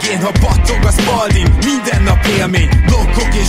Végén, ha battog a spalding Minden nap élmény, blokkok és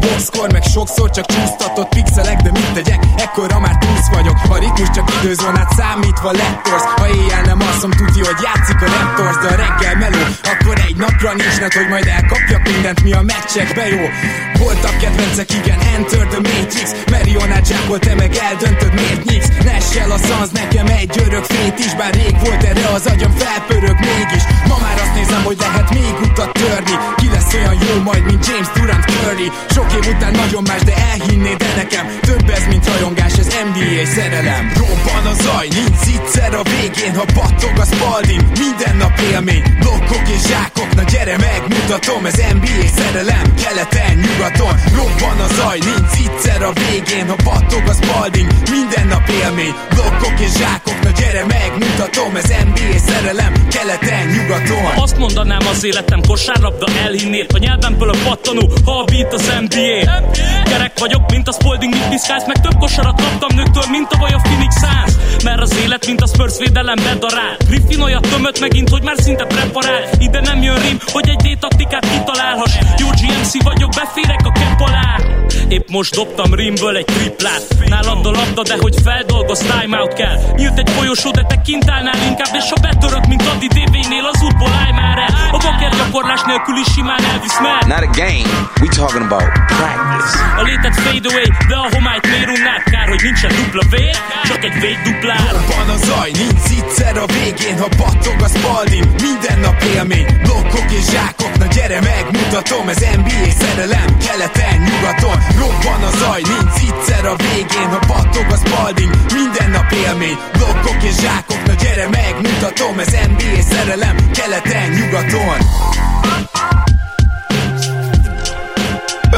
boxkor meg sokszor csak csúsztatott pixelek De mit tegyek, ekkora már túsz vagyok. A ritmus csak időzónát számítva lettorsz. Ha éjjel nem alszom, tudja, hogy játszik a Raptors De a reggel meló, akkor egy napra nincs net Hogy majd elkapjak mindent, mi a meccsekbe jó. Voltak kedvencek, igen, Enter the Matrix. Marionát zsákol, te meg eldöntöd, miért nyíksz? Nessel a szansz, nekem egy örök fét is Bár rég volt erre az agyam, felpörög mégis. Ma már azt nézem, hogy lehet még utat törni lesz olyan jó majd, mint James Durant Curry. Sok év után nagyon más, de elhinnéd de nekem Több ez, mint rajongás, ez NBA szerelem. Robban a zaj, nincs egyszer a végén Ha battog a spalding, minden nap élmény Blokkok és zsákok, na gyere megmutatom Ez NBA szerelem, keleten, nyugaton Robban a zaj, nincs egyszer a végén Ha battog a spalding, minden nap élmény Blokkok és zsákok, na gyere megmutatom Ez NBA szerelem, keleten, nyugaton. Azt mondanám az életem kosárlabda elhinnéd Ha nyelvemből a pattanó, ha a beat az NBA Kerek vagyok, mint a Spalding, mint piszkálsz Meg több kosarat kaptam nőktől, mint a vaj a Phoenix Suns. Mert az élet, mint a Spurs védelem bedarál Griffin olyat tömött megint, hogy már szinte preparál Ide nem jön rim, hogy egy D-taktikát kitalálhass. Jó GMC vagyok, beférek a kepp alá. Épp most dobtam rimből egy triplát. Nálad a labda, de hogy feldolgoz, timeout kell. Nyílt egy folyosó, de te kint állnál inkább És ha betörök, mint Adi DV-nél, az útból állj már el. A baker gyakorlás nélkül is simán elvisz mert Not a game. We talking about practice. A létet fade away, de a homályt miért? Kár, hogy nincsen dupla V, csak egy vég duplár Van a zaj, nincs egyszer a végén Ha battog a spalding, minden nap élmény Blokkok és zsákok, na gyere megmutatom Ez NBA szerelem, keleten, nyugaton. Robban a zaj, nincs egyszer a végén Ha battog a spalding, minden nap élmény Blokkok és zsákok, na gyere megmutatom Ez NBA szerelem, keleten, nyugaton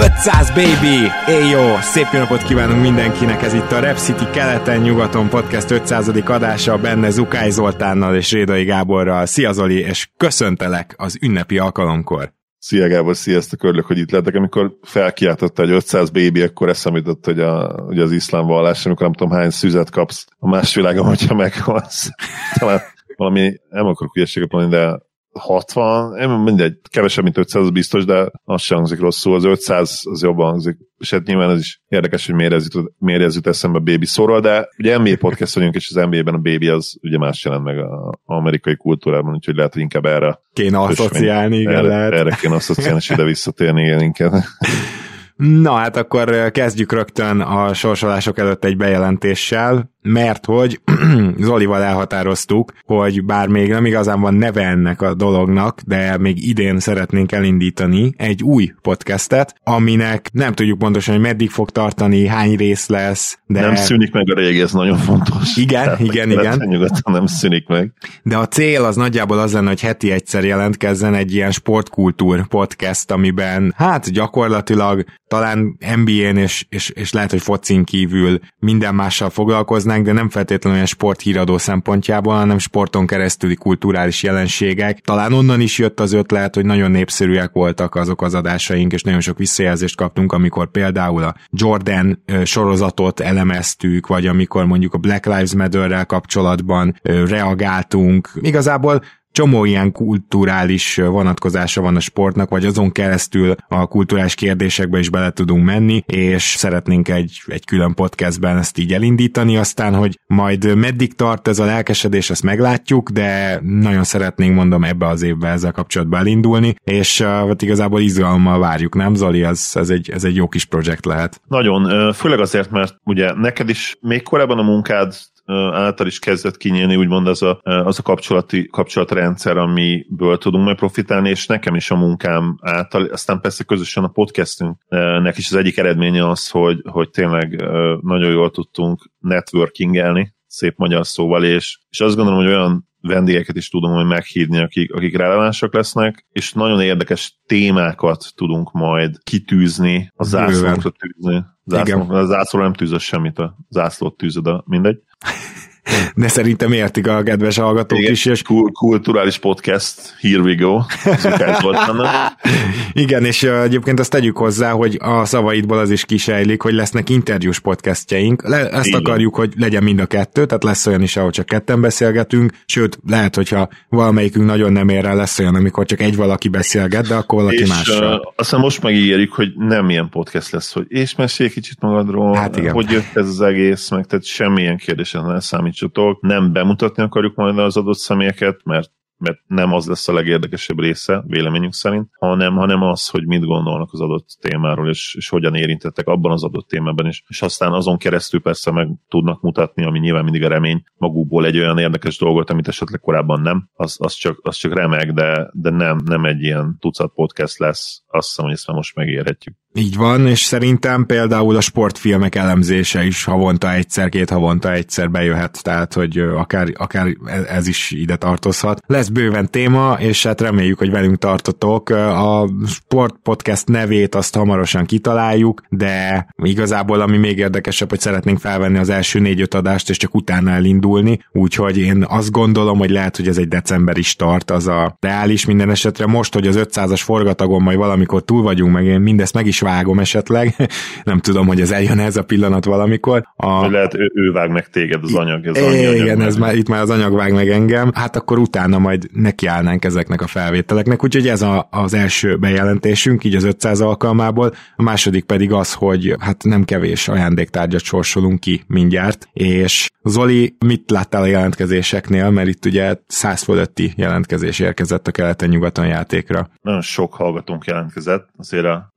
500 baby! Éj jó! Szép jó napot kívánunk mindenkinek! Ez itt a Rep City keleten-nyugaton podcast 500. adása benne Zukály Zoltánnal és Rédai Gáborral. Szia Zoli, és köszöntelek az ünnepi alkalomkor. Szia Gábor, sziasztok, örülök, hogy itt lettek. Amikor felkiáltotta egy 500 baby, akkor eszem jutott, hogy, a, hogy az iszlám vallás, amikor nem tudom hány szüzet kapsz a más világon, hogyha meghalsz. Talán valami, nem akarok hülyeséget mondani, de 60, nem mindegy, kevesebb, mint 500 az biztos, de az sem hangzik rosszul, az 500 az jobban hangzik, és hát nyilván ez is érdekes, hogy miért ez jut, miért ez jut eszembe a baby szóról, de ugye NBA podcast vagyunk, és az NBA-ben a baby az ugye más jelent meg az amerikai kultúrában, úgyhogy lehet, hogy inkább erre Kéne asszociálni, igen, erre, lehet. erre kéne asszociálni, és ide visszatérni, igen, inkább. Na hát akkor kezdjük rögtön a sorsolások előtt egy bejelentéssel, mert hogy Zolival elhatároztuk, hogy bár még nem igazán van neve ennek a dolognak, de még idén szeretnénk elindítani egy új podcastet, aminek nem tudjuk pontosan, hogy meddig fog tartani, hány rész lesz, de... Nem szűnik meg a régi, ez nagyon fontos. Igen, Tehát igen, igen. Nyugaton nem szűnik meg. De a cél az nagyjából az lenne, hogy heti egyszer jelentkezzen egy ilyen sportkultúr podcast, amiben hát gyakorlatilag talán NBA-n és, és, és lehet, hogy focin kívül minden mással foglalkoznánk, mondhatnánk, de nem feltétlenül olyan sporthíradó szempontjából, hanem sporton keresztüli kulturális jelenségek. Talán onnan is jött az ötlet, hogy nagyon népszerűek voltak azok az adásaink, és nagyon sok visszajelzést kaptunk, amikor például a Jordan sorozatot elemeztük, vagy amikor mondjuk a Black Lives Matter-rel kapcsolatban reagáltunk. Igazából csomó ilyen kulturális vonatkozása van a sportnak, vagy azon keresztül a kulturális kérdésekbe is bele tudunk menni, és szeretnénk egy, egy külön podcastben ezt így elindítani, aztán, hogy majd meddig tart ez a lelkesedés, ezt meglátjuk, de nagyon szeretnénk, mondom, ebbe az évbe ezzel kapcsolatban elindulni, és hát igazából izgalommal várjuk, nem Zoli? Ez, ez, egy, ez egy jó kis projekt lehet. Nagyon, főleg azért, mert ugye neked is még korábban a munkád által is kezdett kinyílni, úgymond az a, az a kapcsolati, kapcsolatrendszer, amiből tudunk majd profitálni, és nekem is a munkám által, aztán persze közösen a podcastünknek is az egyik eredménye az, hogy, hogy tényleg nagyon jól tudtunk networkingelni, szép magyar szóval, és, és azt gondolom, hogy olyan vendégeket is tudom majd meghívni, akik, akik relevánsak lesznek, és nagyon érdekes témákat tudunk majd kitűzni, a zászlónkra tűzni. Zászló, a zászló nem tűzös semmit, a zászlót tűzöd, a mindegy de szerintem értik a kedves hallgatók Igen, is. És... Kul- kulturális podcast, here we go. Igen, és egyébként azt tegyük hozzá, hogy a szavaidból az is kisejlik, hogy lesznek interjús podcastjaink. Le, ezt Igen. akarjuk, hogy legyen mind a kettő, tehát lesz olyan is, ahol csak ketten beszélgetünk, sőt, lehet, hogyha valamelyikünk nagyon nem ér rá, lesz olyan, amikor csak egy valaki beszélget, de akkor valaki és, mással. Uh, aztán most megígérjük, hogy nem ilyen podcast lesz, hogy és mesélj kicsit magadról, hát igen. hogy jött ez az egész, meg tehát semmilyen kérdésen nem számít számítsatok, nem bemutatni akarjuk majd az adott személyeket, mert mert nem az lesz a legérdekesebb része, véleményünk szerint, hanem, hanem az, hogy mit gondolnak az adott témáról, és, és hogyan érintettek abban az adott témában is. És aztán azon keresztül persze meg tudnak mutatni, ami nyilván mindig a remény magukból egy olyan érdekes dolgot, amit esetleg korábban nem, az, az, csak, az csak remeg, de, de nem, nem egy ilyen tucat podcast lesz, azt hiszem, hogy ezt már most megérhetjük. Így van, és szerintem például a sportfilmek elemzése is havonta egyszer, két havonta egyszer bejöhet, tehát hogy akár, akár ez is ide tartozhat. Lesz bőven téma, és hát reméljük, hogy velünk tartotok. A Sport Podcast nevét azt hamarosan kitaláljuk, de igazából ami még érdekesebb, hogy szeretnénk felvenni az első négy-öt adást, és csak utána elindulni, úgyhogy én azt gondolom, hogy lehet, hogy ez egy december start, az a reális minden esetre. Most, hogy az 500-as forgatagon majd valamikor túl vagyunk, meg én mindezt meg is vágom esetleg, nem tudom, hogy ez eljön ez a pillanat valamikor. A... Lehet ő, ő vág meg téged az anyag. Ez é, igen, ez már, itt már az anyag vág meg engem, hát akkor utána majd nekiállnánk ezeknek a felvételeknek, úgyhogy ez a, az első bejelentésünk, így az 500 alkalmából, a második pedig az, hogy hát nem kevés ajándéktárgyat sorsolunk ki mindjárt, és Zoli, mit láttál a jelentkezéseknél, mert itt ugye 100 fölötti jelentkezés érkezett a keleten-nyugaton játékra. Nagyon sok hallgatónk jelentkezett, azért a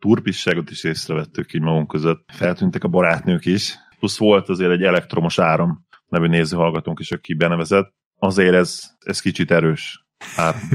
turpisságot is észrevettük így magunk között. Feltűntek a barátnők is, plusz volt azért egy elektromos áram nevű nézőhallgatónk is, aki benevezett. Azért ez, ez kicsit erős áram.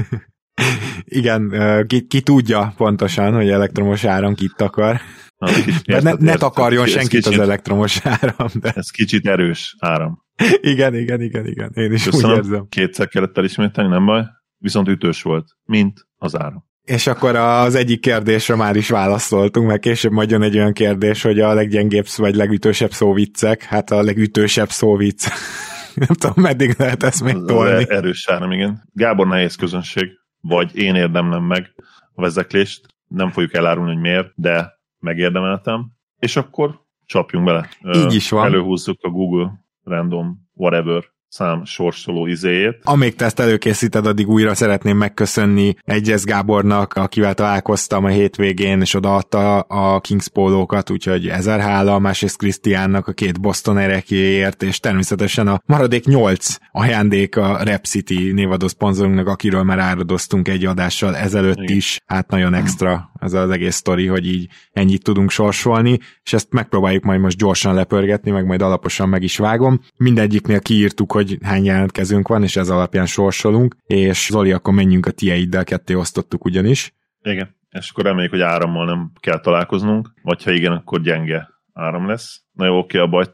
Igen, ki, ki tudja pontosan, hogy elektromos áram kit akar. Na, de ne, ne takarjon senkit kicsit, az elektromos áram. De... Ez kicsit erős áram. Igen, igen, igen, igen. Én is Köszönöm. úgy érzem. Kétszer kellett elismételni, nem baj. Viszont ütős volt, mint az áram. És akkor az egyik kérdésre már is válaszoltunk, mert később majd jön egy olyan kérdés, hogy a leggyengébb vagy legütősebb szóviccek, hát a legütősebb szóvic. Nem tudom, meddig lehet ezt még tolni. Erős áram, igen. Gábor nehéz közönség, vagy én érdemlem meg a vezeklést. Nem fogjuk elárulni, hogy miért, de megérdemeltem. És akkor csapjunk bele. Így is van. Előhúzzuk a Google random whatever szám sorsoló izéjét. Amíg te ezt előkészíted, addig újra szeretném megköszönni Egyez Gábornak, akivel találkoztam a hétvégén, és odaadta a Kings pólókat, úgyhogy ezer hála, másrészt Krisztiánnak a két Boston erekéért, és természetesen a maradék nyolc ajándék a Rep City névadó szponzorunknak, akiről már áradoztunk egy adással ezelőtt Igen. is. Hát nagyon extra ez az egész sztori, hogy így ennyit tudunk sorsolni, és ezt megpróbáljuk majd most gyorsan lepörgetni, meg majd alaposan meg is vágom. Mindegyiknél kiírtuk, hogy hány jelentkezőnk van, és ez alapján sorsolunk, és Zoli, akkor menjünk a tieiddel, ketté osztottuk ugyanis. Igen, és akkor reméljük, hogy árammal nem kell találkoznunk, vagy ha igen, akkor gyenge áram lesz. Na jó, oké, abba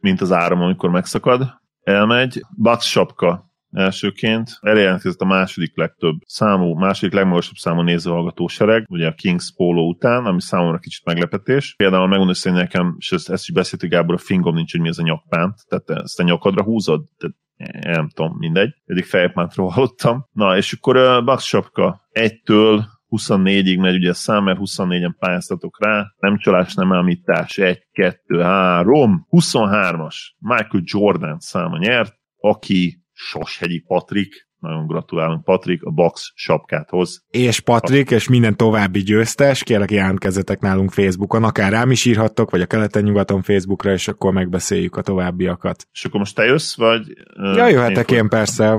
mint az áram, amikor megszakad. Elmegy, Bucks sapka elsőként. Eljelentkezett a második legtöbb számú, második legmagasabb számú nézőhallgató sereg, ugye a Kings Polo után, ami számomra kicsit meglepetés. Például megmondom, hogy nekem, és ezt, ezt is beszéltük Gábor, a fingom nincs, hogy mi ez a nyakpánt, tehát ezt a nyakadra húzod, tehát nem tudom, mindegy. Eddig fejpántról hallottam. Na, és akkor uh, Bucks sapka egytől 24-ig megy ugye a szám, mert 24-en pályáztatok rá, nem csalás, nem ámítás, 1, 2, 3, 23-as Michael Jordan száma nyert, aki Soshegyi Patrik, nagyon gratulálunk Patrik, a box sapkáthoz. És Patrik, és minden további győztes, kérlek jelentkezzetek nálunk Facebookon, akár rám is írhattok, vagy a keleten-nyugaton Facebookra, és akkor megbeszéljük a továbbiakat. És akkor most te jössz, vagy... Ja, jöhetek én, én persze.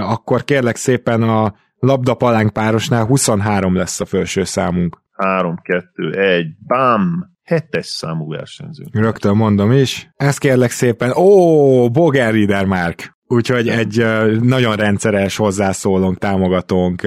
Akkor kérlek szépen a labda palánk párosnál 23 lesz a felső számunk. 3, 2, 1, bam! Hetes számú versenyző. Rögtön mondom is. Ezt kérlek szépen. Ó, Boger Riedermark. Úgyhogy egy nagyon rendszeres hozzászólónk, támogatónk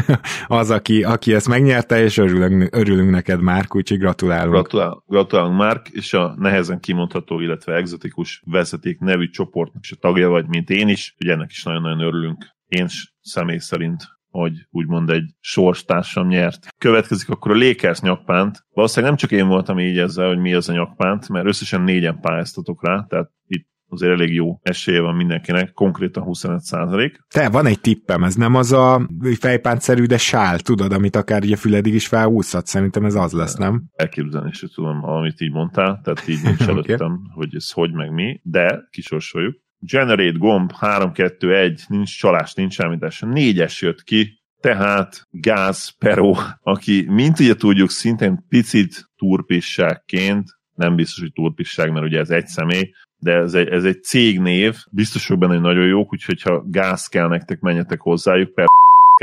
az, aki, aki ezt megnyerte, és örülünk, örülünk neked, Márk, úgyhogy gratulálunk. Gratulál, gratulálunk, Márk, és a nehezen kimondható, illetve egzotikus vezeték nevű csoportnak a tagja vagy, mint én is, hogy ennek is nagyon-nagyon örülünk. Én személy szerint hogy úgymond egy sorstársam nyert. Következik akkor a Lakers nyakpánt. Valószínűleg nem csak én voltam így ezzel, hogy mi az a nyakpánt, mert összesen négyen pályáztatok rá, tehát itt azért elég jó esélye van mindenkinek, konkrétan 25 százalék. Te, van egy tippem, ez nem az a fejpántszerű, de sál, tudod, amit akár ugye füledig is felhúzhat, szerintem ez az lesz, nem? Elképzelni is tudom, amit így mondtál, tehát így nincs előttem, okay. hogy ez hogy meg mi, de kisorsoljuk. Generate gomb 3-2-1, nincs csalás, nincs semmit, négyes jött ki, tehát Gáz Pero, aki, mint ugye tudjuk, szintén picit turpisságként, nem biztos, hogy turpisság, mert ugye ez egy személy, de ez egy, ez egy cégnév, biztos, benne, hogy nagyon jók, úgyhogy ha gáz kell nektek, menjetek hozzájuk, per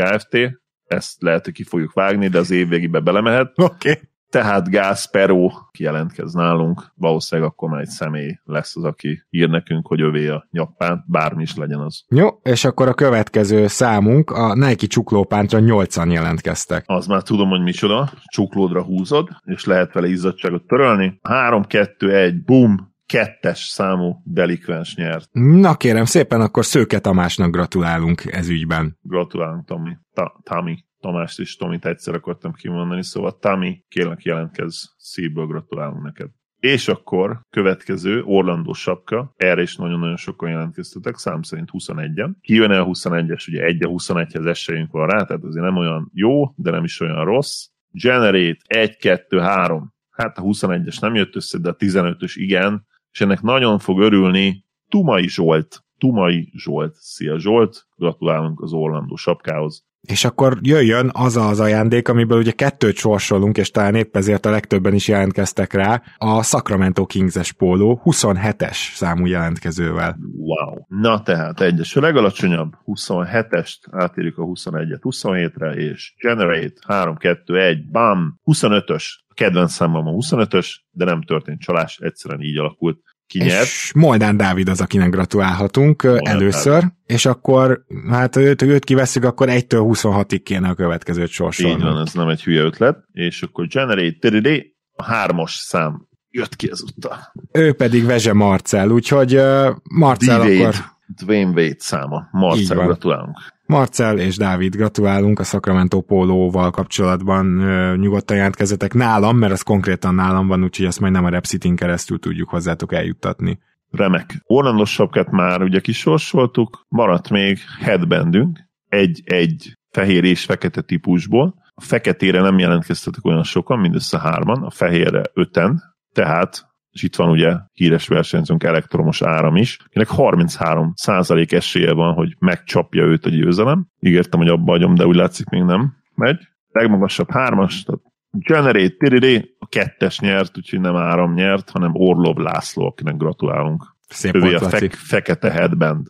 Kft. Ezt lehet, hogy ki fogjuk vágni, de az év végébe belemehet. Oké. Okay. Tehát Gászperó kijelentkez nálunk, valószínűleg akkor már egy személy lesz az, aki ír nekünk, hogy övé a nyakpánt, bármi is legyen az. Jó, és akkor a következő számunk, a Nike csuklópántra 8-an jelentkeztek. Az már tudom, hogy micsoda, csuklódra húzod, és lehet vele izzadságot törölni. 3-2-1, bum, kettes számú delikvens nyert. Na kérem szépen, akkor Szőke Tamásnak gratulálunk ez ügyben. Gratulálunk, Tomi. Ta- Tami. Tamást és Tomit egyszer akartam kimondani, szóval Tami, kérlek jelentkez, szívből gratulálunk neked. És akkor következő Orlandó sapka, erre is nagyon-nagyon sokan jelentkeztetek, szám szerint 21-en. Kijön el 21-es, ugye 1 a 21-hez esélyünk van rá, tehát azért nem olyan jó, de nem is olyan rossz. Generate 1, 2, 3. Hát a 21-es nem jött össze, de a 15-ös igen, és ennek nagyon fog örülni Tumai Zsolt. Tumai Zsolt. Szia Zsolt, gratulálunk az Orlandó sapkához. És akkor jöjjön az az ajándék, amiből ugye kettőt sorsolunk, és talán épp ezért a legtöbben is jelentkeztek rá, a Sacramento Kings-es póló 27-es számú jelentkezővel. Wow. Na tehát egyes a legalacsonyabb, 27-est, átérjük a 21-et 27-re, és Generate 3, 2, 1, bam, 25-ös. Kedvenc számom a 25-ös, de nem történt csalás, egyszerűen így alakult ki nyert. És Moldán Dávid az, akinek gratulálhatunk Moldán először, Dávid. és akkor hát őt, őt kiveszünk, akkor 1-től 26-ig kéne a következőt sorsolni. Így van, ez nem egy hülye ötlet. És akkor Generate a hármas szám jött ki ezúttal. Ő pedig Vezse Marcel, úgyhogy uh, Marcel D-Wade, akkor... Dwayne Wade száma. Marcel, gratulálunk. Marcel és Dávid, gratulálunk a Sacramento pólóval kapcsolatban. Nyugodtan jelentkezetek nálam, mert az konkrétan nálam van, úgyhogy ezt majd nem a Repsitin keresztül tudjuk hozzátok eljuttatni. Remek. Orlandos sapkát már ugye kisorsoltuk, maradt még headbandünk, egy-egy fehér és fekete típusból. A feketére nem jelentkeztetek olyan sokan, mindössze hárman, a fehérre öten, tehát és itt van ugye híres versenyzőnk elektromos áram is, akinek 33 százalék esélye van, hogy megcsapja őt a győzelem. Ígértem, hogy abba hagyom, de úgy látszik még nem megy. Legmagasabb hármas, tehát Generate, tiriri, a kettes nyert, úgyhogy nem áram nyert, hanem Orlov László, akinek gratulálunk. Szép Ővé a fe- fekete headband.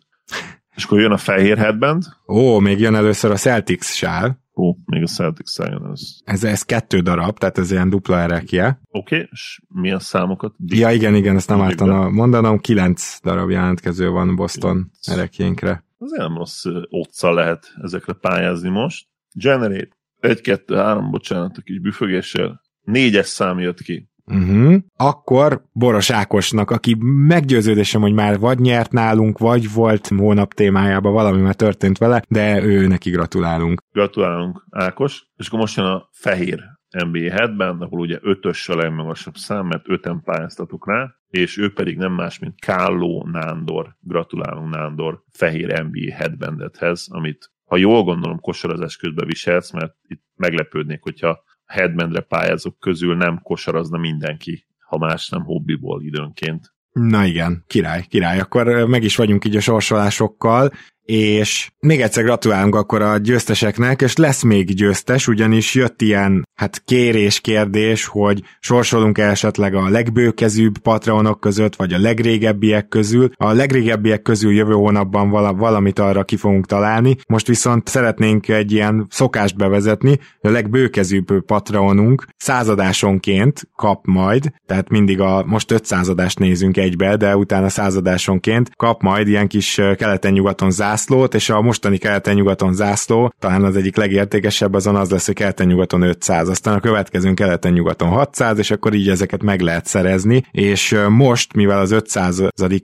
És akkor jön a fehér headband. Ó, még jön először a Celtics sál. Ó, még a Celtics jön ez. ez. Kettő darab, tehát ez ilyen dupla erekje. Oké, okay, és milyen számokat? Ja, igen, igen, ezt nem ártana mondanom. Kilenc darab jelentkező van Boston erekjénkre. Az nem rossz otca lehet ezekre pályázni most. Generate. Egy, kettő, három, bocsánat, a kis büfögéssel. Négyes szám jött ki. Uh-huh. Akkor Boros Ákosnak, aki meggyőződésem, hogy már vagy nyert nálunk, vagy volt hónap témájában valami már történt vele, de ő neki gratulálunk. Gratulálunk Ákos, és akkor most jön a fehér NBA headben, ahol ugye ötös a legmagasabb szám, mert öten pályáztatok rá, és ő pedig nem más, mint Kálló Nándor. Gratulálunk Nándor fehér NBA headbandethez, amit ha jól gondolom, kosarazás közben viselsz, mert itt meglepődnék, hogyha headbandre pályázók közül nem kosarazna mindenki, ha más nem hobbiból időnként. Na igen, király, király. Akkor meg is vagyunk így a sorsolásokkal, és még egyszer gratulálunk akkor a győzteseknek, és lesz még győztes, ugyanis jött ilyen hát kérés, kérdés, hogy sorsolunk -e esetleg a legbőkezűbb patronok között, vagy a legrégebbiek közül. A legrégebbiek közül jövő hónapban vala, valamit arra ki fogunk találni. Most viszont szeretnénk egy ilyen szokást bevezetni, a legbőkezűbb patronunk századásonként kap majd, tehát mindig a most 500 adást nézünk egybe, de utána századásonként kap majd ilyen kis keleten-nyugaton zászlót, és a mostani keleten-nyugaton zászló, talán az egyik legértékesebb azon az lesz, hogy keleten-nyugaton 500, aztán a következő keleten-nyugaton 600, és akkor így ezeket meg lehet szerezni, és most, mivel az 500.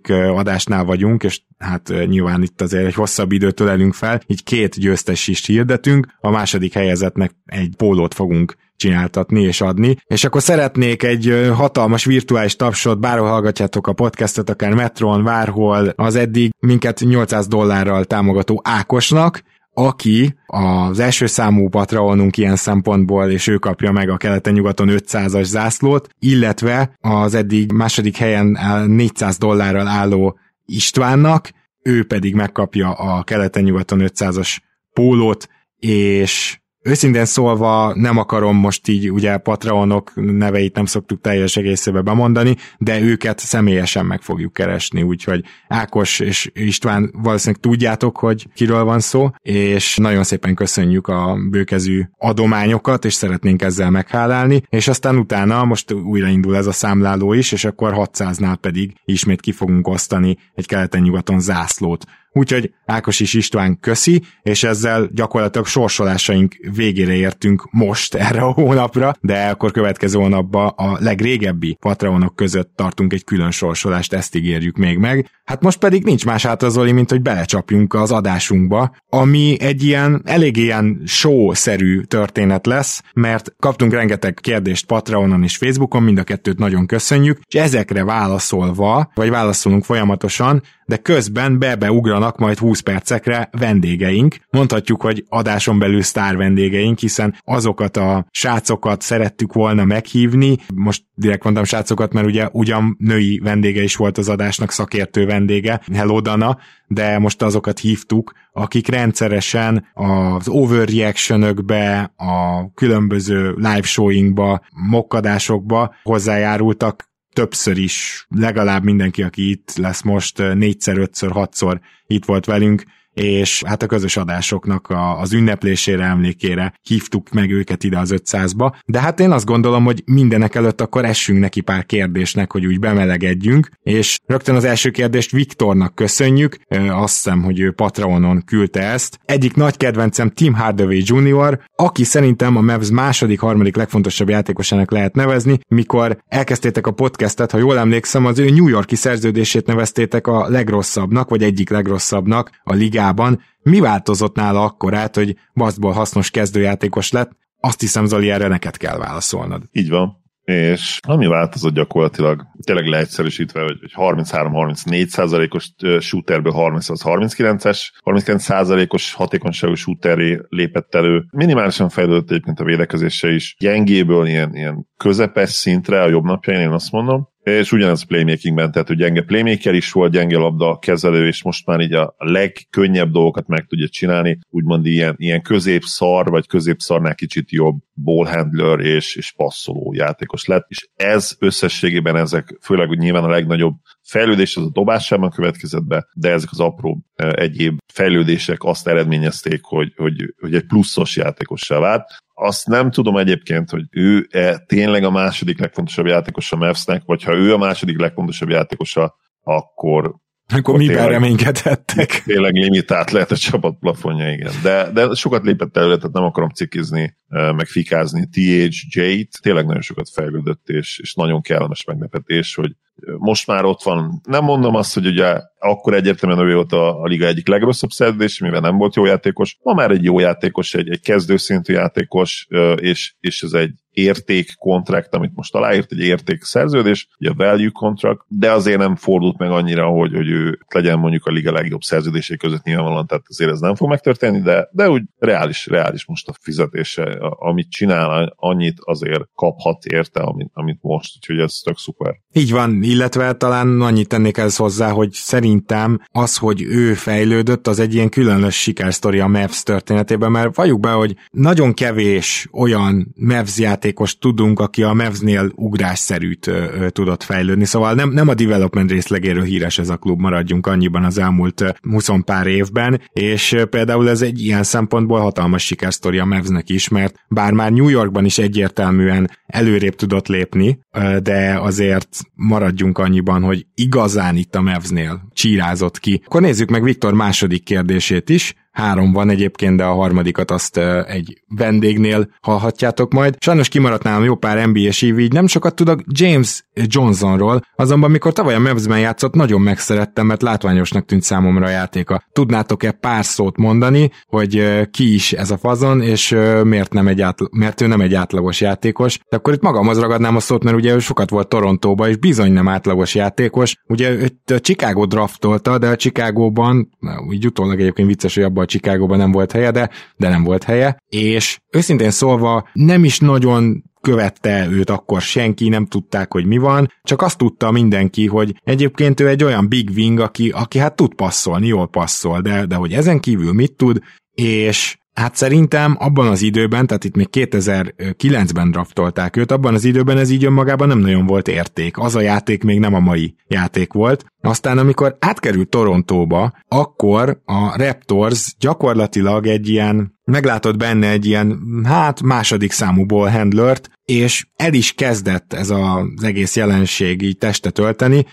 adásnál vagyunk, és hát nyilván itt azért egy hosszabb időt ölelünk fel, így két győztes is hirdetünk, a második helyezetnek egy pólót fogunk csináltatni és adni. És akkor szeretnék egy hatalmas virtuális tapsot, bárhol hallgatjátok a podcastot, akár Metron, bárhol, az eddig minket 800 dollárral támogató Ákosnak, aki az első számú patronunk ilyen szempontból, és ő kapja meg a keleten-nyugaton 500-as zászlót, illetve az eddig második helyen 400 dollárral álló Istvánnak, ő pedig megkapja a keleten-nyugaton 500-as pólót, és Őszintén szólva nem akarom most így ugye Patreonok neveit nem szoktuk teljes egészébe bemondani, de őket személyesen meg fogjuk keresni, úgyhogy Ákos és István valószínűleg tudjátok, hogy kiről van szó, és nagyon szépen köszönjük a bőkezű adományokat, és szeretnénk ezzel meghálálni, és aztán utána most újraindul ez a számláló is, és akkor 600-nál pedig ismét ki fogunk osztani egy keleten-nyugaton zászlót Úgyhogy Ákos is István köszi, és ezzel gyakorlatilag sorsolásaink végére értünk most erre a hónapra, de akkor következő hónapban a legrégebbi Patreonok között tartunk egy külön sorsolást, ezt ígérjük még meg. Hát most pedig nincs más hátra, mint hogy belecsapjunk az adásunkba, ami egy ilyen elég ilyen show-szerű történet lesz, mert kaptunk rengeteg kérdést Patreonon és Facebookon, mind a kettőt nagyon köszönjük, és ezekre válaszolva, vagy válaszolunk folyamatosan, de közben bebeugranak majd 20 percekre vendégeink. Mondhatjuk, hogy adáson belül sztár vendégeink, hiszen azokat a srácokat szerettük volna meghívni, most direkt mondtam srácokat, mert ugye ugyan női vendége is volt az adásnak, szakértő vendége, Hello Dana, de most azokat hívtuk, akik rendszeresen az overreactionökbe, a különböző live showingba, mokkadásokba hozzájárultak, többször is, legalább mindenki, aki itt lesz most, négyszer, ötször, hatszor itt volt velünk, és hát a közös adásoknak a, az ünneplésére, emlékére hívtuk meg őket ide az 500-ba, de hát én azt gondolom, hogy mindenek előtt akkor essünk neki pár kérdésnek, hogy úgy bemelegedjünk, és rögtön az első kérdést Viktornak köszönjük, azt hiszem, hogy ő Patreonon küldte ezt. Egyik nagy kedvencem Tim Hardaway Jr., aki szerintem a Mavs második, harmadik legfontosabb játékosának lehet nevezni, mikor elkezdtétek a podcastet, ha jól emlékszem, az ő New Yorki szerződését neveztétek a legrosszabbnak, vagy egyik legrosszabbnak a ligában ligában. Mi változott nála akkor át, hogy baszból hasznos kezdőjátékos lett? Azt hiszem, Zoli, erre neked kell válaszolnod. Így van. És ami változott gyakorlatilag, tényleg leegyszerűsítve, hogy 33-34 százalékos shooterből 30-39-es, 39 százalékos hatékonyságú shooteré lépett elő. Minimálisan fejlődött egyébként a védekezése is. Gyengéből ilyen, ilyen közepes szintre a jobb napjain, én azt mondom és ugyanez playmakingben, tehát hogy gyenge playmaker is volt, gyenge labda kezelő, és most már így a legkönnyebb dolgokat meg tudja csinálni, úgymond ilyen, ilyen középszar, vagy középszarnál kicsit jobb ballhandler és, és passzoló játékos lett, és ez összességében ezek, főleg hogy nyilván a legnagyobb fejlődés az a dobásában következett be, de ezek az apró egyéb fejlődések azt eredményezték, hogy, hogy, hogy egy pluszos játékossá vált. Azt nem tudom egyébként, hogy ő-e tényleg a második legfontosabb játékos a Mavsnek, vagy ha ő a második legfontosabb játékosa, akkor Akkor miben reménykedhettek? Tényleg limitált lehet a csapat plafonja, igen. De, de sokat lépett előre, tehát nem akarom cikizni, meg fikázni THJ-t. Tényleg nagyon sokat fejlődött, és, és nagyon kellemes meglepetés, hogy most már ott van. Nem mondom azt, hogy ugye akkor egyértelműen ő volt a, a liga egyik legrosszabb szerződés, mivel nem volt jó játékos. Ma már egy jó játékos, egy, egy kezdőszintű játékos, és, és ez egy érték kontrakt, amit most aláírt, egy érték szerződés, ugye a value contract, de azért nem fordult meg annyira, hogy, hogy ő legyen mondjuk a liga legjobb szerződései között nyilvánvalóan, tehát azért ez nem fog megtörténni, de, de úgy reális, reális most a fizetése, amit csinál, annyit azért kaphat érte, amit, amit most, úgyhogy ez tök szuper. Így van, illetve talán annyit tennék ez hozzá, hogy szerintem az, hogy ő fejlődött, az egy ilyen különös sikersztori a Mavs történetében, mert valljuk be, hogy nagyon kevés olyan Mavs játékos tudunk, aki a Mavsnél ugrásszerűt ö, tudott fejlődni, szóval nem, nem a development részlegéről híres ez a klub, maradjunk annyiban az elmúlt 20 pár évben, és például ez egy ilyen szempontból hatalmas sikersztori a Mavsnek is, mert bár már New Yorkban is egyértelműen előrébb tudott lépni, de azért maradjunk annyiban, hogy igazán itt a Mavsnél csírázott ki. Akkor nézzük meg Viktor második kérdését is. Három van egyébként, de a harmadikat azt egy vendégnél hallhatjátok majd. Sajnos kimaradt nálam jó pár NBA-s ív, így nem sokat tudok James Johnsonról, azonban mikor tavaly a Mavsben játszott, nagyon megszerettem, mert látványosnak tűnt számomra a játéka. Tudnátok-e pár szót mondani, hogy ki is ez a fazon, és miért, nem egy átla- mert ő nem egy átlagos játékos. De akkor itt magamhoz ragadnám a szót, mert ugye ő sokat volt Torontóba, és bizony nem átlagos játékos. Ugye őt a Chicago draftolta, de a Chicagóban, úgy utólag egyébként vicces, hogy abban a Chicagóban nem volt helye, de, de nem volt helye, és őszintén szólva nem is nagyon követte őt akkor senki, nem tudták, hogy mi van, csak azt tudta mindenki, hogy egyébként ő egy olyan big wing, aki, aki hát tud passzolni, jól passzol, de, de hogy ezen kívül mit tud, és Hát szerintem abban az időben, tehát itt még 2009-ben draftolták őt, abban az időben ez így önmagában nem nagyon volt érték. Az a játék még nem a mai játék volt. Aztán amikor átkerült Torontóba, akkor a Raptors gyakorlatilag egy ilyen meglátott benne egy ilyen, hát második számú ball handlert, és el is kezdett ez az egész jelenség így testet ölteni,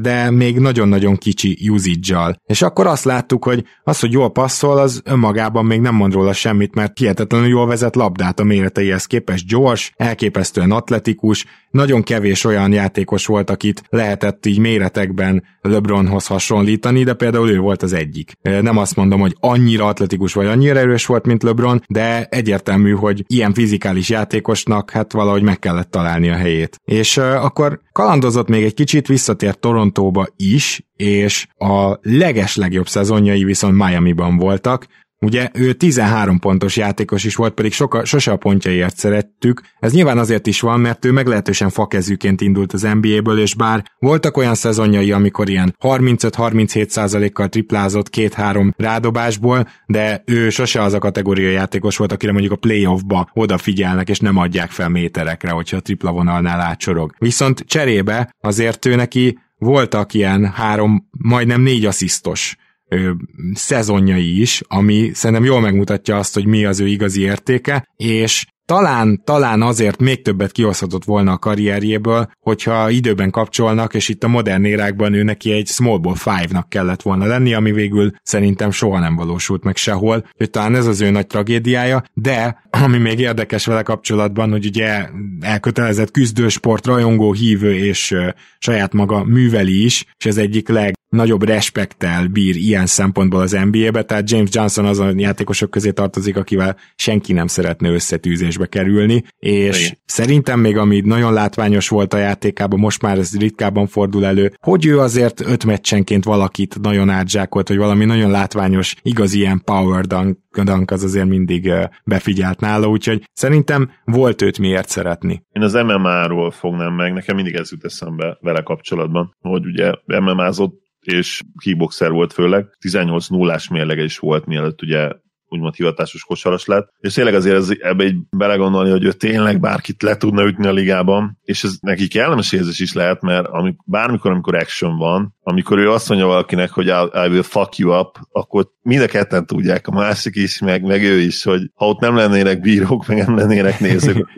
de még nagyon-nagyon kicsi usage És akkor azt láttuk, hogy az, hogy jól passzol, az önmagában még nem mond róla semmit, mert hihetetlenül jól vezet labdát a méreteihez képest gyors, elképesztően atletikus, nagyon kevés olyan játékos volt, akit lehetett így méretekben LeBronhoz hasonlítani, de például ő volt az egyik. Nem azt mondom, hogy annyira atletikus vagy annyira erős volt, mint LeBron, de egyértelmű, hogy ilyen fizikális játékosnak hát valahogy meg kellett találni a helyét. És uh, akkor kalandozott még egy kicsit, visszatért Torontóba is, és a leges legjobb szezonjai viszont Miami-ban voltak, Ugye ő 13 pontos játékos is volt, pedig soka, sose a pontjaiért szerettük. Ez nyilván azért is van, mert ő meglehetősen fakezűként indult az NBA-ből, és bár voltak olyan szezonjai, amikor ilyen 35-37%-kal triplázott két-három rádobásból, de ő sose az a kategória játékos volt, akire mondjuk a playoffba odafigyelnek, és nem adják fel méterekre, hogyha a tripla vonalnál átsorog. Viszont cserébe azért ő neki voltak ilyen három, majdnem négy asszisztos ö, szezonjai is, ami szerintem jól megmutatja azt, hogy mi az ő igazi értéke, és talán, talán azért még többet kihozhatott volna a karrierjéből, hogyha időben kapcsolnak, és itt a modern érákban ő neki egy small ball five-nak kellett volna lenni, ami végül szerintem soha nem valósult meg sehol, hogy talán ez az ő nagy tragédiája, de ami még érdekes vele kapcsolatban, hogy ugye elkötelezett küzdősport, rajongó, hívő és saját maga műveli is, és ez egyik leg nagyobb respektel bír ilyen szempontból az NBA-be, tehát James Johnson az a játékosok közé tartozik, akivel senki nem szeretne összetűzésbe kerülni, és Igen. szerintem még ami nagyon látványos volt a játékában, most már ez ritkábban fordul elő, hogy ő azért öt meccsenként valakit nagyon átzsákolt, hogy valami nagyon látványos, igaz ilyen power dunk, dunk az azért mindig befigyelt nála, úgyhogy szerintem volt őt miért szeretni. Én az MMA-ról fognám meg, nekem mindig ez jut eszembe vele kapcsolatban, hogy ugye MMA-zott és kickboxer volt főleg, 18 nullás mérlege is volt, mielőtt ugye úgymond hivatásos kosaras lett, és tényleg azért ez, ebbe egy belegondolni, hogy ő tényleg bárkit le tudna ütni a ligában, és ez neki kellemes érzés is lehet, mert amik, bármikor, amikor action van, amikor ő azt mondja valakinek, hogy I, I will fuck you up, akkor mind a ketten tudják, a másik is, meg, meg ő is, hogy ha ott nem lennének bírók, meg nem lennének nézők,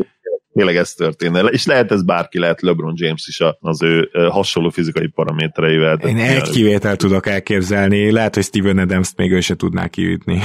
tényleg ez történne. És lehet ez bárki, lehet LeBron James is az ő hasonló fizikai paramétereivel. Én egy kivételt tudok elképzelni, lehet, hogy Steven adams még ő se tudná kiütni.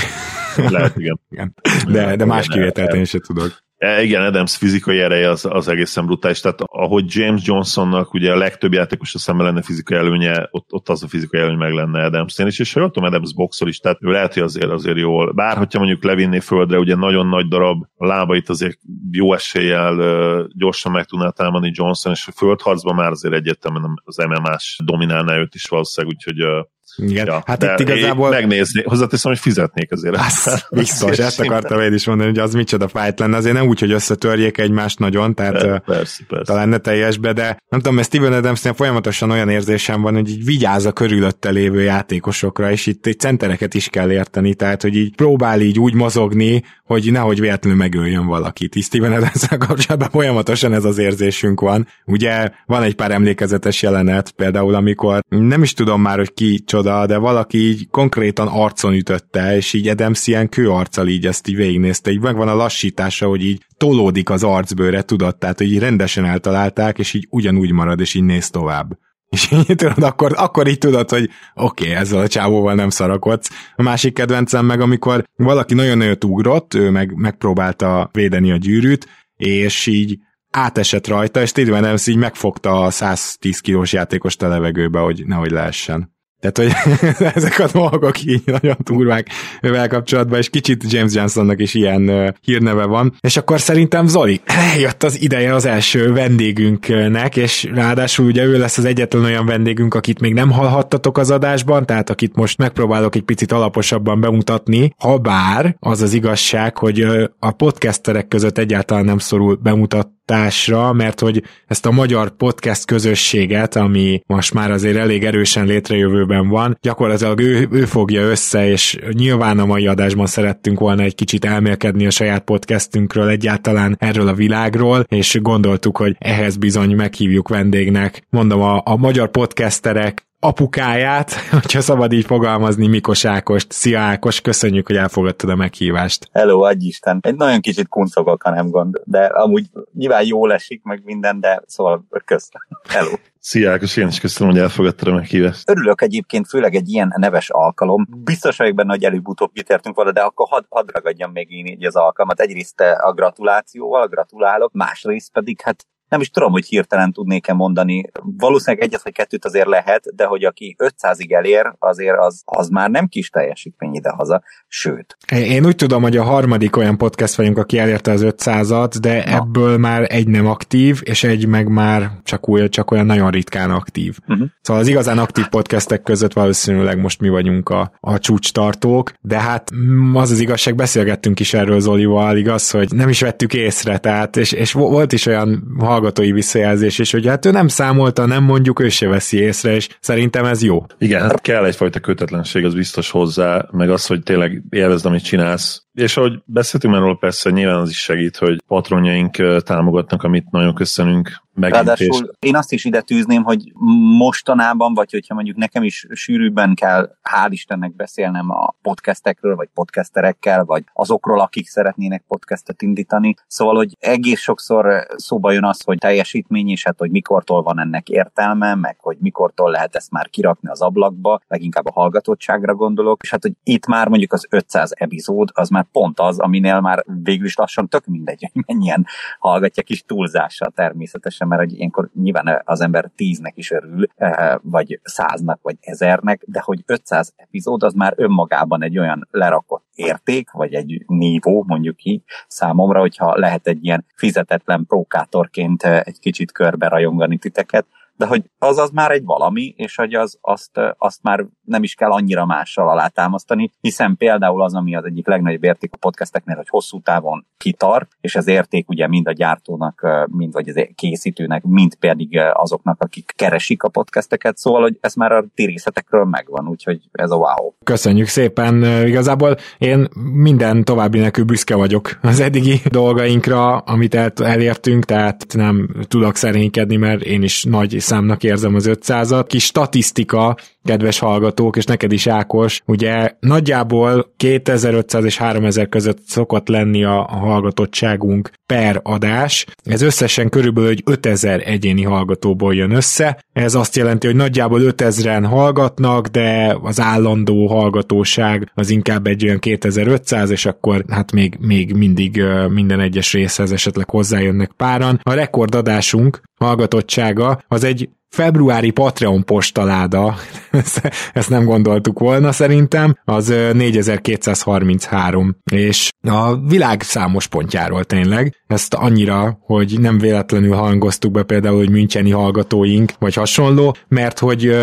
Lehet, igen. igen. De, de más kivételt én se tudok. E, igen, Adams fizikai ereje az, az egészen brutális, tehát ahogy James Johnsonnak ugye a legtöbb játékos a szemben lenne fizikai előnye, ott, ott az a fizikai előny meg lenne Adamsnél is, és jól tudom, Adams boxol is, tehát ő lehet, hogy azért, azért jól, bár hogyha mondjuk levinné földre, ugye nagyon nagy darab, a lábait azért jó eséllyel gyorsan meg tudná támadni Johnson, és a földharcban már azért egyértelműen az MMA-s dominálná őt is valószínűleg, úgyhogy igen, ja, hát itt igazából... Megnézni, hozzáteszem, hogy fizetnék azért. Az, biztos, ezt akartam én is mondani, hogy az micsoda fájt lenne, azért nem úgy, hogy összetörjék egymást nagyon, tehát persze, persze. talán ne teljesbe, de nem tudom, mert Steven Adamsnél folyamatosan olyan érzésem van, hogy így vigyáz a körülötte lévő játékosokra, és itt egy centereket is kell érteni, tehát hogy így próbál így úgy mozogni, hogy nehogy véletlenül megöljön valakit. Így Steven adams kapcsolatban folyamatosan ez az érzésünk van. Ugye van egy pár emlékezetes jelenet, például amikor nem is tudom már, hogy ki csoda, de valaki így konkrétan arcon ütötte, és így Adams ilyen kőarccal így ezt így végignézte, így megvan a lassítása, hogy így tolódik az arcbőre, tudod, tehát hogy így rendesen eltalálták, és így ugyanúgy marad, és így néz tovább. És így tudod, akkor, akkor így tudod, hogy oké, okay, ezzel a csávóval nem szarakodsz. A másik kedvencem meg, amikor valaki nagyon nagyot ugrott, ő meg megpróbálta védeni a gyűrűt, és így átesett rajta, és Steven Adams így megfogta a 110 kilós játékost a levegőbe, hogy nehogy leessen. Tehát, hogy ezek a dolgok így nagyon turvák ővel kapcsolatban, és kicsit James Johnsonnak is ilyen hírneve van. És akkor szerintem Zoli, eljött az ideje az első vendégünknek, és ráadásul ugye ő lesz az egyetlen olyan vendégünk, akit még nem hallhattatok az adásban, tehát akit most megpróbálok egy picit alaposabban bemutatni, ha bár az az igazság, hogy a podcasterek között egyáltalán nem szorul bemutat társra, mert hogy ezt a magyar podcast közösséget, ami most már azért elég erősen létrejövőben van, gyakorlatilag ő, ő fogja össze, és nyilván a mai adásban szerettünk volna egy kicsit elmélkedni a saját podcastünkről, egyáltalán erről a világról, és gondoltuk, hogy ehhez bizony meghívjuk vendégnek, mondom, a, a magyar podcasterek apukáját, hogyha szabad így fogalmazni, Mikos Ákost. Szia Ákos, köszönjük, hogy elfogadtad a meghívást. Hello, adj Isten. Egy nagyon kicsit kuncogok, ha nem gond, de amúgy nyilván jól esik meg minden, de szóval köszönöm. Hello. Szia Ákos, én is köszönöm, hogy elfogadtad a meghívást. Örülök egyébként, főleg egy ilyen neves alkalom. Biztos vagyok benne, hogy előbb-utóbb kitértünk volna, de akkor hadd had ragadjam még én így az alkalmat. Egyrészt a gratulációval, gratulálok, másrészt pedig hát nem is tudom, hogy hirtelen tudnék-e mondani. Valószínűleg egyet vagy kettőt azért lehet, de hogy aki 500-ig elér, azért az, az már nem kis teljesítmény idehaza, sőt. Én úgy tudom, hogy a harmadik olyan podcast vagyunk, aki elérte az 500-at, de Na. ebből már egy nem aktív, és egy meg már csak, új, csak olyan nagyon ritkán aktív. Uh-huh. Szóval az igazán aktív podcastek között valószínűleg most mi vagyunk a, a csúcstartók, de hát az az igazság, beszélgettünk is erről Zolival, igaz, hogy nem is vettük észre, tehát, és, és volt is olyan hallgatói visszajelzés, és hogy hát ő nem számolta, nem mondjuk, ő se veszi észre, és szerintem ez jó. Igen, hát kell egyfajta kötetlenség, az biztos hozzá, meg az, hogy tényleg élvezd, amit csinálsz, és ahogy beszéltünk már róla, persze nyilván az is segít, hogy patronjaink támogatnak, amit nagyon köszönünk. Ráadásul én azt is ide tűzném, hogy mostanában, vagy hogyha mondjuk nekem is sűrűbben kell, hál' Istennek beszélnem a podcastekről, vagy podcasterekkel, vagy azokról, akik szeretnének podcastet indítani. Szóval, hogy egész sokszor szóba jön az, hogy teljesítmény, és hát, hogy mikortól van ennek értelme, meg hogy mikortól lehet ezt már kirakni az ablakba, leginkább a hallgatottságra gondolok, és hát, hogy itt már mondjuk az 500 epizód, az már pont az, aminél már végül is lassan tök mindegy, hogy mennyien hallgatják is túlzással természetesen, mert hogy ilyenkor nyilván az ember tíznek is örül, eh, vagy száznak, vagy ezernek, de hogy 500 epizód az már önmagában egy olyan lerakott érték, vagy egy nívó, mondjuk így számomra, hogyha lehet egy ilyen fizetetlen prókátorként eh, egy kicsit körbe rajongani titeket, de hogy az az már egy valami, és hogy az, azt, azt már nem is kell annyira mással alátámasztani, hiszen például az, ami az egyik legnagyobb érték a podcasteknél, hogy hosszú távon kitart, és ez érték ugye mind a gyártónak, mind vagy az készítőnek, mind pedig azoknak, akik keresik a podcasteket, szóval, hogy ez már a térészetekről megvan, úgyhogy ez a wow. Köszönjük szépen, igazából én minden további nekül büszke vagyok az eddigi dolgainkra, amit el, elértünk, tehát nem tudok szerénykedni, mert én is nagy számnak érzem az 500-at. Kis statisztika kedves hallgatók, és neked is Ákos, ugye nagyjából 2500 és 3000 között szokott lenni a, a hallgatottságunk per adás. Ez összesen körülbelül egy 5000 egyéni hallgatóból jön össze. Ez azt jelenti, hogy nagyjából 5000-en hallgatnak, de az állandó hallgatóság az inkább egy olyan 2500, és akkor hát még, még mindig minden egyes részhez esetleg hozzájönnek páran. A rekordadásunk hallgatottsága az egy februári Patreon postaláda, ezt nem gondoltuk volna szerintem, az 4233, és a világ számos pontjáról tényleg, ezt annyira, hogy nem véletlenül hangoztuk be például, hogy Müncheni hallgatóink, vagy hasonló, mert hogy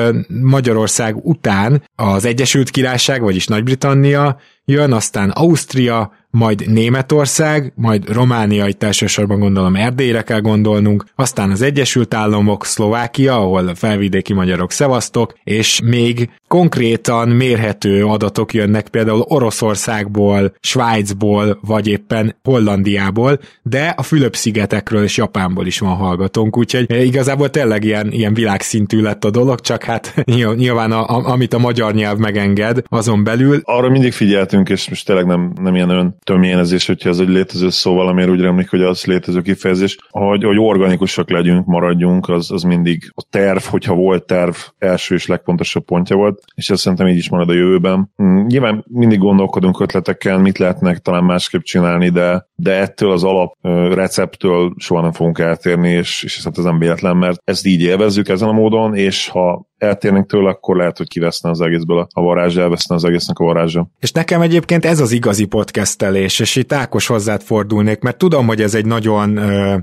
Magyarország után az Egyesült Királyság, vagyis Nagy-Britannia jön, aztán Ausztria, majd Németország, majd Románia, itt elsősorban gondolom Erdélyre kell gondolnunk, aztán az Egyesült Államok, Szlovákia, ahol felvidéki magyarok szevasztok, és még konkrétan mérhető adatok jönnek például Oroszországból, Svájcból, vagy éppen Hollandiából, de a Fülöp-szigetekről és Japánból is van hallgatónk, úgyhogy igazából tényleg ilyen, ilyen világszintű lett a dolog, csak hát nyilván a, a, amit a magyar nyelv megenged, azon belül. Arra mindig figyeltünk, és most tényleg nem, nem ilyen ön tömjénezés, hogyha ez egy létező szó valamiért úgy remlik, hogy az létező kifejezés, hogy, hogy organikusak legyünk, maradjunk, az, az mindig a terv, hogyha volt terv, első és legpontosabb pontja volt, és ez szerintem így is marad a jövőben. Mm, nyilván mindig gondolkodunk ötletekkel, mit lehetnek talán másképp csinálni, de, de ettől az alap receptől soha nem fogunk eltérni, és, és ez nem véletlen, mert ezt így élvezzük ezen a módon, és ha eltérnénk tőle, akkor lehet, hogy kiveszne az egészből a varázsa, elveszne az egésznek a varázsa. És nekem egyébként ez az igazi podcastelés, és itt Ákos hozzád fordulnék, mert tudom, hogy ez egy nagyon,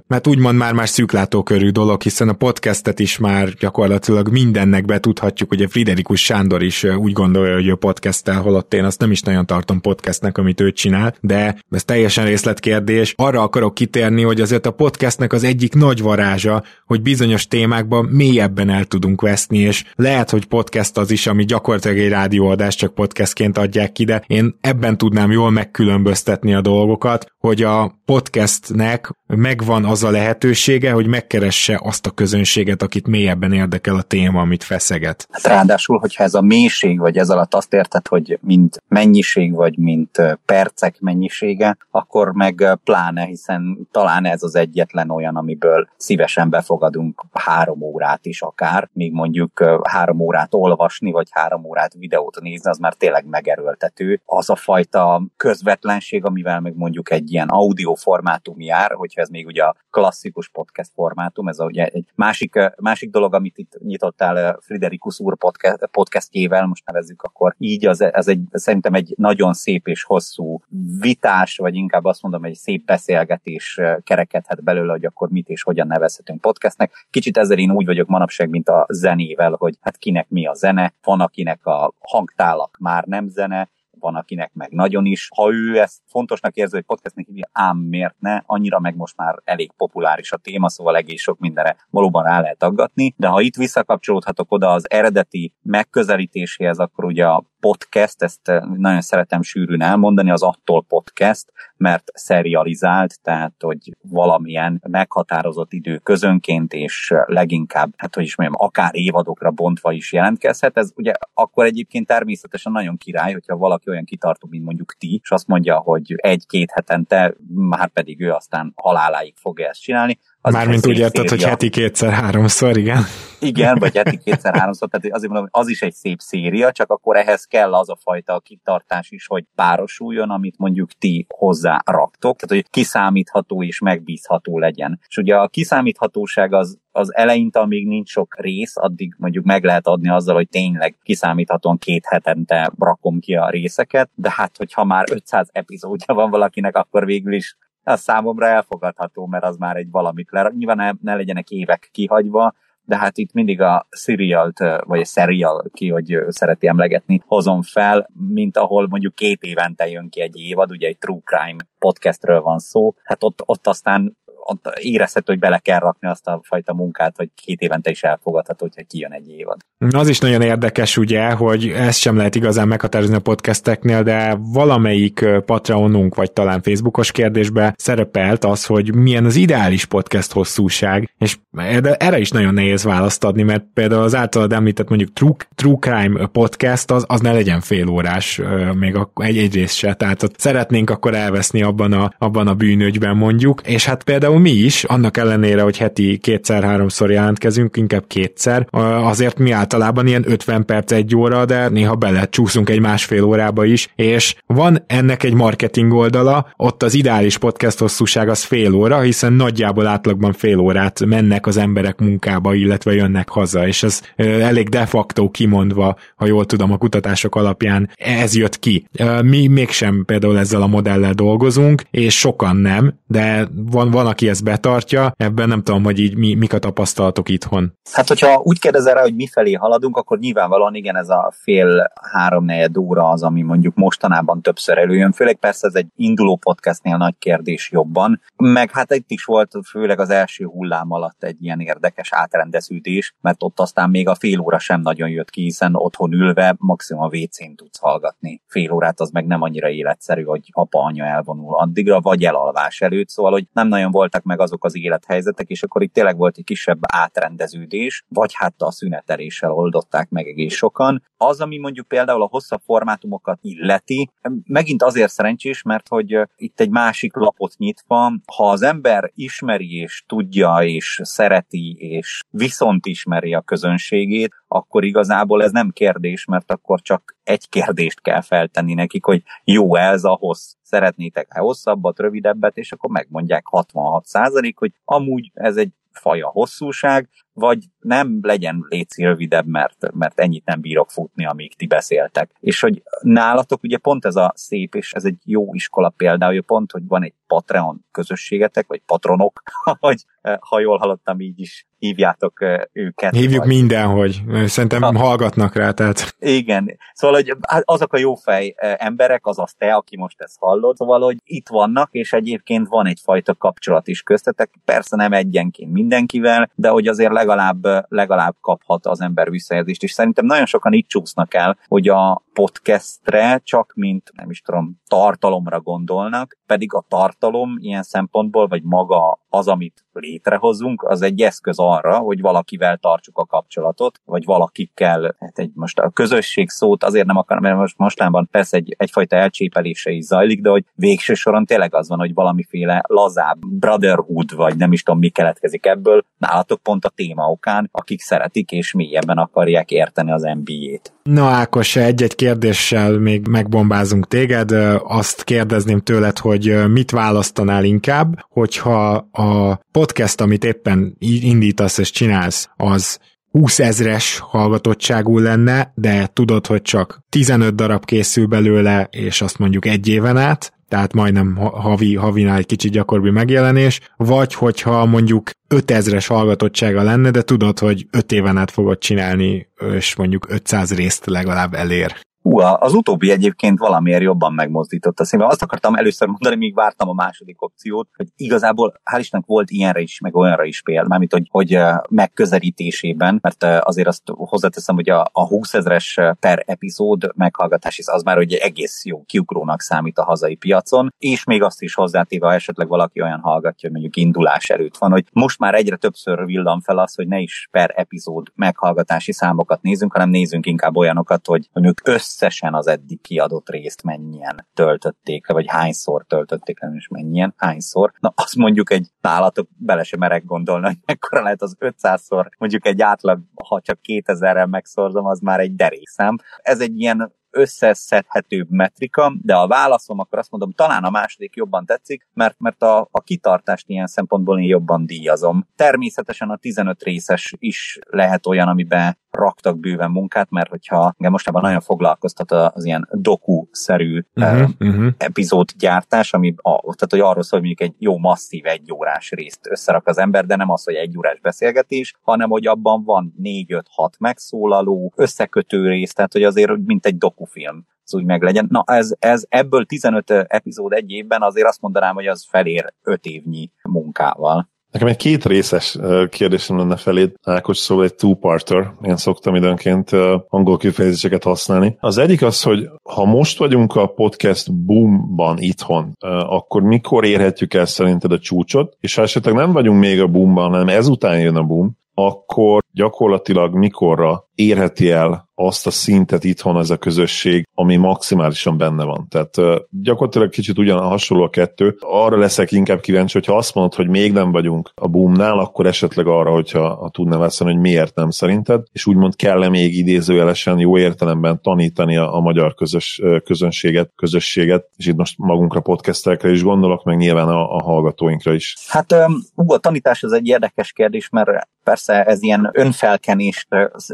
mert úgymond már már szűklátókörű dolog, hiszen a podcastet is már gyakorlatilag mindennek betudhatjuk, a Friderikus Sándor is úgy gondolja, hogy a podcasttel, holott én azt nem is nagyon tartom podcastnek, amit ő csinál, de ez teljesen részletkérdés. Arra akarok kitérni, hogy azért a podcastnek az egyik nagy varázsa, hogy bizonyos témákban mélyebben el tudunk veszni, és lehet, hogy podcast az is, ami gyakorlatilag egy rádióadás, csak podcastként adják ki, de én ebben tudnám jól megkülönböztetni a dolgokat, hogy a podcastnek megvan az a lehetősége, hogy megkeresse azt a közönséget, akit mélyebben érdekel a téma, amit feszeget. Hát ráadásul, hogyha ez a mélység, vagy ez alatt azt érted, hogy mint mennyiség, vagy mint percek mennyisége, akkor meg pláne, hiszen talán ez az egyetlen olyan, amiből szívesen befogadunk három órát is akár, míg mondjuk három órát olvasni, vagy három órát videót nézni, az már tényleg megerőltető. Az a fajta közvetlenség, amivel meg mondjuk egy ilyen audio formátum jár, hogyha ez még ugye a klasszikus podcast formátum, ez ugye egy másik, másik dolog, amit itt nyitottál Friderikus úr podcast, podcastjével, most nevezzük akkor így, az, ez egy, szerintem egy nagyon szép és hosszú vitás, vagy inkább azt mondom, egy szép beszélgetés kerekedhet belőle, hogy akkor mit és hogyan nevezhetünk podcastnek. Kicsit ezzel én úgy vagyok manapság, mint a zenével, hogy hát kinek mi a zene, van akinek a hangtálak már nem zene, van akinek meg nagyon is. Ha ő ezt fontosnak érzi, hogy podcastnek hívja, ám miért ne, annyira meg most már elég populáris a téma, szóval egész sok mindenre valóban rá lehet aggatni, de ha itt visszakapcsolódhatok oda az eredeti megközelítéséhez, akkor ugye a podcast, ezt eh, nagyon szeretem sűrűn elmondani, az attól podcast, mert serializált, tehát hogy valamilyen meghatározott idő közönként, és eh, leginkább, hát hogy is mondjam, akár évadokra bontva is jelentkezhet. Ez ugye akkor egyébként természetesen nagyon király, hogyha valaki olyan kitartó, mint mondjuk ti, és azt mondja, hogy egy-két hetente, már pedig ő aztán haláláig fogja ezt csinálni, az Mármint úgy érted, hogy heti kétszer-háromszor, igen. Igen, vagy heti kétszer-háromszor, tehát azért mondom, az is egy szép széria, csak akkor ehhez kell az a fajta kitartás is, hogy párosuljon, amit mondjuk ti hozzá raktok, tehát hogy kiszámítható és megbízható legyen. És ugye a kiszámíthatóság az, az eleinte, amíg nincs sok rész, addig mondjuk meg lehet adni azzal, hogy tényleg kiszámíthatóan két hetente rakom ki a részeket, de hát hogyha már 500 epizódja van valakinek, akkor végül is az számomra elfogadható, mert az már egy valamit le. Nyilván ne, ne legyenek évek kihagyva, de hát itt mindig a serialt, vagy a serial, ki, hogy szereti emlegetni, hozom fel, mint ahol mondjuk két évente jön ki egy évad, ugye egy True Crime podcastről van szó, hát ott, ott aztán érezhető, hogy bele kell rakni azt a fajta munkát, hogy két évente is elfogadható, hogyha kijön egy évad. Az is nagyon érdekes, ugye, hogy ezt sem lehet igazán meghatározni a podcasteknél, de valamelyik Patreonunk, vagy talán Facebookos kérdésbe szerepelt az, hogy milyen az ideális podcast hosszúság, és erre is nagyon nehéz választ adni, mert például az általad említett mondjuk True, True Crime podcast, az, az ne legyen fél órás, még egy, egy rész se, tehát ott szeretnénk akkor elveszni abban a, abban a bűnögyben mondjuk, és hát például mi is, annak ellenére, hogy heti kétszer-háromszor jelentkezünk, inkább kétszer, azért mi általában ilyen 50 perc, egy óra, de néha bele csúszunk egy másfél órába is, és van ennek egy marketing oldala, ott az ideális podcast hosszúság az fél óra, hiszen nagyjából átlagban fél órát mennek az emberek munkába, illetve jönnek haza, és ez elég de facto kimondva, ha jól tudom, a kutatások alapján ez jött ki. Mi mégsem például ezzel a modellel dolgozunk, és sokan nem, de van, van aki ezt betartja, ebben nem tudom, hogy így mi, mik a tapasztalatok itthon. Hát, hogyha úgy kérdezel rá, hogy mi felé haladunk, akkor nyilvánvalóan igen, ez a fél három óra az, ami mondjuk mostanában többször előjön, főleg persze ez egy induló podcastnél nagy kérdés jobban, meg hát itt is volt főleg az első hullám alatt egy ilyen érdekes átrendeződés, mert ott aztán még a fél óra sem nagyon jött ki, hiszen otthon ülve maximum a WC-n tudsz hallgatni. Fél órát az meg nem annyira életszerű, hogy apa-anya elvonul addigra, vagy elalvás előtt, szóval hogy nem nagyon voltak meg azok az élethelyzetek, és akkor itt tényleg volt egy kisebb átrendeződés, vagy hát a szüneteléssel oldották meg egész sokan. Az, ami mondjuk például a hosszabb formátumokat illeti, megint azért szerencsés, mert hogy itt egy másik lapot nyitva, ha az ember ismeri és tudja és szereti és viszont ismeri a közönségét, akkor igazából ez nem kérdés, mert akkor csak egy kérdést kell feltenni nekik, hogy jó ez a hossz. Szeretnétek-e hosszabbat, rövidebbet, és akkor megmondják 66 hogy amúgy ez egy faja hosszúság, vagy nem legyen léci rövidebb, mert, mert ennyit nem bírok futni, amíg ti beszéltek. És hogy nálatok ugye pont ez a szép, és ez egy jó iskola például, pont, hogy van egy Patreon közösségetek, vagy patronok, hogy ha jól hallottam, így is hívjátok őket. Hívjuk vagy... mindenhogy. Szerintem ha. hallgatnak rá, tehát. Igen. Szóval, hogy hát azok a jófej emberek, azaz te, aki most ezt hallod, szóval, hogy itt vannak, és egyébként van egyfajta kapcsolat is köztetek. Persze nem egyenként mindenkivel, de hogy azért legalább, legalább kaphat az ember visszajelzést, és szerintem nagyon sokan itt csúsznak el, hogy a podcastre csak mint, nem is tudom, tartalomra gondolnak, pedig a tartalom ilyen szempontból, vagy maga az, amit létrehozunk, az egy eszköz arra, hogy valakivel tartsuk a kapcsolatot, vagy valakikkel, hát egy most a közösség szót azért nem akarom, mert most mostanában persze egy, egyfajta elcsépelése is zajlik, de hogy végső soron tényleg az van, hogy valamiféle lazább brotherhood, vagy nem is tudom mi keletkezik ebből, nálatok pont a téma okán, akik szeretik és mélyebben akarják érteni az NBA-t. Na Ákos, egy-egy kérdéssel még megbombázunk téged. Azt kérdezném tőled, hogy mit választanál inkább, hogyha a podcast, amit éppen indítasz és csinálsz, az 20 ezres hallgatottságú lenne, de tudod, hogy csak 15 darab készül belőle, és azt mondjuk egy éven át, tehát majdnem havi, havinál egy kicsit gyakoribb megjelenés, vagy hogyha mondjuk 5000-es hallgatottsága lenne, de tudod, hogy 5 éven át fogod csinálni, és mondjuk 500 részt legalább elér. Hú, az utóbbi egyébként valamiért jobban megmozdított a színben. Azt akartam először mondani, míg vártam a második opciót, hogy igazából hál' Istennek volt ilyenre is, meg olyanra is példa, mármint hogy, hogy megközelítésében, mert azért azt hozzáteszem, hogy a, a 20 ezres per epizód meghallgatás az már egy egész jó kiugrónak számít a hazai piacon, és még azt is hozzátéve, ha esetleg valaki olyan hallgatja, hogy mondjuk indulás előtt van, hogy most már egyre többször villan fel az, hogy ne is per epizód meghallgatási számokat nézünk, hanem nézzünk inkább olyanokat, hogy mondjuk össz összesen az eddig kiadott részt mennyien töltötték le, vagy hányszor töltötték le, és mennyien, hányszor. Na, azt mondjuk egy nálatok bele sem merek gondolni, hogy mekkora lehet az 500-szor, mondjuk egy átlag, ha csak 2000-rel megszorzom, az már egy derékszám. Ez egy ilyen összeszedhetőbb metrika, de a válaszom akkor azt mondom, talán a második jobban tetszik, mert, mert a, a kitartást ilyen szempontból én jobban díjazom. Természetesen a 15 részes is lehet olyan, amiben raktak bőven munkát, mert hogyha engem mostában nagyon foglalkoztat az ilyen doku-szerű Uh-huh, uh-huh. epizódgyártás, ami a, tehát, hogy arról szól, hogy mondjuk egy jó masszív egy órás részt összerak az ember, de nem az, hogy egy órás beszélgetés, hanem hogy abban van négy-öt-hat megszólaló, összekötő rész, tehát hogy azért mint egy dokufilm az úgy meglegyen. Na ez, ez ebből 15 epizód egy évben azért azt mondanám, hogy az felér 5 évnyi munkával. Nekem egy két részes kérdésem lenne feléd, Ákos, szóval egy two-parter. Én szoktam időnként angol kifejezéseket használni. Az egyik az, hogy ha most vagyunk a podcast boomban itthon, akkor mikor érhetjük el szerinted a csúcsot? És ha esetleg nem vagyunk még a boomban, hanem ezután jön a boom, akkor gyakorlatilag mikorra érheti el azt a szintet itthon ez a közösség, ami maximálisan benne van. Tehát gyakorlatilag kicsit ugyan hasonló a kettő. Arra leszek inkább kíváncsi, hogyha azt mondod, hogy még nem vagyunk a boomnál, akkor esetleg arra, hogyha ha tudnám veszeni, hogy miért nem szerinted, és úgymond kell-e még idézőjelesen jó értelemben tanítani a, a magyar közös, közönséget, közösséget, és itt most magunkra podcastekre is gondolok, meg nyilván a, a hallgatóinkra is. Hát um, a tanítás az egy érdekes kérdés, mert persze ez ilyen önfelkenést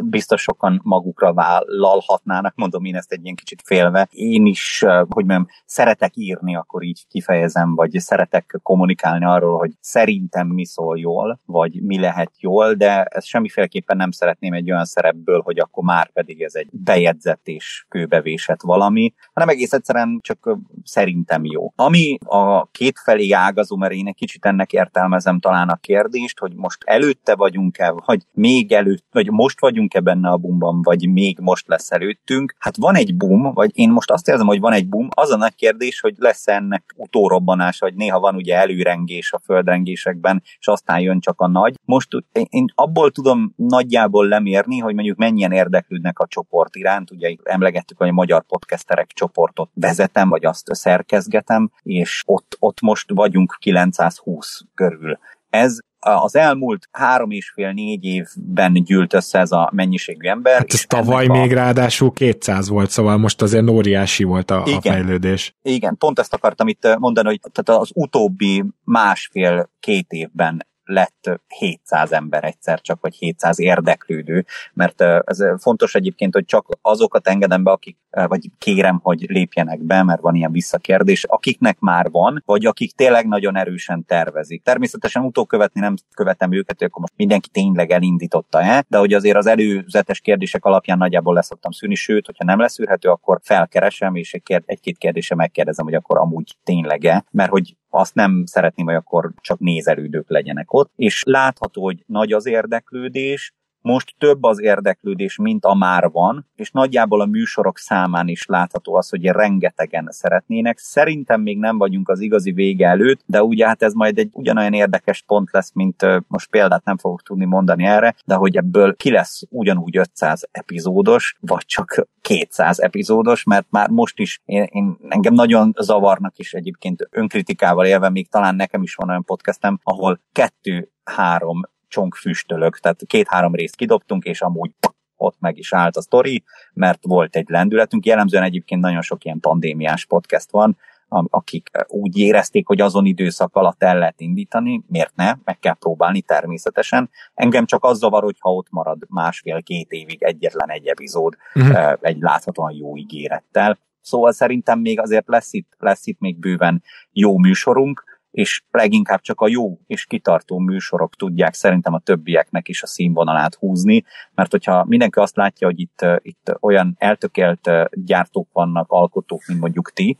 biztos sokan magukra vállalhatnának, mondom én ezt egy ilyen kicsit félve. Én is, hogy mondjam, szeretek írni, akkor így kifejezem, vagy szeretek kommunikálni arról, hogy szerintem mi szól jól, vagy mi lehet jól, de ezt semmiféleképpen nem szeretném egy olyan szerepből, hogy akkor már pedig ez egy bejegyzett és kőbevésett valami, hanem egész egyszerűen csak szerintem jó. Ami a két felé ágazó, mert én egy kicsit ennek értelmezem talán a kérdést, hogy most előtte vagyunk-e, vagy még előtt, vagy most vagyunk-e benne a bumban, vagy még most lesz előttünk. Hát van egy boom, vagy én most azt érzem, hogy van egy boom, az a nagy kérdés, hogy lesz ennek utórobbanás, vagy néha van ugye előrengés a földrengésekben, és aztán jön csak a nagy. Most én abból tudom nagyjából lemérni, hogy mondjuk mennyien érdeklődnek a csoport iránt. Ugye emlegettük, hogy a magyar podcasterek csoportot vezetem, vagy azt szerkezgetem, és ott, ott most vagyunk 920 körül. Ez az elmúlt három és fél négy évben gyűlt össze ez a mennyiségű ember. Hát ez tavaly a... még ráadásul 200 volt, szóval most azért óriási volt a, igen, a fejlődés. Igen, pont ezt akartam itt mondani, hogy tehát az utóbbi másfél-két évben lett 700 ember egyszer csak, vagy 700 érdeklődő, mert ez fontos egyébként, hogy csak azokat engedem be, akik, vagy kérem, hogy lépjenek be, mert van ilyen visszakérdés, akiknek már van, vagy akik tényleg nagyon erősen tervezik. Természetesen utókövetni nem követem őket, akkor most mindenki tényleg elindította-e, de hogy azért az előzetes kérdések alapján nagyjából leszoktam szűni, sőt, hogyha nem leszűrhető, akkor felkeresem, és egy-két kérdése megkérdezem, hogy akkor amúgy tényleg-e, mert hogy azt nem szeretném, hogy akkor csak nézelődők legyenek ott, és látható, hogy nagy az érdeklődés, most több az érdeklődés, mint a már van, és nagyjából a műsorok számán is látható az, hogy rengetegen szeretnének. Szerintem még nem vagyunk az igazi vége előtt, de ugye hát ez majd egy ugyanolyan érdekes pont lesz, mint most példát nem fogok tudni mondani erre, de hogy ebből ki lesz ugyanúgy 500 epizódos, vagy csak 200 epizódos, mert már most is én, én engem nagyon zavarnak is egyébként önkritikával élve, még talán nekem is van olyan podcastem, ahol kettő-három csonkfüstölök, tehát két-három részt kidobtunk, és amúgy ott meg is állt a sztori, mert volt egy lendületünk. Jellemzően egyébként nagyon sok ilyen pandémiás podcast van, akik úgy érezték, hogy azon időszak alatt el lehet indítani, miért ne, meg kell próbálni természetesen. Engem csak az zavar, hogy ha ott marad másfél-két évig egyetlen egy epizód, uh-huh. egy láthatóan jó ígérettel. Szóval szerintem még azért lesz itt, lesz itt még bőven jó műsorunk, és leginkább csak a jó és kitartó műsorok tudják szerintem a többieknek is a színvonalát húzni, mert hogyha mindenki azt látja, hogy itt, itt olyan eltökélt gyártók vannak, alkotók, mint mondjuk ti,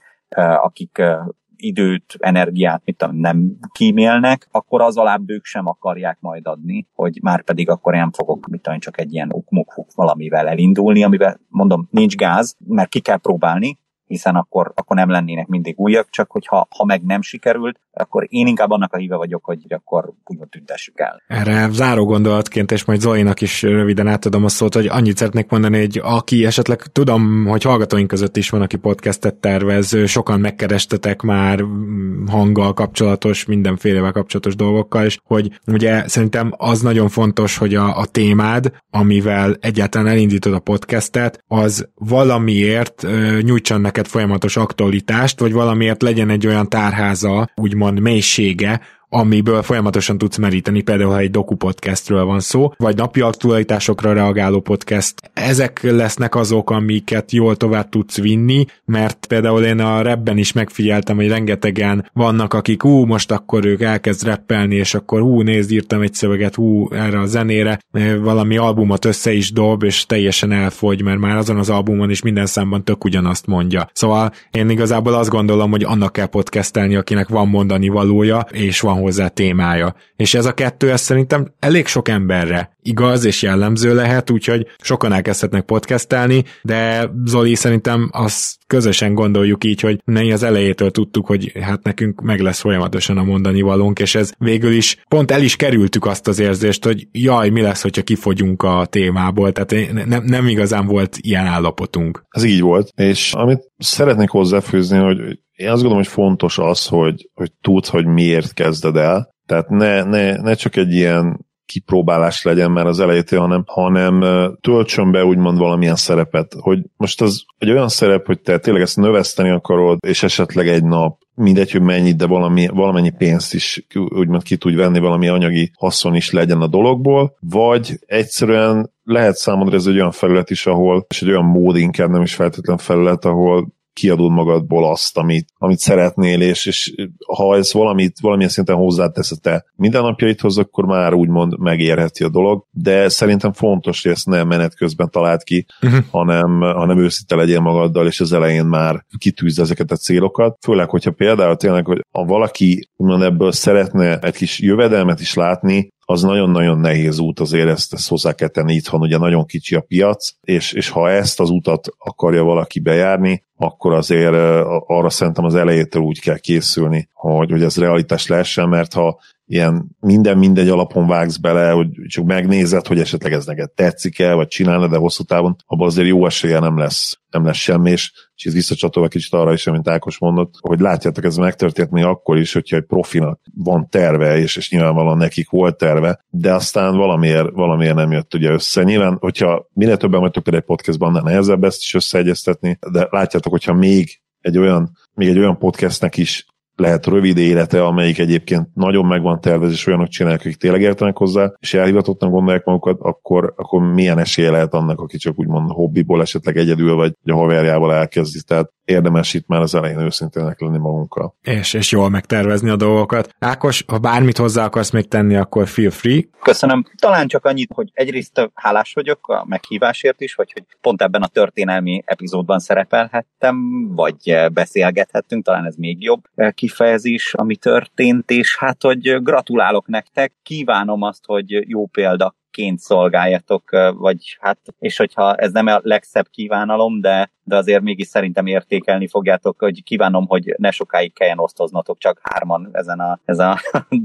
akik időt, energiát, mit tudom, nem kímélnek, akkor az alább ők sem akarják majd adni, hogy már pedig akkor én fogok, mit tudom, csak egy ilyen ukmuk valamivel elindulni, amivel mondom, nincs gáz, mert ki kell próbálni, hiszen akkor, akkor nem lennének mindig újak, csak hogyha ha meg nem sikerült, akkor én inkább annak a híve vagyok, hogy akkor úgymond tüntessük el. Erre záró gondolatként, és majd Zolinak is röviden átadom a szót, hogy annyit szeretnék mondani, hogy aki esetleg tudom, hogy hallgatóink között is van, aki podcastet tervez, sokan megkerestetek már hanggal kapcsolatos, mindenfélevel kapcsolatos dolgokkal, és hogy ugye szerintem az nagyon fontos, hogy a, a témád, amivel egyáltalán elindítod a podcastet, az valamiért nyújtson neked folyamatos aktualitást, vagy valamiért legyen egy olyan tárháza, úgymond mélysége, amiből folyamatosan tudsz meríteni, például ha egy doku podcastről van szó, vagy napi aktualitásokra reagáló podcast. Ezek lesznek azok, amiket jól tovább tudsz vinni, mert például én a repben is megfigyeltem, hogy rengetegen vannak, akik ú, most akkor ők elkezd rappelni, és akkor hú, nézd, írtam egy szöveget, hú, erre a zenére, valami albumot össze is dob, és teljesen elfogy, mert már azon az albumon is minden számban tök ugyanazt mondja. Szóval én igazából azt gondolom, hogy annak kell podcastelni, akinek van mondani valója, és van hozzá témája. És ez a kettő, ez szerintem elég sok emberre igaz és jellemző lehet, úgyhogy sokan elkezdhetnek podcastelni, de Zoli szerintem azt közösen gondoljuk így, hogy ne az elejétől tudtuk, hogy hát nekünk meg lesz folyamatosan a mondani valónk, és ez végül is pont el is kerültük azt az érzést, hogy jaj, mi lesz, hogyha kifogyunk a témából, tehát nem, nem igazán volt ilyen állapotunk. Ez így volt, és amit szeretnék hozzáfűzni, hogy én azt gondolom, hogy fontos az, hogy, hogy tudsz, hogy miért kezded el, tehát ne, ne, ne csak egy ilyen kipróbálás legyen már az elejétől, hanem, hanem töltsön be úgymond valamilyen szerepet, hogy most az egy olyan szerep, hogy te tényleg ezt növeszteni akarod, és esetleg egy nap mindegy, hogy mennyit, de valami, valamennyi pénzt is úgymond ki tudj venni, valami anyagi haszon is legyen a dologból, vagy egyszerűen lehet számodra ez egy olyan felület is, ahol, és egy olyan mód inkább nem is feltétlen felület, ahol kiadod magadból azt, amit, amit szeretnél, és, és ha ez valamit, valamilyen szinten hozzátesz a te mindennapjaidhoz, akkor már úgymond megérheti a dolog, de szerintem fontos, hogy ezt nem menet közben talált ki, uh-huh. hanem, hanem őszinte legyél magaddal, és az elején már kitűzd ezeket a célokat. Főleg, hogyha például tényleg, hogy ha valaki úgymond ebből szeretne egy kis jövedelmet is látni, az nagyon-nagyon nehéz út, azért ezt, ezt hozzá kell tenni itthon, ugye nagyon kicsi a piac, és, és ha ezt az utat akarja valaki bejárni, akkor azért arra szerintem az elejétől úgy kell készülni, hogy, hogy ez realitás lehessen, mert ha ilyen minden mindegy alapon vágsz bele, hogy csak megnézed, hogy esetleg ez neked tetszik-e, vagy csinálna, de hosszú távon, abban azért jó esélye nem lesz, nem lesz semmi, és, és ez visszacsatolva kicsit arra is, amit Ákos mondott, hogy látjátok, ez megtörtént még akkor is, hogyha egy profinak van terve, és, és nyilvánvalóan nekik volt terve, de aztán valamiért, valamiért nem jött ugye össze. Nyilván, hogyha minél többen vagytok például egy podcastban, annál nehezebb ezt is összeegyeztetni, de látjátok, hogyha még egy olyan, még egy olyan podcastnek is lehet rövid élete, amelyik egyébként nagyon meg van tervezve, és olyanok csinálják, akik tényleg értenek hozzá, és elhivatottan gondolják magukat, akkor, akkor milyen esélye lehet annak, aki csak úgymond hobbiból esetleg egyedül, vagy a haverjával elkezdi. Tehát érdemes itt már az elején őszintének lenni magunkkal. És, és jól megtervezni a dolgokat. Ákos, ha bármit hozzá akarsz még tenni, akkor feel free. Köszönöm. Talán csak annyit, hogy egyrészt hálás vagyok a meghívásért is, vagy hogy pont ebben a történelmi epizódban szerepelhettem, vagy beszélgethettünk, talán ez még jobb kifejezés, ami történt, és hát, hogy gratulálok nektek, kívánom azt, hogy jó példa ként szolgáljatok, vagy hát, és hogyha ez nem a legszebb kívánalom, de, de azért mégis szerintem értékelni fogjátok, hogy kívánom, hogy ne sokáig kelljen osztoznatok csak hárman ezen a, ez a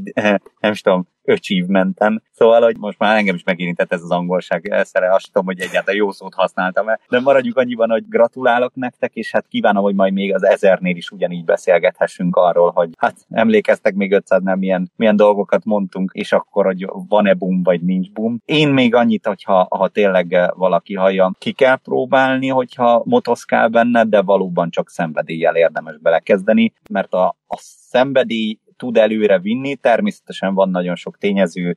nem tudom, achievementen. Szóval, hogy most már engem is megérintett ez az angolság szere, azt tudom, hogy egyáltalán jó szót használtam -e. De maradjuk annyiban, hogy gratulálok nektek, és hát kívánom, hogy majd még az ezernél is ugyanígy beszélgethessünk arról, hogy hát emlékeztek még 500 nem milyen, milyen dolgokat mondtunk, és akkor, hogy van-e boom, vagy nincs boom. Én még annyit, hogyha ha tényleg valaki hallja, ki kell próbálni, hogyha motoszkál benne, de valóban csak szenvedéllyel érdemes belekezdeni, mert a, a szenvedély tud előre vinni. Természetesen van nagyon sok tényező,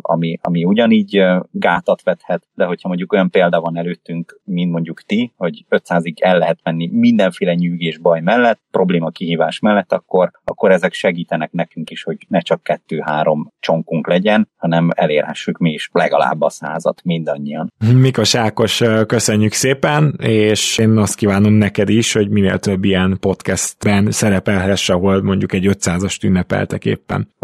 ami, ami ugyanígy gátat vethet, de hogyha mondjuk olyan példa van előttünk, mint mondjuk ti, hogy 500-ig el lehet menni mindenféle nyűgés baj mellett, probléma kihívás mellett, akkor, akkor ezek segítenek nekünk is, hogy ne csak kettő-három csonkunk legyen, hanem elérhessük mi is legalább a százat mindannyian. Mikos Ákos, köszönjük szépen, és én azt kívánom neked is, hogy minél több ilyen podcastben szerepelhess, ahol mondjuk egy 500-as ünnepeltek éppen.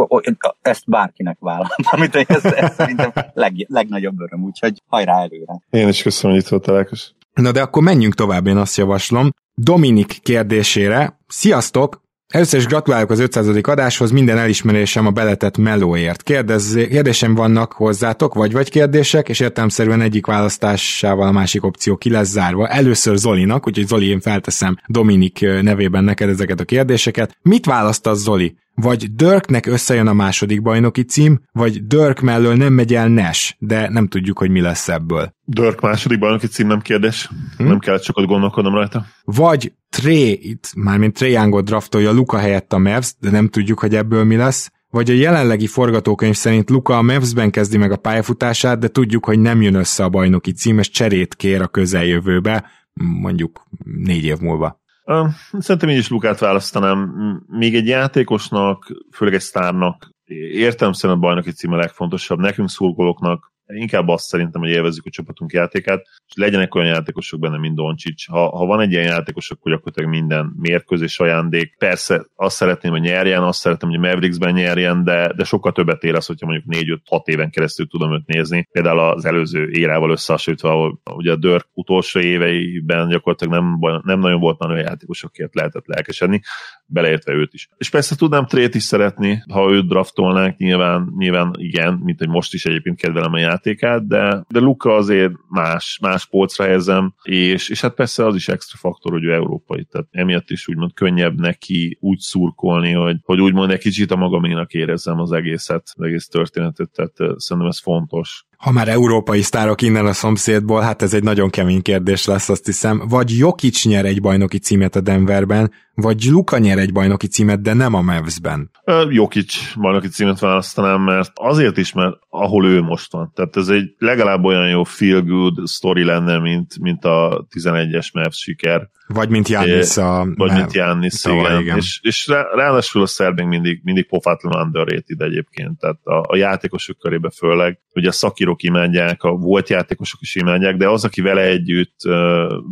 Ezt bárkinek vállalom, amit ez, ez szerintem leg, legnagyobb öröm, úgyhogy hajrá előre. Én is köszönöm, hogy itt volt Ákos. Na de akkor menjünk tovább, én azt javaslom. Dominik kérdésére. Sziasztok! Először is gratulálok az 500. adáshoz, minden elismerésem a beletett melóért. Kérdez, kérdésem vannak hozzátok, vagy vagy kérdések, és értelmszerűen egyik választásával a másik opció ki lesz zárva. Először Zolinak, úgyhogy Zoli, én felteszem Dominik nevében neked ezeket a kérdéseket. Mit választasz Zoli? Vagy Dörknek összejön a második bajnoki cím, vagy Dörk mellől nem megy el Nes, de nem tudjuk, hogy mi lesz ebből. Dörk második bajnoki cím nem kérdés, hm? nem kell sokat gondolkodnom rajta. Vagy Tré, itt mármint Tré Youngot draftolja Luka helyett a Mavs, de nem tudjuk, hogy ebből mi lesz, vagy a jelenlegi forgatókönyv szerint Luka a Mavs-ben kezdi meg a pályafutását, de tudjuk, hogy nem jön össze a bajnoki címes cserét kér a közeljövőbe, mondjuk négy év múlva. Szerintem én is Lukát választanám. Még egy játékosnak, főleg egy sztárnak értem szerint a bajnoki cím a legfontosabb. Nekünk szurkolóknak inkább azt szerintem, hogy élvezzük a csapatunk játékát, és legyenek olyan játékosok benne, mint Doncsics. Ha, ha van egy ilyen játékos, akkor gyakorlatilag minden mérkőzés ajándék. Persze azt szeretném, hogy nyerjen, azt szeretném, hogy Mavericksben nyerjen, de, de sokkal többet ér az, hogyha mondjuk 4-5-6 éven keresztül tudom őt nézni. Például az előző érával összehasonlítva, ahol ugye a Dörk utolsó éveiben gyakorlatilag nem, nem nagyon volt olyan játékos, akiket lehetett lelkesedni, beleértve őt is. És persze tudnám trét is szeretni, ha őt draftolnánk, nyilván, nyilván igen, mint hogy most is egyébként kedvelem a játékát, de, de Luka azért más, más polcra helyezem, és, és hát persze az is extra faktor, hogy ő európai, tehát emiatt is úgymond könnyebb neki úgy szurkolni, hogy, hogy úgymond egy kicsit a magaménak érezzem az egészet, az egész történetet, tehát szerintem ez fontos. Ha már európai sztárok innen a szomszédból, hát ez egy nagyon kemény kérdés lesz, azt hiszem. Vagy Jokic nyer egy bajnoki címet a Denverben, vagy Luka nyer egy bajnoki címet, de nem a Mavs-ben? Jokic bajnoki címet választanám, mert azért is, mert ahol ő most van. Tehát ez egy legalább olyan jó feel-good story lenne, mint, mint a 11-es Mavs siker. Vagy mint Jannis a... Vagy mint Jannis, igen. igen. És, és rá, ráadásul a szerb még mindig, mindig pofátlan underrated egyébként. Tehát a, a játékosok körébe főleg, ugye a szakírók imádják, a volt játékosok is imádják, de az, aki vele együtt uh,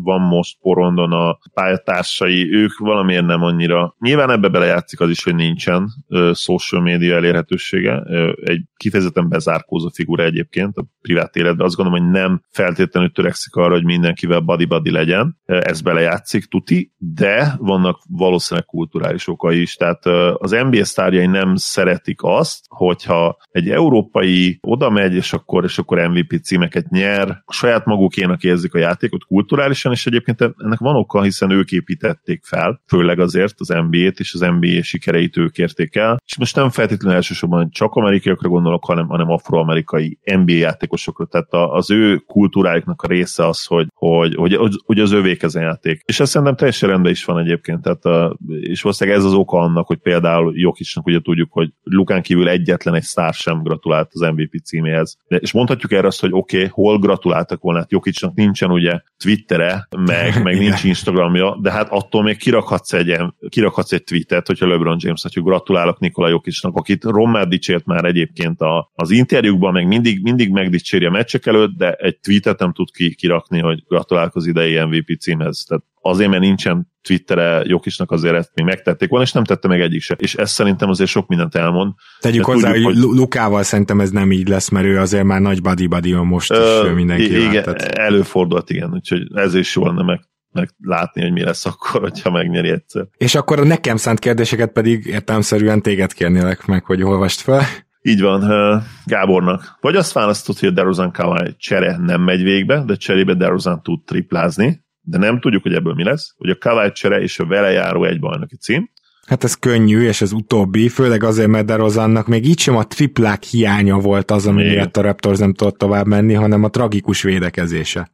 van most porondon a pályatársai, ők valamiért nem annyira. Nyilván ebbe belejátszik az is, hogy nincsen uh, social media elérhetősége. Uh, egy kifejezetten bezárkózó figura egyébként a privát életben. Azt gondolom, hogy nem feltétlenül törekszik arra, hogy mindenkivel body-body legyen. Ez belejátszik tuti, de vannak valószínűleg kulturális okai is. Tehát az NBA sztárjai nem szeretik azt, hogyha egy európai oda megy, és akkor, és akkor MVP címeket nyer, saját magukénak érzik a játékot kulturálisan, és egyébként ennek van oka, hiszen ők építették fel, főleg azért az NBA-t és az NBA sikereit ők érték el. És most nem feltétlenül elsősorban csak amerikaiakra gondolok, hanem, hanem afroamerikai NBA játékosokra. Tehát az ő kultúrájuknak a része az, hogy, hogy, hogy, hogy az övék ez a játék. És ez szerintem teljesen rendben is van egyébként, tehát a, és valószínűleg ez az oka annak, hogy például Jokicsnak ugye tudjuk, hogy Lukán kívül egyetlen egy sztár sem gratulált az MVP címéhez. De, és mondhatjuk erre azt, hogy oké, okay, hol gratuláltak volna, hát Jokicsnak nincsen ugye Twittere, meg, meg nincs Instagramja, de hát attól még kirakhatsz egy, kirakhatsz egy tweetet, hogyha LeBron James, hogy gratulálok Nikola Jokicsnak, akit Rommel dicsért már egyébként a, az interjúkban, meg mindig, mindig megdicséri a meccsek előtt, de egy tweetet nem tud ki, kirakni, hogy gratulálok az idei MVP címhez. Tehát azért, mert nincsen Twittere Jokisnak azért ezt még megtették volna, és nem tette meg egyik se. És ez szerintem azért sok mindent elmond. Tegyük hozzá, tudjuk, hogy Lukával szerintem ez nem így lesz, mert ő azért már nagy body body most is ö, mindenki Igen, tehát... előfordult, igen, úgyhogy ez is jól nem meg meg látni, hogy mi lesz akkor, hogyha megnyeri egyszer. És akkor a nekem szánt kérdéseket pedig értelmszerűen téged kérnélek meg, hogy olvast fel. Így van, Gábornak. Vagy azt választott, hogy a DeRozan Kawai csere nem megy végbe, de cserébe DeRozan tud triplázni, de nem tudjuk, hogy ebből mi lesz, hogy a Kawai csere és a vele járó egy bajnoki cím. Hát ez könnyű, és ez utóbbi, főleg azért, mert DeRozannak még így sem a triplák hiánya volt az, ami miatt a Raptors nem tudott tovább menni, hanem a tragikus védekezése.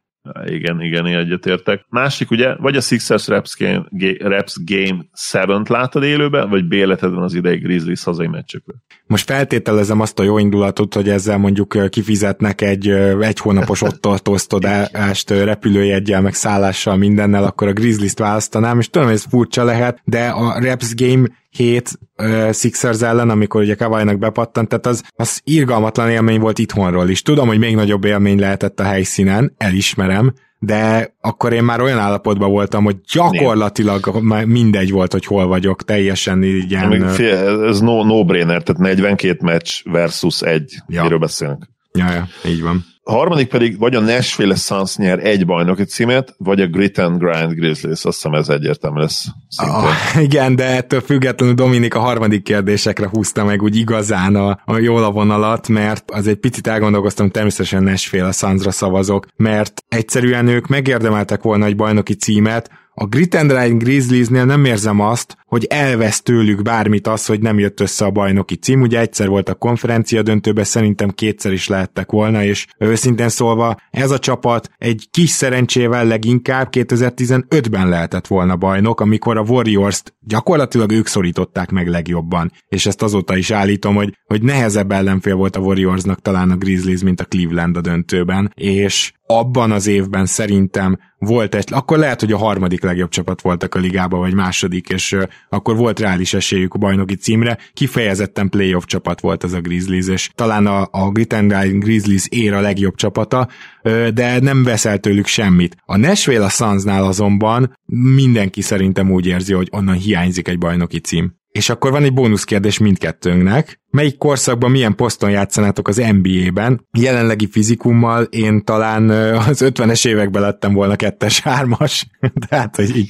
Igen, igen, én egyetértek. Másik ugye, vagy a Sixers Raps Game, Raps Game 7-t látod élőben, vagy béleted van az idei Grizzlies hazai meccsekre. Most feltételezem azt a jó indulatot, hogy ezzel mondjuk kifizetnek egy egy hónapos ottartóztodást repülőjegyel, meg szállással, mindennel, akkor a Grizzlies-t választanám, és tudom, hogy ez furcsa lehet, de a Raps Game 7 uh, Sixers ellen, amikor ugye Kawai-nak bepattant, tehát az, az irgalmatlan élmény volt itthonról is. Tudom, hogy még nagyobb élmény lehetett a helyszínen, elismerem, de akkor én már olyan állapotban voltam, hogy gyakorlatilag mindegy volt, hogy hol vagyok, teljesen így ilyen... Ez no, no-brainer, tehát 42 meccs versus egy, ja. miről beszélünk. Ja, ja, így van. A harmadik pedig vagy a Nashville Suns nyer egy bajnoki címet, vagy a Grit and Grind Grizzlies. Azt hiszem ez egyértelmű lesz. Ah, igen, de ettől függetlenül Dominik a harmadik kérdésekre húzta meg úgy igazán a, a jól a vonalat, mert az egy picit elgondolkoztam, természetesen Nashville a Sunsra szavazok, mert egyszerűen ők megérdemeltek volna egy bajnoki címet, a Grit and Grizzliesnél nem érzem azt, hogy elvesz tőlük bármit az, hogy nem jött össze a bajnoki cím. Ugye egyszer volt a konferencia döntőbe, szerintem kétszer is lehettek volna, és őszintén szólva ez a csapat egy kis szerencsével leginkább 2015-ben lehetett volna bajnok, amikor a Warriors-t gyakorlatilag ők szorították meg legjobban. És ezt azóta is állítom, hogy, hogy nehezebb ellenfél volt a Warriorsnak talán a Grizzlies, mint a Cleveland a döntőben, és abban az évben szerintem volt egy, akkor lehet, hogy a harmadik legjobb csapat voltak a ligában, vagy második, és akkor volt reális esélyük a bajnoki címre, kifejezetten playoff csapat volt az a Grizzlies, és talán a, a Grit and Grizzlies ér a legjobb csapata, de nem veszel tőlük semmit. A Nashville a Sunsnál azonban mindenki szerintem úgy érzi, hogy onnan hiányzik egy bajnoki cím. És akkor van egy bónuszkérdés mindkettőnknek. Melyik korszakban milyen poszton játszanátok az NBA-ben? Jelenlegi fizikummal én talán az 50-es években lettem volna kettes, hármas. Tehát, hogy így.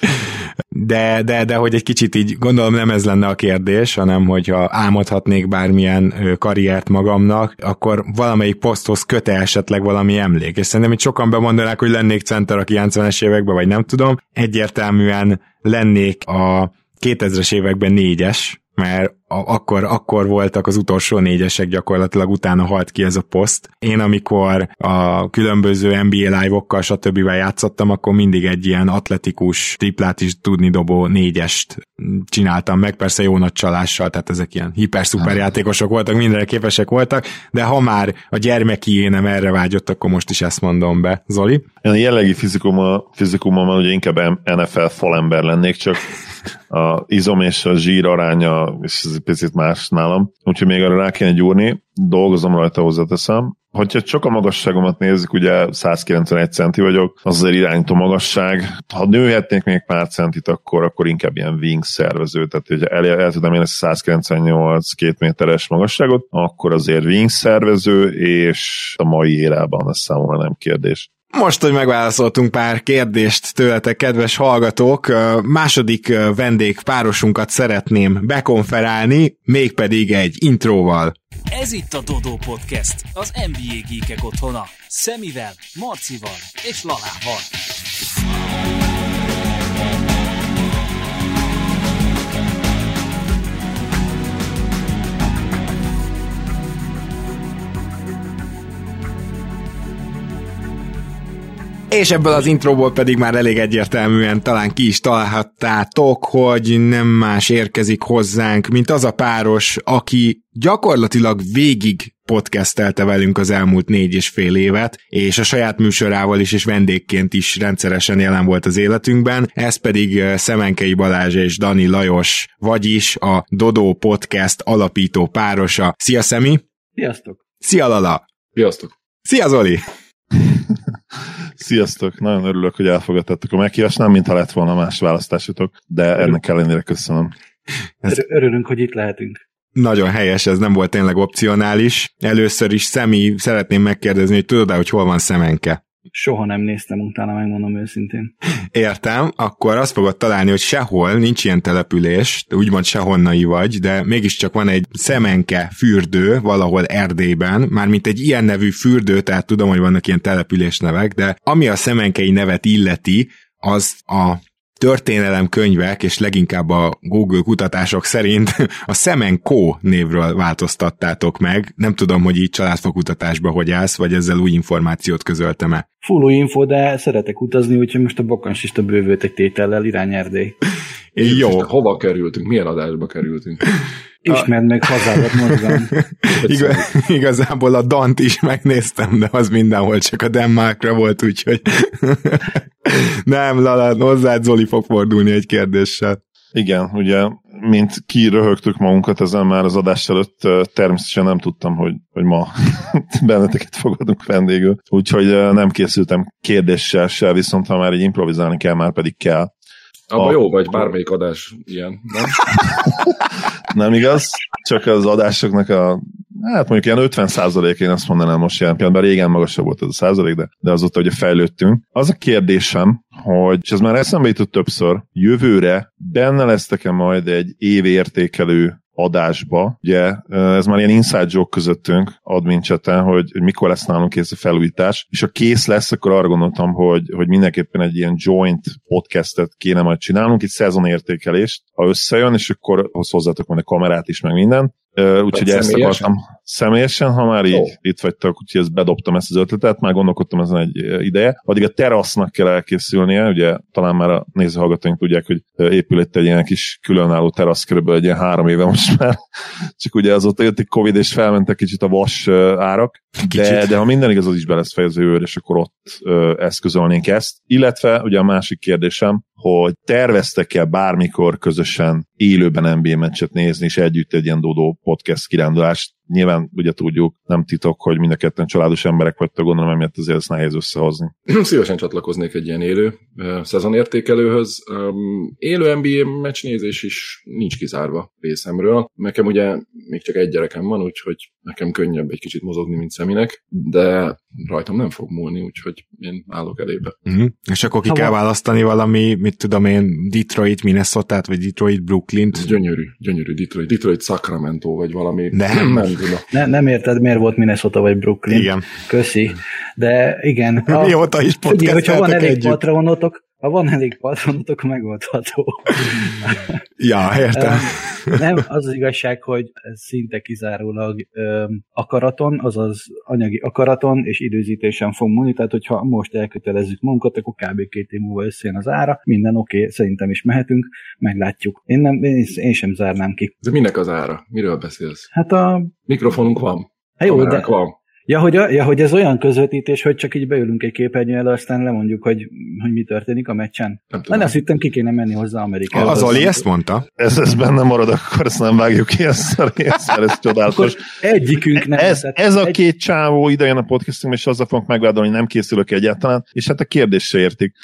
De, de, de hogy egy kicsit így gondolom nem ez lenne a kérdés, hanem hogyha álmodhatnék bármilyen karriert magamnak, akkor valamelyik poszthoz köte esetleg valami emlék. És szerintem itt sokan bemondanák, hogy lennék center a 90-es években, vagy nem tudom. Egyértelműen lennék a 2000-es években négyes, mert akkor, akkor voltak az utolsó négyesek gyakorlatilag, utána halt ki ez a poszt. Én amikor a különböző NBA live-okkal stb. játszottam, akkor mindig egy ilyen atletikus triplát is tudni dobó négyest csináltam meg, persze jó nagy csalással, tehát ezek ilyen hiper-szuper játékosok voltak, mindenre képesek voltak, de ha már a gyermeki énem erre vágyott, akkor most is ezt mondom be. Zoli? Én a jellegi fizikummal, fizikummal ugye inkább NFL falember lennék, csak a izom és a zsír aránya, és ez egy picit más nálam, úgyhogy még arra rá kéne gyúrni, dolgozom rajta, hozzáteszem. Hogyha csak a magasságomat nézzük, ugye 191 centi vagyok, az azért irányító magasság. Ha nőhetnék még pár centit, akkor, akkor inkább ilyen wing szervező, tehát hogyha el, el tudom én ezt 198 két méteres magasságot, akkor azért wing szervező, és a mai érában ez számomra nem kérdés. Most, hogy megválaszoltunk pár kérdést tőletek, kedves hallgatók, második vendég párosunkat szeretném bekonferálni, mégpedig egy intróval. Ez itt a Dodó Podcast, az NBA Geekek otthona. Szemivel, Marcival és Lalával. És ebből az intróból pedig már elég egyértelműen talán ki is találhattátok, hogy nem más érkezik hozzánk, mint az a páros, aki gyakorlatilag végig podcastelte velünk az elmúlt négy és fél évet, és a saját műsorával is és vendégként is rendszeresen jelen volt az életünkben, ez pedig Szemenkei Balázs és Dani Lajos, vagyis a Dodó Podcast alapító párosa. Szia Szemi! Sziasztok! Szia Lala! Sziasztok! Szia Zoli! Sziasztok! Nagyon örülök, hogy elfogadtátok a meghívást, nem mintha lett volna más választásotok, de ennek ellenére köszönöm. Ez... Örülünk, hogy itt lehetünk. Nagyon helyes, ez nem volt tényleg opcionális. Először is Szemi, szeretném megkérdezni, hogy tudod-e, hogy hol van szemenke? Soha nem néztem utána, megmondom őszintén. Értem, akkor azt fogod találni, hogy sehol nincs ilyen település, úgymond sehonnai vagy, de mégiscsak van egy szemenke fürdő valahol Erdélyben, mármint egy ilyen nevű fürdő, tehát tudom, hogy vannak ilyen településnevek, de ami a szemenkei nevet illeti, az a történelem könyvek, és leginkább a Google kutatások szerint a Semenko névről változtattátok meg. Nem tudom, hogy így családfakutatásba hogy állsz, vagy ezzel új információt közöltem-e. Full új info, de szeretek utazni, úgyhogy most a bakansista bővült egy tétellel irány Erdély. Jó. Hova kerültünk? Milyen adásba kerültünk? Ismerd meg hazádat mozgam. Igaz, igazából a Dant is megnéztem, de az mindenhol csak a Denmarkra volt, úgyhogy nem, Lala, hozzád Zoli fog fordulni egy kérdéssel. Igen, ugye, mint kiröhögtük magunkat ezen már az adás előtt, természetesen nem tudtam, hogy, hogy ma benneteket fogadunk vendégül, úgyhogy nem készültem kérdéssel se, viszont ha már egy improvizálni kell, már pedig kell. Abba a... jó vagy, bármelyik adás ilyen, nem? Nem igaz, csak az adásoknak a Hát mondjuk ilyen 50 százalék, én azt mondanám most jelen pillanatban, régen magasabb volt ez a százalék, de, de azóta ugye fejlődtünk. Az a kérdésem, hogy, és ez már eszembe jutott többször, jövőre benne lesztek-e majd egy évértékelő adásba, ugye ez már ilyen inside joke közöttünk admin chaten, hogy, hogy mikor lesz nálunk kész a felújítás, és ha kész lesz, akkor arra gondoltam, hogy, hogy mindenképpen egy ilyen joint podcastet kéne majd csinálnunk, egy szezonértékelést, ha összejön, és akkor hozzátok majd a kamerát is, meg minden, úgyhogy ezt akartam személyesen, ha már így oh. itt vagytok, úgyhogy ezt bedobtam ezt az ötletet, már gondolkodtam ezen egy ideje. Addig a terasznak kell elkészülnie, ugye talán már a nézőhallgatóink tudják, hogy épül itt egy ilyen kis különálló terasz, körülbelül egy ilyen három éve most már, csak ugye azóta jött egy Covid, és felmentek kicsit a vas árak, de, de ha minden igaz, az is be lesz fejező és akkor ott eszközölnénk ezt. Illetve ugye a másik kérdésem, hogy terveztek-e bármikor közösen élőben NBA meccset nézni, és együtt egy ilyen Dodó podcast kirándulást nyilván ugye tudjuk, nem titok, hogy mind a ketten családos emberek vagytok, gondolom, emiatt azért ezt nehéz összehozni. Szívesen csatlakoznék egy ilyen élő uh, szezonértékelőhöz. Élő NBA meccsnézés is nincs kizárva részemről. Nekem ugye még csak egy gyerekem van, úgyhogy nekem könnyebb egy kicsit mozogni, mint Szeminek, de rajtam nem fog múlni, úgyhogy én állok elébe. Uh-huh. És akkor ki ha kell van. választani valami, mit tudom én, Detroit, minnesota vagy Detroit, Brooklyn. Gyönyörű, gyönyörű Detroit, Detroit, Sacramento, vagy valami. Nem, nem ne, nem érted, miért volt Minnesota vagy Brooklyn. Igen. Köszi. De igen. A, Mióta is podcast hogyha van elég együtt. patronotok, ha van elég patronotok, megoldható. ja, értem. Nem, az az igazság, hogy ez szinte kizárólag akaraton, azaz anyagi akaraton és időzítésen fog múlni, tehát hogyha most elkötelezzük magunkat, akkor kb. két év múlva összejön az ára, minden oké, okay, szerintem is mehetünk, meglátjuk. Én, nem, én, én sem zárnám ki. De minek az ára? Miről beszélsz? Hát a... Mikrofonunk van. Hát jó, de, van. Ja hogy, ja, hogy ez olyan közvetítés, hogy csak így beülünk egy képernyő elő, aztán lemondjuk, hogy, hogy mi történik a meccsen. Nem tudom. azt hittem, ki kéne menni hozzá Amerikába. Az Oli ezt mondta? Ez, ez benne marad, akkor ezt nem vágjuk ki, ezt, ezt, ez csodálatos. egyikünk nem. Ez, ez a két csávó idejön a podcastunk, és azzal fogunk megvádolni, hogy nem készülök egyáltalán, és hát a kérdés se értik.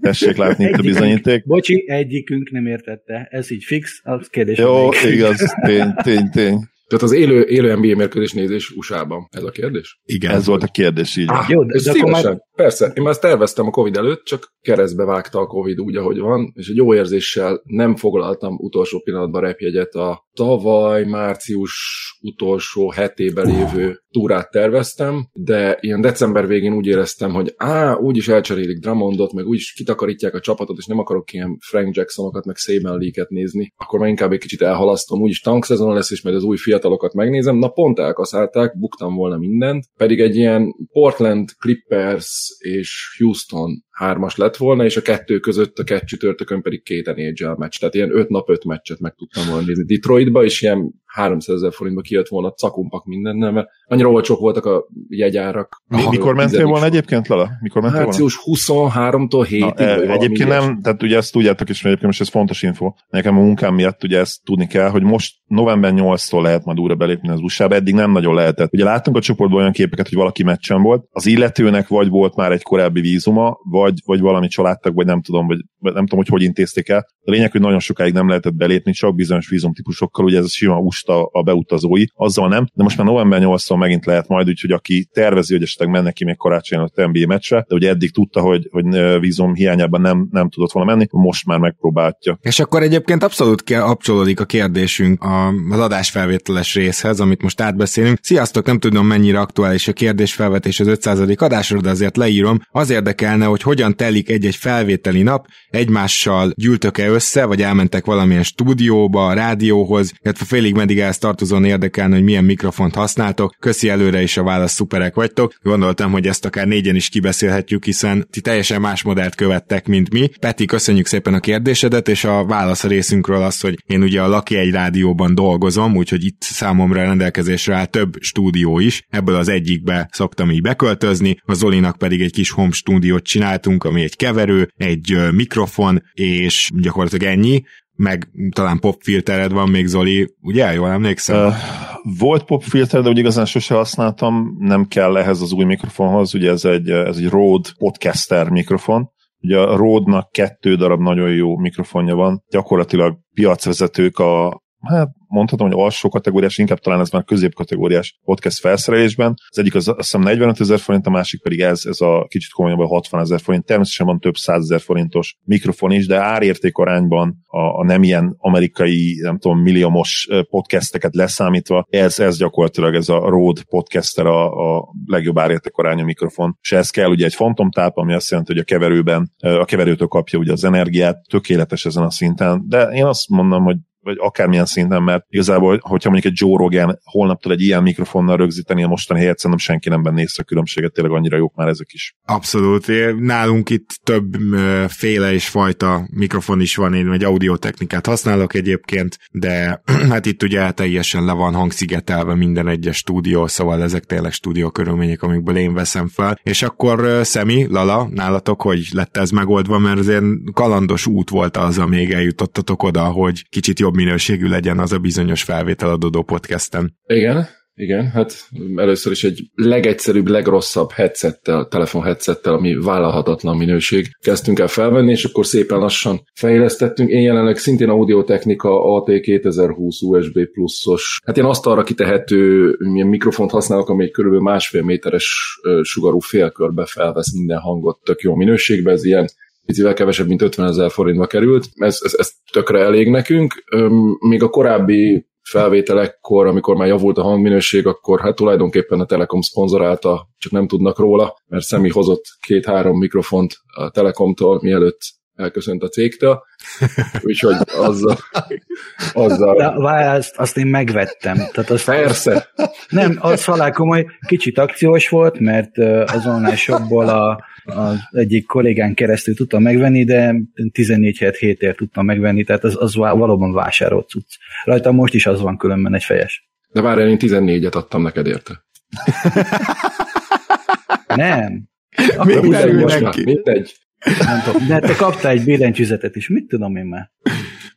Tessék látni itt a bizonyíték. Bocsi, egyikünk nem értette. Ez így fix, az kérdés. Jó, igaz, tény, tény, tény. Tehát az élő, élő NBA mérkőzés nézés USA-ban. Ez a kérdés? Igen. Ez volt a kérdés, így. Ah, Jó, de, de akkor már... Persze, én már ezt terveztem a Covid előtt, csak keresztbe vágta a Covid úgy, ahogy van, és egy jó érzéssel nem foglaltam utolsó pillanatban repjegyet a tavaly március utolsó hetében lévő túrát terveztem, de ilyen december végén úgy éreztem, hogy á, úgyis elcserélik Drummondot, meg úgyis kitakarítják a csapatot, és nem akarok ilyen Frank Jacksonokat, meg Saban Lee-ket nézni, akkor már inkább egy kicsit elhalasztom, úgyis tankszezon lesz, és majd az új fiatalokat megnézem. Na pont elkaszálták, buktam volna mindent, pedig egy ilyen Portland Clippers és Houston hármas lett volna, és a kettő között a kettő csütörtökön pedig két NHL meccs. Tehát ilyen öt nap öt meccset meg tudtam volna nézni Detroitba, és ilyen 300 ezer forintba kijött volna cakumpak mindennel, mert annyira olcsók voltak a jegyárak. Mi, mikor mentél volna egyébként, Lala? Mikor mentél Március 23-tól 7 Na, e, Egyébként nem, tehát ugye ezt tudjátok is, mert egyébként most ez fontos info. Nekem a munkám miatt ugye ezt tudni kell, hogy most november 8-tól lehet majd újra belépni az usa eddig nem nagyon lehetett. Ugye láttunk a csoportban olyan képeket, hogy valaki meccsen volt, az illetőnek vagy volt már egy korábbi vízuma, vagy, vagy valami családtag, vagy nem tudom, vagy nem tudom, hogy hogy intézték el. A lényeg, hogy nagyon sokáig nem lehetett belépni, csak bizonyos vízumtípusokkal, ugye ez a sima usta a beutazói, azzal nem, de most már november 8 megint lehet majd, úgyhogy aki tervezi, hogy esetleg mennek ki még karácsony a NBA meccsre, de ugye eddig tudta, hogy, hogy vízum hiányában nem, nem tudott volna menni, most már megpróbálja. És akkor egyébként abszolút kapcsolódik a kérdésünk az adásfelvételes részhez, amit most átbeszélünk. Sziasztok, nem tudom mennyire aktuális a kérdésfelvetés az 500. adásról, de azért leírom. Az érdekelne, hogy hogyan telik egy-egy felvételi nap, egymással gyűltök-e össze, vagy elmentek valamilyen stúdióba, rádióhoz, illetve félig meddig ehhez tartozóan érdekelne, hogy milyen mikrofont használtok. Köszi előre is a válasz, szuperek vagytok. Gondoltam, hogy ezt akár négyen is kibeszélhetjük, hiszen ti teljesen más modellt követtek, mint mi. Peti, köszönjük szépen a kérdésedet, és a válasz a részünkről az, hogy én ugye a Laki egy rádióban dolgozom, úgyhogy itt számomra rendelkezésre áll több stúdió is. Ebből az egyikbe szoktam így beköltözni, a Zolinak pedig egy kis home stúdiót csináltunk, ami egy keverő, egy mikrofon, és gyakorlatilag ennyi meg talán popfiltered van még, Zoli, ugye? Jól emlékszem? Uh, volt popfilter, de úgy igazán sose használtam, nem kell ehhez az új mikrofonhoz, ugye ez egy, ez egy Rode podcaster mikrofon, Ugye a Rode-nak kettő darab nagyon jó mikrofonja van, gyakorlatilag piacvezetők a, hát mondhatom, hogy alsó kategóriás, inkább talán ez már középkategóriás podcast felszerelésben. Az egyik az azt hiszem 45 ezer forint, a másik pedig ez, ez a kicsit komolyabb a 60 ezer forint. Természetesen van több százezer forintos mikrofon is, de árérték arányban a, a nem ilyen amerikai, nem tudom, milliómos podcasteket leszámítva, ez, ez gyakorlatilag ez a Rode podcaster a, a legjobb árérték arányú mikrofon. És ez kell ugye egy fantomtáp, ami azt jelenti, hogy a keverőben, a keverőtől kapja ugye az energiát, tökéletes ezen a szinten, de én azt mondom, hogy vagy akármilyen szinten, mert igazából, hogyha mondjuk egy Joe Rogan holnaptól egy ilyen mikrofonnal rögzíteni a mostani helyet, szerintem senki nem benne észre a különbséget, tényleg annyira jók már ezek is. Abszolút. Nálunk itt több féle és fajta mikrofon is van, én egy audiotechnikát használok egyébként, de hát itt ugye teljesen le van hangszigetelve minden egyes stúdió, szóval ezek tényleg stúdió körülmények, amikből én veszem fel. És akkor Szemi, Lala, nálatok hogy lett ez megoldva, mert azért kalandos út volt az, amíg eljutottatok oda, hogy kicsit jobb minőségű legyen az a bizonyos felvétel a Dodo podcasten. Igen, igen, hát először is egy legegyszerűbb, legrosszabb headsettel, telefon headsettel, ami vállalhatatlan minőség kezdtünk el felvenni, és akkor szépen lassan fejlesztettünk. Én jelenleg szintén audiotechnika AT2020 USB pluszos, hát én azt arra kitehető milyen mikrofont használok, ami egy körülbelül másfél méteres sugarú félkörbe felvesz minden hangot tök jó minőségben, ez ilyen picivel kevesebb, mint 50 ezer forintba került. Ez, ez, ez tökre elég nekünk. Még a korábbi felvételekkor, amikor már javult a hangminőség, akkor hát tulajdonképpen a Telekom szponzorálta, csak nem tudnak róla, mert Szemi hozott két-három mikrofont a Telekomtól, mielőtt elköszönt a cégtől, úgyhogy azzal... azzal... De, várj, azt, azt én megvettem. Tehát az, Persze. Nem, az halál komoly, kicsit akciós volt, mert az online shopból a, az egyik kollégán keresztül tudtam megvenni, de 14 7 hétért tudtam megvenni, tehát az, az valóban vásárolt cucc. Rajta most is az van különben egy fejes. De várj, én 14-et adtam neked érte. Nem. Még mindegy, neki. mindegy. Nem tudom. De te kaptál egy billentyűzetet is, mit tudom én már?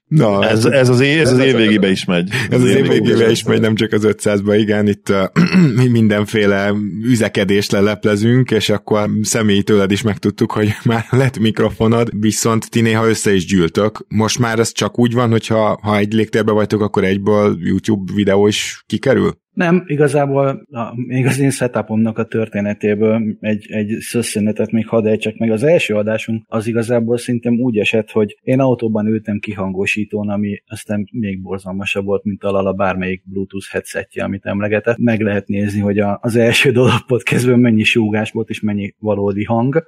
Na, ez, ez az, év, ez az év végébe is megy. Ez az év végébe is megy, nem csak az 500-ba, igen, itt uh, mindenféle üzekedést leleplezünk, és akkor személyi tőled is megtudtuk, hogy már lett mikrofonod, viszont ti néha össze is gyűltök. Most már ez csak úgy van, hogyha ha egy légtérbe vagytok, akkor egyből YouTube videó is kikerül? Nem, igazából a, még az én setupomnak a történetéből egy, egy szösszenetet még hadd csak meg. Az első adásunk az igazából szerintem úgy esett, hogy én autóban ültem kihangosítón, ami aztán még borzalmasabb volt, mint a bármelyik Bluetooth headsetje, amit emlegetett. Meg lehet nézni, hogy a, az első dolog podcastben mennyi súgás volt, és mennyi valódi hang.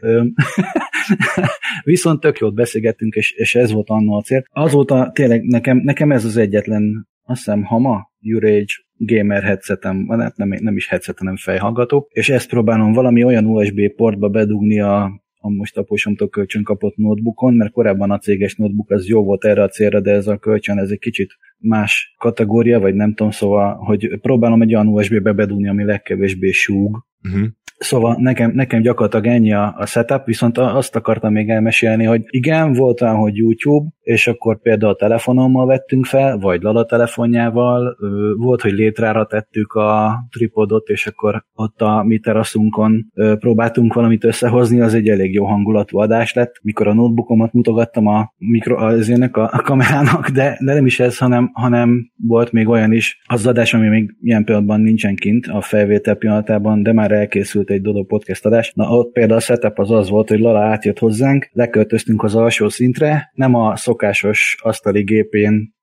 Viszont tök jót beszélgettünk, és, és ez volt annó a cél. Azóta tényleg nekem, nekem ez az egyetlen azt hiszem Hama, Urage gamer headsetem, hát nem, nem is headset, hanem fejhallgató, és ezt próbálom valami olyan USB portba bedugni a, a most aposomtól kölcsön kapott notebookon, mert korábban a céges notebook az jó volt erre a célra, de ez a kölcsön ez egy kicsit más kategória, vagy nem tudom, szóval, hogy próbálom egy olyan USB-be bedugni, ami legkevésbé súg, uh-huh. Szóval nekem, nekem gyakorlatilag ennyi a, a setup, viszont azt akartam még elmesélni, hogy igen, volt olyan, hogy YouTube, és akkor például a telefonommal vettünk fel, vagy Lala telefonjával, volt, hogy létrára tettük a tripodot, és akkor ott a mi teraszunkon próbáltunk valamit összehozni, az egy elég jó hangulatú adás lett. Mikor a notebookomat mutogattam a, mikro, az a, a kamerának, de, de nem is ez, hanem, hanem volt még olyan is, az adás, ami még ilyen pillanatban nincsen kint a felvétel pillanatában, de már elkészült egy Dodo podcast adás. Na ott például a setup az az volt, hogy Lala átjött hozzánk, leköltöztünk az alsó szintre, nem a szokásos asztali gépén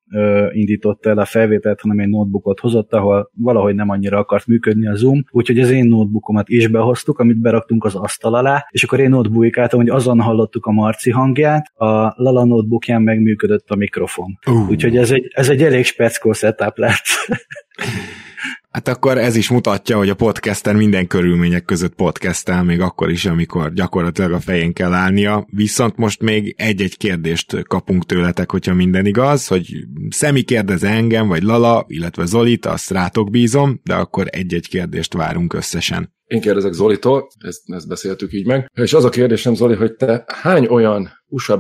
indította el a felvételt, hanem egy notebookot hozott, ahol valahogy nem annyira akart működni a Zoom, úgyhogy az én notebookomat is behoztuk, amit beraktunk az asztal alá, és akkor én notebookáltam, hogy azon hallottuk a Marci hangját, a Lala notebookján megműködött a mikrofon. Uh. Úgyhogy ez egy, ez egy elég speckó setup lett. Hát akkor ez is mutatja, hogy a podcaster minden körülmények között podcastel, még akkor is, amikor gyakorlatilag a fején kell állnia. Viszont most még egy-egy kérdést kapunk tőletek, hogyha minden igaz, hogy Szemi kérdez engem, vagy Lala, illetve Zolit, azt rátok bízom, de akkor egy-egy kérdést várunk összesen. Én kérdezek Zolitól, ezt, ezt beszéltük így meg. És az a kérdésem, Zoli, hogy te hány olyan usa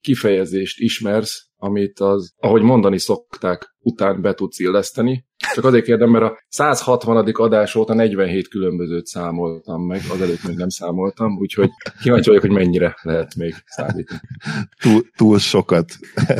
kifejezést ismersz, amit az, ahogy mondani szokták, után be tudsz illeszteni. Csak azért kérdem, mert a 160. adás óta 47 különbözőt számoltam meg, azelőtt még nem számoltam, úgyhogy kíváncsi vagyok, hogy mennyire lehet még számítani. Túl, túl sokat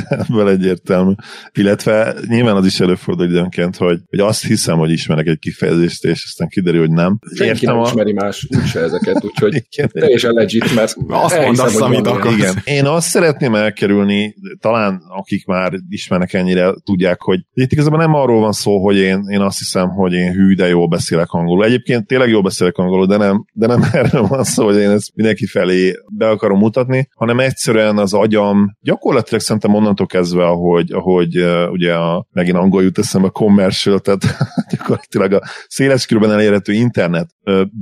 ebből egyértelmű. Illetve nyilván az is előfordul időnként, hogy, hogy azt hiszem, hogy ismerek egy kifejezést, és aztán kiderül, hogy nem. Senki nem a... ismeri más úgyse ezeket, úgyhogy teljesen legit, mert azt mondasz, amit akarsz. Igen. Én azt szeretném elkerülni, talán akik már ismernek ennyire, tudják, hogy itt igazából nem arról van szó, hogy én, én azt hiszem, hogy én hű, de jól beszélek angolul. Egyébként tényleg jól beszélek angolul, de nem, de nem erről van szó, hogy én ezt mindenki felé be akarom mutatni, hanem egyszerűen az agyam gyakorlatilag szerintem onnantól kezdve, ahogy, ahogy ugye a, megint angol jut eszembe a commercial, tehát gyakorlatilag a széles körben elérhető internet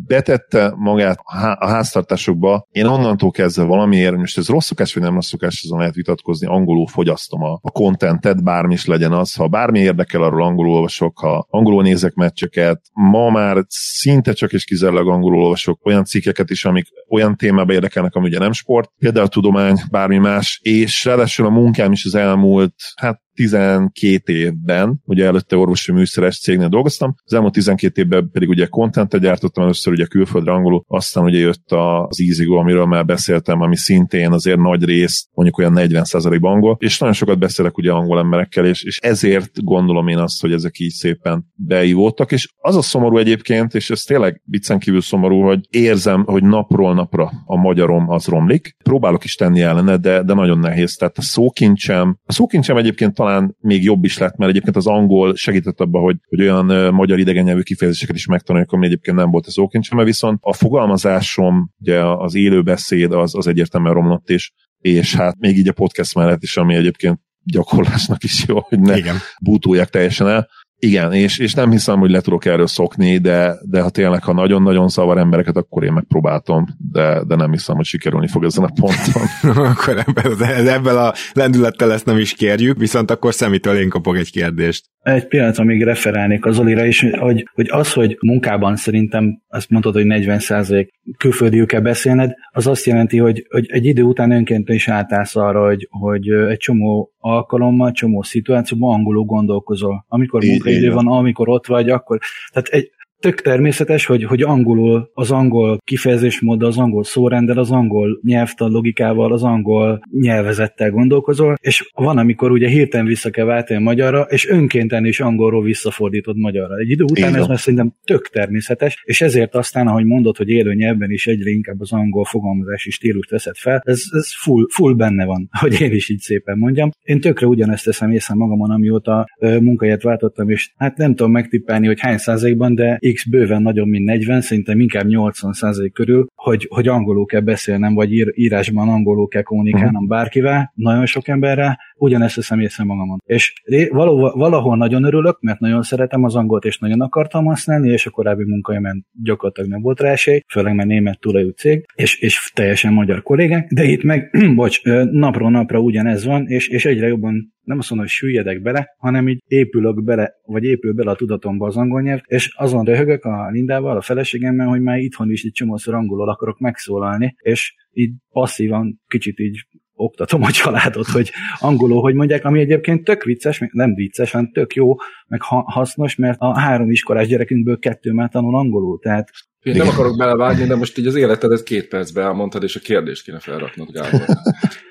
betette magát a, há- a háztartásokba. Én onnantól kezdve valamiért, most ez rossz szokás, vagy nem rossz szokás, azon lehet vitatkozni, angolul fogyasztom a, a contentet, bármi is legyen az. Ha bármi érdekel, arról angolul olvasok, ha angolul nézek meccseket, ma már szinte csak és kizárólag angolul olvasok olyan cikkeket is, amik olyan témába érdekelnek, ami ugye nem sport, például tudomány, bármi más, és ráadásul a munkám is az elmúlt, hát 12 évben, ugye előtte orvosi műszeres cégnél dolgoztam, az elmúlt 12 évben pedig ugye content gyártottam, először ugye külföldre angolul, aztán ugye jött az EasyGo, amiről már beszéltem, ami szintén azért nagy rész, mondjuk olyan 40% angol, és nagyon sokat beszélek ugye angol emberekkel, és, és ezért gondolom én azt, hogy ezek így szépen beívódtak, és az a szomorú egyébként, és ez tényleg viccen kívül szomorú, hogy érzem, hogy napról napra a magyarom az romlik. Próbálok is tenni ellene, de, de nagyon nehéz. Tehát a szókincsem, a szókincsem egyébként talán talán még jobb is lett, mert egyébként az angol segített abban, hogy, hogy olyan magyar idegen nyelvű kifejezéseket is megtanuljak, ami egyébként nem volt az ókincsem, viszont a fogalmazásom, ugye az élő beszéd az, az egyértelműen romlott, és, és hát még így a podcast mellett is, ami egyébként gyakorlásnak is jó, hogy ne Igen. bútulják teljesen el. Igen, és, és nem hiszem, hogy le tudok erről szokni, de, de ha tényleg, ha nagyon-nagyon szavar embereket, akkor én megpróbáltam, de, de nem hiszem, hogy sikerülni fog ezen a ponton. akkor ebben, ebben a lendülettel ezt nem is kérjük, viszont akkor szemitől én kapok egy kérdést. Egy pillanat, amíg referálnék az Olira is, hogy, hogy az, hogy munkában szerintem, azt mondtad, hogy 40% külföldiül kell beszélned, az azt jelenti, hogy, hogy egy idő után önként is átállsz arra, hogy, hogy egy csomó alkalommal, csomó szituációban angolul gondolkozol. Amikor munkaidő van, amikor ott vagy, akkor... Tehát egy, tök természetes, hogy, hogy angolul, az angol kifejezésmód, az angol szórendel, az angol nyelvtan logikával, az angol nyelvezettel gondolkozol, és van, amikor ugye hirtelen vissza kell váltani a magyarra, és önkénten is angolról visszafordítod magyarra. Egy idő után ez már szerintem tök természetes, és ezért aztán, ahogy mondod, hogy élő nyelvben is egyre inkább az angol fogalmazási stílust veszed fel, ez, ez full, full benne van, hogy én is így szépen mondjam. Én tökre ugyanezt teszem észre magamon, amióta munkahelyet váltottam, és hát nem tudom megtippálni, hogy hány százalékban, de X bőven nagyobb, mint 40, szerintem inkább 80% körül, hogy, hogy angolul kell beszélnem, vagy ír, írásban angolul kell kommunikálnom uh-huh. bárkivel, nagyon sok emberrel, ugyanezt teszem észre magamon. És valahol, valahol nagyon örülök, mert nagyon szeretem az angolt, és nagyon akartam használni, és a korábbi munkahelyemen gyakorlatilag nem volt rá esély, főleg mert német tulajú cég, és, és teljesen magyar kollégák, de itt meg, bocs, napról napra ugyanez van, és, és egyre jobban nem azt mondom, hogy süllyedek bele, hanem így épülök bele, vagy épül bele a tudatomba az angol nyelv, és azon röhögök a Lindával, a feleségemmel, hogy már itthon is egy csomószor angolul akarok megszólalni, és így passzívan kicsit így oktatom a családot, hogy angolul, hogy mondják, ami egyébként tök vicces, nem vicces, hanem tök jó, meg hasznos, mert a három iskolás gyerekünkből kettő már tanul angolul, tehát én nem akarok belevágni, de most így az életedet két percbe elmondtad, és a kérdést kéne felraknod, Gábor.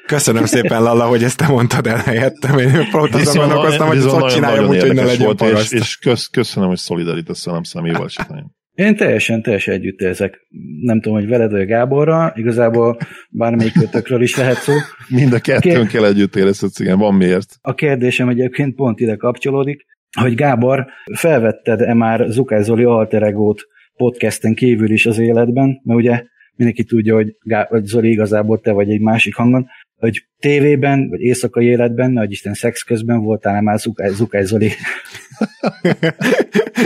Köszönöm szépen, Lalla, hogy ezt te mondtad el helyettem. Én pont azon gondolkoztam, hogy ezt hogy csináljam úgy, hogy ne legyen volt, és, és kösz, köszönöm, hogy szolidarítasz nem személyvel se én teljesen, teljesen együtt érzek. Nem tudom, hogy veled vagy Gáborra, igazából bármelyik kötökről is lehet szó. Mind a kettőnkkel Kér... együtt érezhetsz, igen, van miért. A kérdésem egyébként pont ide kapcsolódik, hogy Gábor, felvetted-e már Zukály Zoli alter egót podcasten kívül is az életben, mert ugye mindenki tudja, hogy, Gá- hogy Zoli igazából te vagy egy másik hangon, hogy tévében, vagy éjszakai életben, vagy Isten szex közben voltál már Zukály, Zukály Zoli.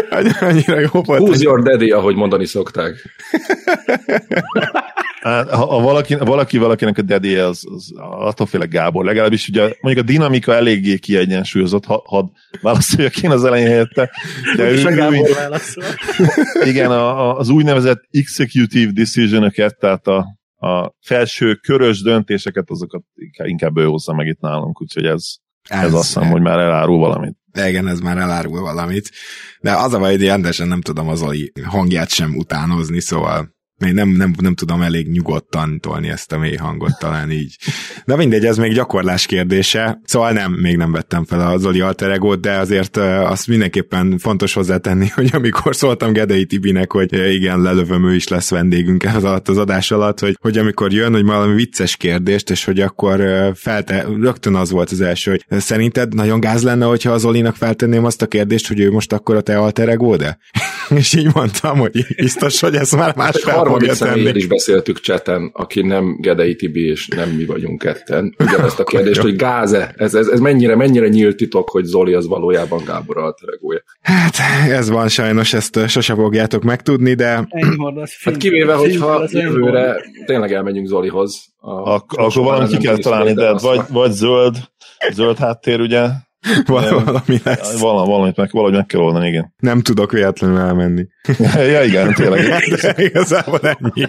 Annyira jó volt. Who's your daddy, ahogy mondani szokták. Hát, ha, ha valaki, valaki valakinek a daddy az, az attól félek Gábor. Legalábbis ugye mondjuk a dinamika eléggé kiegyensúlyozott, ha, ha válaszoljak én az elején helyette. De ő, a Gábor válaszol. Igen, a, a, az úgynevezett executive decision tehát a, a felső körös döntéseket, azokat inkább ő hozza meg itt nálunk, úgyhogy ez, ez, ez azt hiszem, hogy már elárul valamit. Igen, ez már elárul valamit. De az a baj, hogy rendesen nem tudom az Oli hangját sem utánozni, szóval még nem, nem, nem tudom elég nyugodtan tolni ezt a mély hangot talán így. De mindegy, ez még gyakorlás kérdése. Szóval nem, még nem vettem fel a Zoli alter ego de azért azt mindenképpen fontos hozzátenni, hogy amikor szóltam Gedei Tibinek, hogy igen, lelövöm, ő is lesz vendégünk ez alatt az adás alatt, hogy, hogy amikor jön, hogy valami vicces kérdést, és hogy akkor felte, rögtön az volt az első, hogy szerinted nagyon gáz lenne, hogyha az Olinak feltenném azt a kérdést, hogy ő most akkor a te alter ego de? és így mondtam, hogy biztos, hogy ez már más harmadik személyért is beszéltük cseten, aki nem Gedei Tibi, és nem mi vagyunk ketten. Ugyanezt a kérdést, hogy gáze, ez, ez, ez mennyire, mennyire nyílt titok, hogy Zoli az valójában Gábor alteregója. Hát ez van sajnos, ezt sose fogjátok megtudni, de... Hát kivéve, hogyha jövőre tényleg elmegyünk Zolihoz. A, Ak- akkor valamit ki kell találni, de vagy, vagy zöld, zöld háttér, ugye, valami lesz. Val- valamit meg, valahogy meg kell oldani, igen. Nem tudok véletlenül elmenni. ja, igen, tényleg. De igazából ennyi.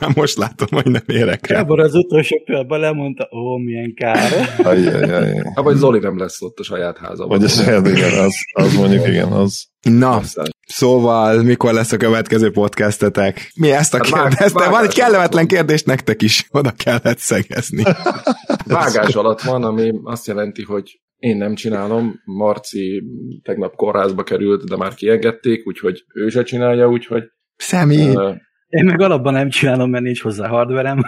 Már most látom, hogy nem érek rá. Gábor az utolsó pillanatban lemondta, ó, milyen kár. Ajjajjaj. Hát, vagy Zoli nem lesz ott a saját házában. Vagy a saját, igen, az, az mondjuk, igen, az. Na, szóval mikor lesz a következő podcastetek? Mi ezt a hát kérdést? Van egy kellemetlen kérdés nektek is, oda kellett szegezni. Vágás alatt van, ami azt jelenti, hogy én nem csinálom, Marci tegnap kórházba került, de már kiengedték, úgyhogy ő se csinálja, úgyhogy... Személy! Uh, én meg alapban nem csinálom, mert nincs hozzá hardverem.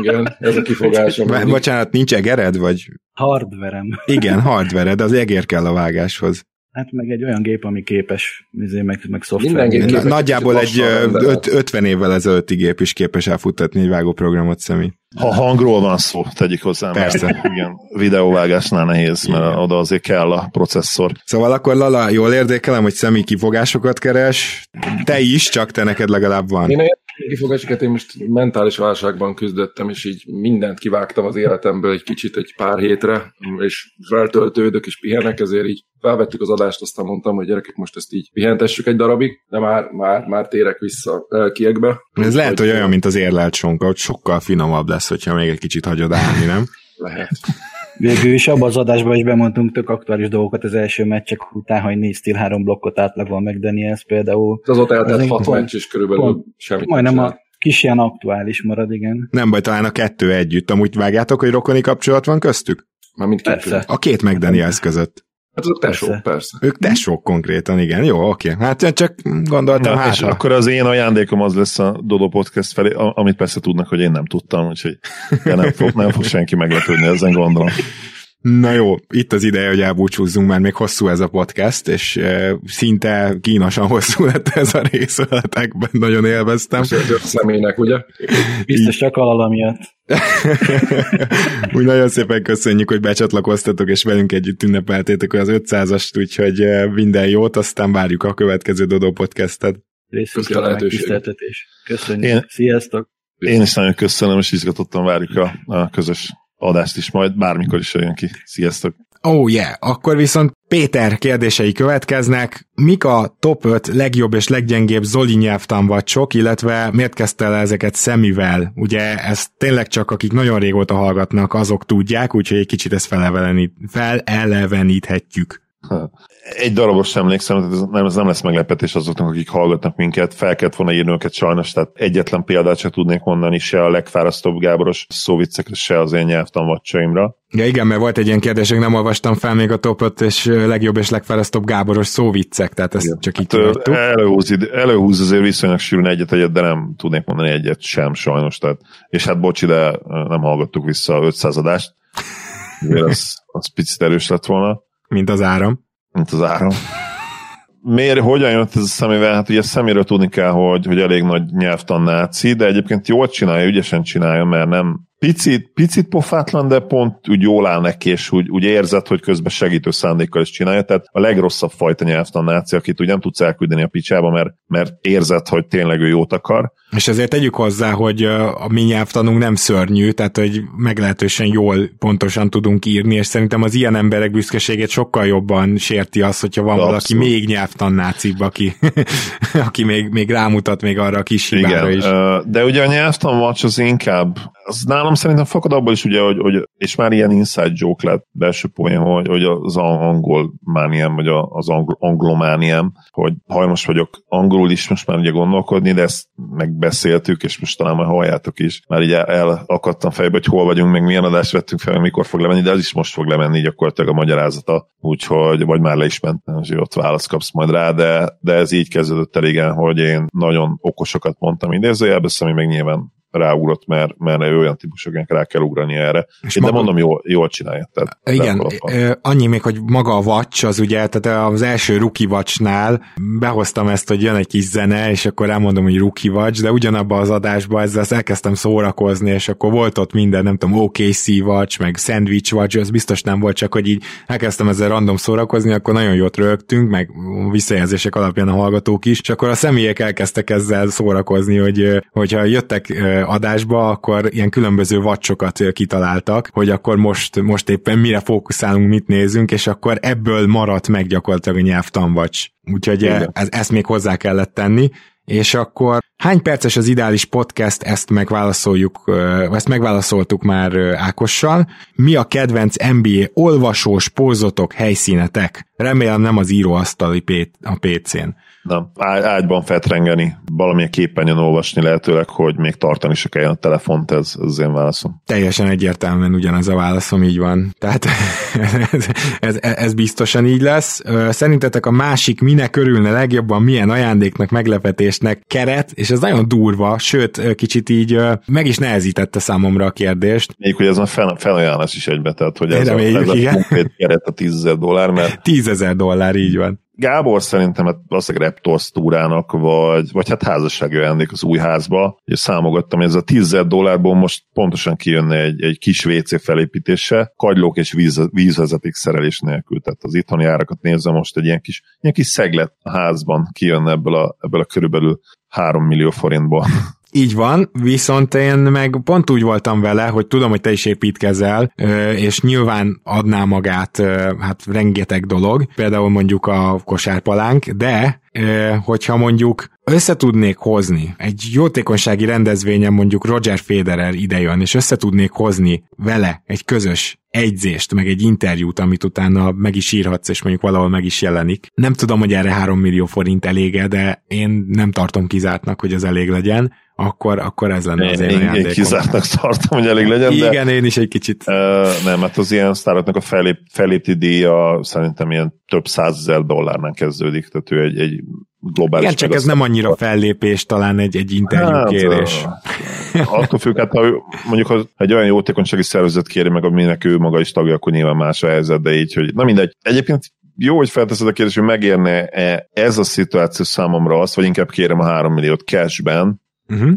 Igen, ez a kifogásom. Bo- bocsánat, nincs egered, vagy? Hardverem. Igen, hardvered, az egér kell a vágáshoz. Hát meg egy olyan gép, ami képes, izé, meg, meg szoftver. Gép Nagyjából egy öt, 50 évvel ezelőtti gép is képes elfuttatni egy vágóprogramot személy. Ha hangról van szó, tegyük hozzá. Persze. Mert, igen, videóvágásnál nehéz, mert igen. oda azért kell a processzor. Szóval akkor Lala, jól érdékelem, hogy személy kifogásokat keres. Te is, csak te neked legalább van. Én kifogásokat én most mentális válságban küzdöttem, és így mindent kivágtam az életemből egy kicsit egy pár hétre, és feltöltődök, és pihenek, ezért így felvettük az adást, aztán mondtam, hogy gyerekek, most ezt így pihentessük egy darabig, de már, már, már térek vissza kiekbe. Ez lehet, hogy olyan, mint az érlelt sonka, hogy sokkal finomabb lesz, hogyha még egy kicsit hagyod állni, nem? lehet. Végül is abban az adásban is bemondtunk tök aktuális dolgokat az első meccsek után, hogy négy stíl három blokkot átlagol meg Daniels például. Az ott eltelt hat meccs is körülbelül pont, semmit Majdnem a kis ilyen aktuális marad, igen. Nem baj, talán a kettő együtt. Amúgy vágjátok, hogy rokoni kapcsolat van köztük? Már mind kettő. A két meg Daniels között. Hát azok tesók, persze. persze. Ők tesók konkrétan, igen. Jó, oké. Hát csak gondoltam, Na, hát... És akkor az én ajándékom az lesz a Dodo Podcast felé, amit persze tudnak, hogy én nem tudtam, úgyhogy nem fog, nem fog senki meglepődni, ezen gondolom. Na jó, itt az ideje, hogy elbúcsúzzunk, mert még hosszú ez a podcast, és e, szinte kínosan hosszú lett ez a rész veletekben, nagyon élveztem. személynek, ugye? Biztos csak alala miatt. Úgy nagyon szépen köszönjük, hogy becsatlakoztatok, és velünk együtt ünnepeltétek az 500-ast, úgyhogy minden jót, aztán várjuk a következő Dodo podcastet. Megtiszteltetés. Köszönjük. Én, Sziasztok! Én is nagyon köszönöm, és izgatottan várjuk a, a közös adást is majd, bármikor is jön ki. Sziasztok! Oh yeah, akkor viszont Péter kérdései következnek. Mik a top 5 legjobb és leggyengébb Zoli nyelvtanvacsok, illetve miért kezdte el ezeket szemivel? Ugye ezt tényleg csak akik nagyon régóta hallgatnak, azok tudják, úgyhogy egy kicsit ezt feleleveníthetjük egy darabos sem emlékszem, ez nem, ez nem lesz meglepetés azoknak, akik hallgatnak minket. Fel kellett volna írni őket sajnos, tehát egyetlen példát sem tudnék mondani, se a legfárasztóbb Gáboros szóviccekre, se az én nyelvtanvacsaimra. Ja igen, mert volt egy ilyen kérdés, hogy nem olvastam fel még a topot, és legjobb és legfárasztóbb Gáboros szóviccek, tehát ezt igen. csak így hát, előhúz, előhúz azért viszonylag sűrűn egyet, egyet, de nem tudnék mondani egyet sem sajnos. Tehát, és hát bocsi, de nem hallgattuk vissza a 500 adást. az, az picit erős lett volna. Mint az áram mint az áram. Miért, hogyan jött ez a szemével? Hát ugye szeméről tudni kell, hogy, hogy elég nagy nyelvtannáci, de egyébként jól csinálja, ügyesen csinálja, mert nem, picit, picit pofátlan, de pont úgy jól áll neki, és úgy, úgy érzed, hogy közben segítő szándékkal is csinálja. Tehát a legrosszabb fajta nyelvtanáci, akit úgy nem tudsz elküldeni a picsába, mert, mert érzed, hogy tényleg ő jót akar. És ezért tegyük hozzá, hogy a mi nyelvtanunk nem szörnyű, tehát hogy meglehetősen jól, pontosan tudunk írni, és szerintem az ilyen emberek büszkeségét sokkal jobban sérti az, hogyha van Abszolút. valaki még nyelvtannácibb, aki, aki még, még rámutat még arra a kis hibára Igen, is. De ugye a nyelvtanvacs az inkább az nálam szerintem fakad abból is, ugye, hogy, hogy és már ilyen inside joke lett belső poén, hogy, hogy az angol mániám, vagy az angl- anglomániám, hogy hajlamos vagyok angolul is most már ugye gondolkodni, de ezt megbeszéltük, és most talán már halljátok is. Már így elakadtam fejbe, hogy hol vagyunk, meg milyen adást vettünk fel, mikor fog lemenni, de ez is most fog lemenni gyakorlatilag a magyarázata, úgyhogy vagy már le is ment, hogy ott választ kapsz majd rá, de, de ez így kezdődött el igen, hogy én nagyon okosokat mondtam idézőjelbe, ami meg nyilván ráugrott, mert, mert ő olyan típusok, rá kell ugrani erre. És Én maga... de mondom, jól, jól csinálja. Tehát Igen, annyi még, hogy maga a Watch az ugye, tehát az első Rookie Watch-nál behoztam ezt, hogy jön egy kis zene, és akkor elmondom, hogy Rookie Watch, de ugyanabban az adásban ezzel elkezdtem szórakozni, és akkor volt ott minden, nem tudom, OKC Watch, meg Sandwich Watch, az biztos nem volt, csak hogy így elkezdtem ezzel random szórakozni, akkor nagyon jót rögtünk, meg visszajelzések alapján a hallgatók is, és akkor a személyek elkezdtek ezzel szórakozni, hogy hogyha jöttek adásba, akkor ilyen különböző vacsokat kitaláltak, hogy akkor most, most éppen mire fókuszálunk, mit nézünk, és akkor ebből maradt meg gyakorlatilag a nyelvtanvacs. Úgyhogy ez, ezt még hozzá kellett tenni, és akkor hány perces az ideális podcast, ezt megválaszoljuk, ezt megválaszoltuk már Ákossal. Mi a kedvenc NBA olvasós pózotok, helyszínetek? Remélem nem az íróasztali a PC-n na, ágyban fetrengeni, valamilyen képernyőn olvasni lehetőleg, hogy még tartani se kelljen a telefont, ez, ez az én válaszom. Teljesen egyértelműen ugyanaz a válaszom, így van. Tehát ez, ez, ez biztosan így lesz. Szerintetek a másik minek örülne legjobban, milyen ajándéknak, meglepetésnek keret, és ez nagyon durva, sőt, kicsit így meg is nehezítette számomra a kérdést. Még hogy ez a fel, felajánlás is egybe, tehát hogy ez, Reméljük, a, ez a keret a 10 dollár, mert 10 dollár, így van. Gábor szerintem hát valószínűleg Raptors túrának, vagy, vagy hát házassági ajándék az új házba, és számogattam, hogy ez a 10 dollárból most pontosan kijönne egy, egy kis WC felépítése, kagylók és víz, vízvezeték szerelés nélkül. Tehát az itthoni árakat nézve most egy ilyen kis, ilyen kis szeglet a házban kijönne ebből a, ebből a körülbelül 3 millió forintból. Így van, viszont én meg pont úgy voltam vele, hogy tudom, hogy te is építkezel, és nyilván adná magát hát rengeteg dolog, például mondjuk a kosárpalánk, de hogyha mondjuk összetudnék hozni egy jótékonysági rendezvényen mondjuk Roger Federer idejön, és összetudnék hozni vele egy közös egyzést, meg egy interjút, amit utána meg is írhatsz, és mondjuk valahol meg is jelenik. Nem tudom, hogy erre 3 millió forint elége, de én nem tartom kizártnak, hogy ez elég legyen akkor, akkor ez lenne az én, én. Én kizártnak tartom, hogy elég legyen, de... Igen, én is egy kicsit. Uh, nem, hát az ilyen sztároknak a felép, felépti díja szerintem ilyen több százezer dollárnál kezdődik, tehát ő egy, egy globális... Igen, csak ez nem annyira fellépés, talán egy, egy interjúkérés. Hát, attól függ, hát ha mondjuk ha egy olyan jótékonysági szervezet kéri meg, aminek ő maga is tagja, akkor nyilván más a helyzet, de így, hogy na mindegy. Egyébként jó, hogy felteszed a kérdést, hogy megérne-e ez a szituáció számomra azt, vagy inkább kérem a 3 milliót cashben, Uh-huh.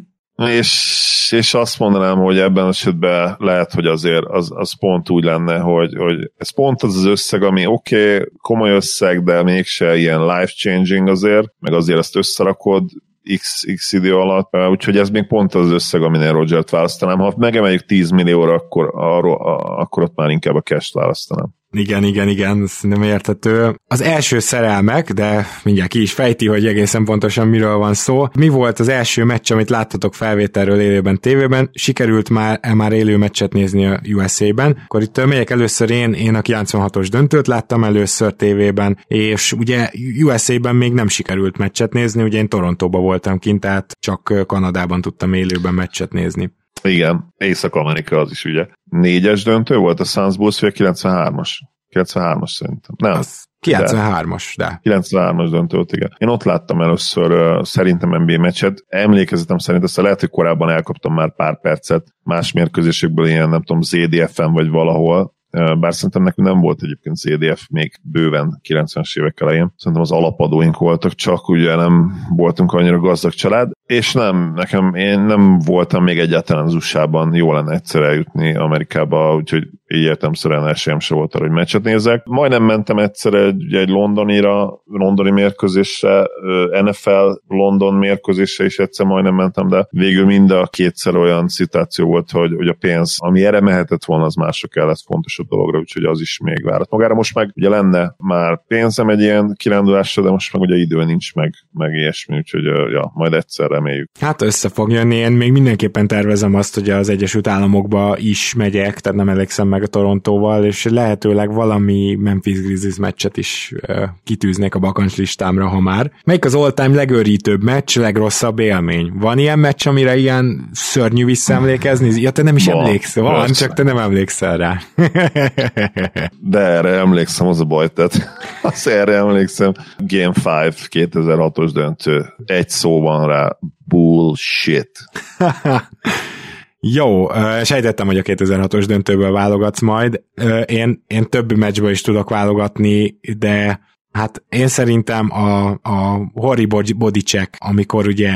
És, és azt mondanám, hogy ebben az esetben lehet, hogy azért az, az pont úgy lenne, hogy, hogy ez pont az az összeg, ami oké, okay, komoly összeg, de mégse ilyen life-changing azért, meg azért ezt összerakod, X, X idő alatt, úgyhogy ez még pont az összeg, aminél Roger-t választanám. Ha megemeljük 10 millióra, akkor, arról, akkor ott már inkább a cash választanám. Igen, igen, igen, nem értető. Az első szerelmek, de mindjárt ki is fejti, hogy egészen pontosan miről van szó. Mi volt az első meccs, amit láttatok felvételről élőben tévében? Sikerült már, -e már élő meccset nézni a USA-ben? Akkor itt melyek először én, én a 96-os döntőt láttam először tévében, és ugye USA-ben még nem sikerült meccset nézni, ugye én Torontóba voltam kint, tehát csak Kanadában tudtam élőben meccset nézni. Igen, Észak-Amerika az is ugye. Négyes döntő volt a Suns Bulls, vagy 93-as? 93-as szerintem. Nem. Az 93-as, de. 93-as döntő volt, igen. Én ott láttam először uh, szerintem NBA meccset. Emlékezetem szerint, azt lehet, hogy korábban elkaptam már pár percet más mérkőzésekből, ilyen nem tudom, ZDF-en vagy valahol, bár szerintem nekünk nem volt egyébként CDF még bőven 90-es évek elején. Szerintem az alapadóink voltak, csak ugye nem voltunk annyira gazdag család, és nem, nekem, én nem voltam még egyáltalán az USA-ban, jó lenne egyszer eljutni Amerikába, úgyhogy így értemszerűen esélyem se volt arra, hogy meccset nézek. Majdnem mentem egyszer egy, egy londonira, londoni mérkőzésre, NFL London mérkőzésre is egyszer majdnem mentem, de végül mind a kétszer olyan szituáció volt, hogy, hogy a pénz, ami erre mehetett volna, az mások kellett fontosabb dologra, úgyhogy az is még várat magára. Most meg ugye lenne már pénzem egy ilyen kirándulásra, de most meg ugye idő nincs meg, meg ilyesmi, úgyhogy ja, majd egyszer reméljük. Hát össze fog jönni, én még mindenképpen tervezem azt, hogy az Egyesült Államokba is megyek, tehát nem elégszem meg a Torontóval, és lehetőleg valami Memphis Grizzlies meccset is kitűznék a bakancs listámra, ha már. Melyik az all-time legőrítőbb meccs, legrosszabb élmény? Van ilyen meccs, amire ilyen szörnyű visszaemlékezni? Ja, te nem is van, emlékszel, van, persze. csak te nem emlékszel rá. De erre emlékszem, az a baj, tehát az erre emlékszem. Game 5, 2006-os döntő. Egy szó van rá, bullshit. Jó, sejtettem, hogy a 2006-os döntőből válogatsz majd. Én, én többi meccsből is tudok válogatni, de hát én szerintem a, a Hori body check, amikor ugye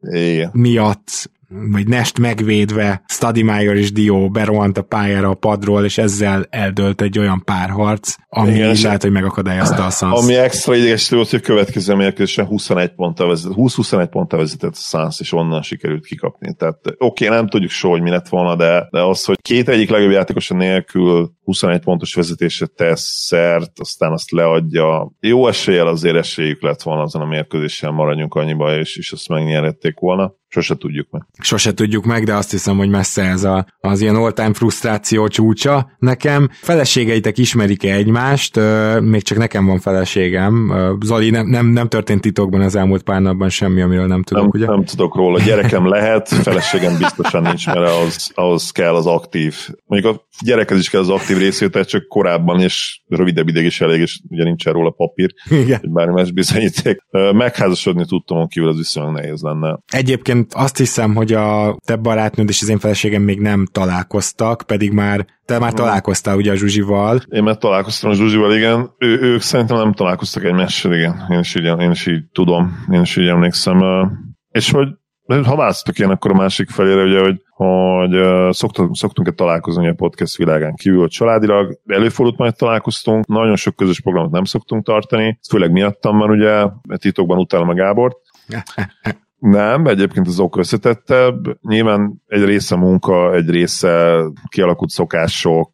Igen. miatt vagy Nest megvédve, Stadimeyer és Dio berohant a pályára a padról, és ezzel eldölt egy olyan párharc, ami Igen, lehet, hogy megakadályozta a Suns. Ami extra ideges volt, hogy a következő mérkőzésen 21 ponttal vezet, 20-21 ponttal vezetett a Suns, és onnan sikerült kikapni. Tehát oké, okay, nem tudjuk soha, hogy mi lett volna, de, de az, hogy két egyik legjobb játékosa nélkül 21 pontos vezetésre tesz szert, aztán azt leadja. Jó eséllyel azért esélyük lett volna azon a mérkőzésen maradjunk annyiba, és, és azt megnyerették volna. Sose tudjuk meg. Sose tudjuk meg, de azt hiszem, hogy messze ez a, az ilyen all-time frusztráció csúcsa. Nekem feleségeitek ismerik-e egymást, még csak nekem van feleségem. Zoli, nem, nem, nem történt titokban az elmúlt pár napban semmi, amiről nem tudok, nem, ugye? Nem tudok róla. Gyerekem lehet, feleségem biztosan nincs, mert ahhoz, ahhoz kell az aktív. Mondjuk a gyerekhez is kell az aktív részvétel, csak korábban és rövidebb ideig is elég, és ugye nincsen róla papír, Igen. hogy bármi más bizonyíték. Megházasodni tudtam, kívül az viszonylag nehéz lenne. Egyébként azt hiszem, hogy a te barátnőd és az én feleségem még nem találkoztak, pedig már te már találkoztál ugye a Zsuzsival. Én már találkoztam a Zsuzsival, igen. Ő, ők szerintem nem találkoztak egymással, igen. Én is, így, én is így tudom, én is így emlékszem. És hogy ha választok én akkor a másik felére, ugye, hogy, hogy szoktunk, szoktunk-e találkozni a podcast világán kívül, hogy családilag előfordult majd találkoztunk, nagyon sok közös programot nem szoktunk tartani, főleg miattam, mert ugye titokban utálom a Gábort. Nem, egyébként az ok összetettebb. Nyilván egy része munka, egy része kialakult szokások,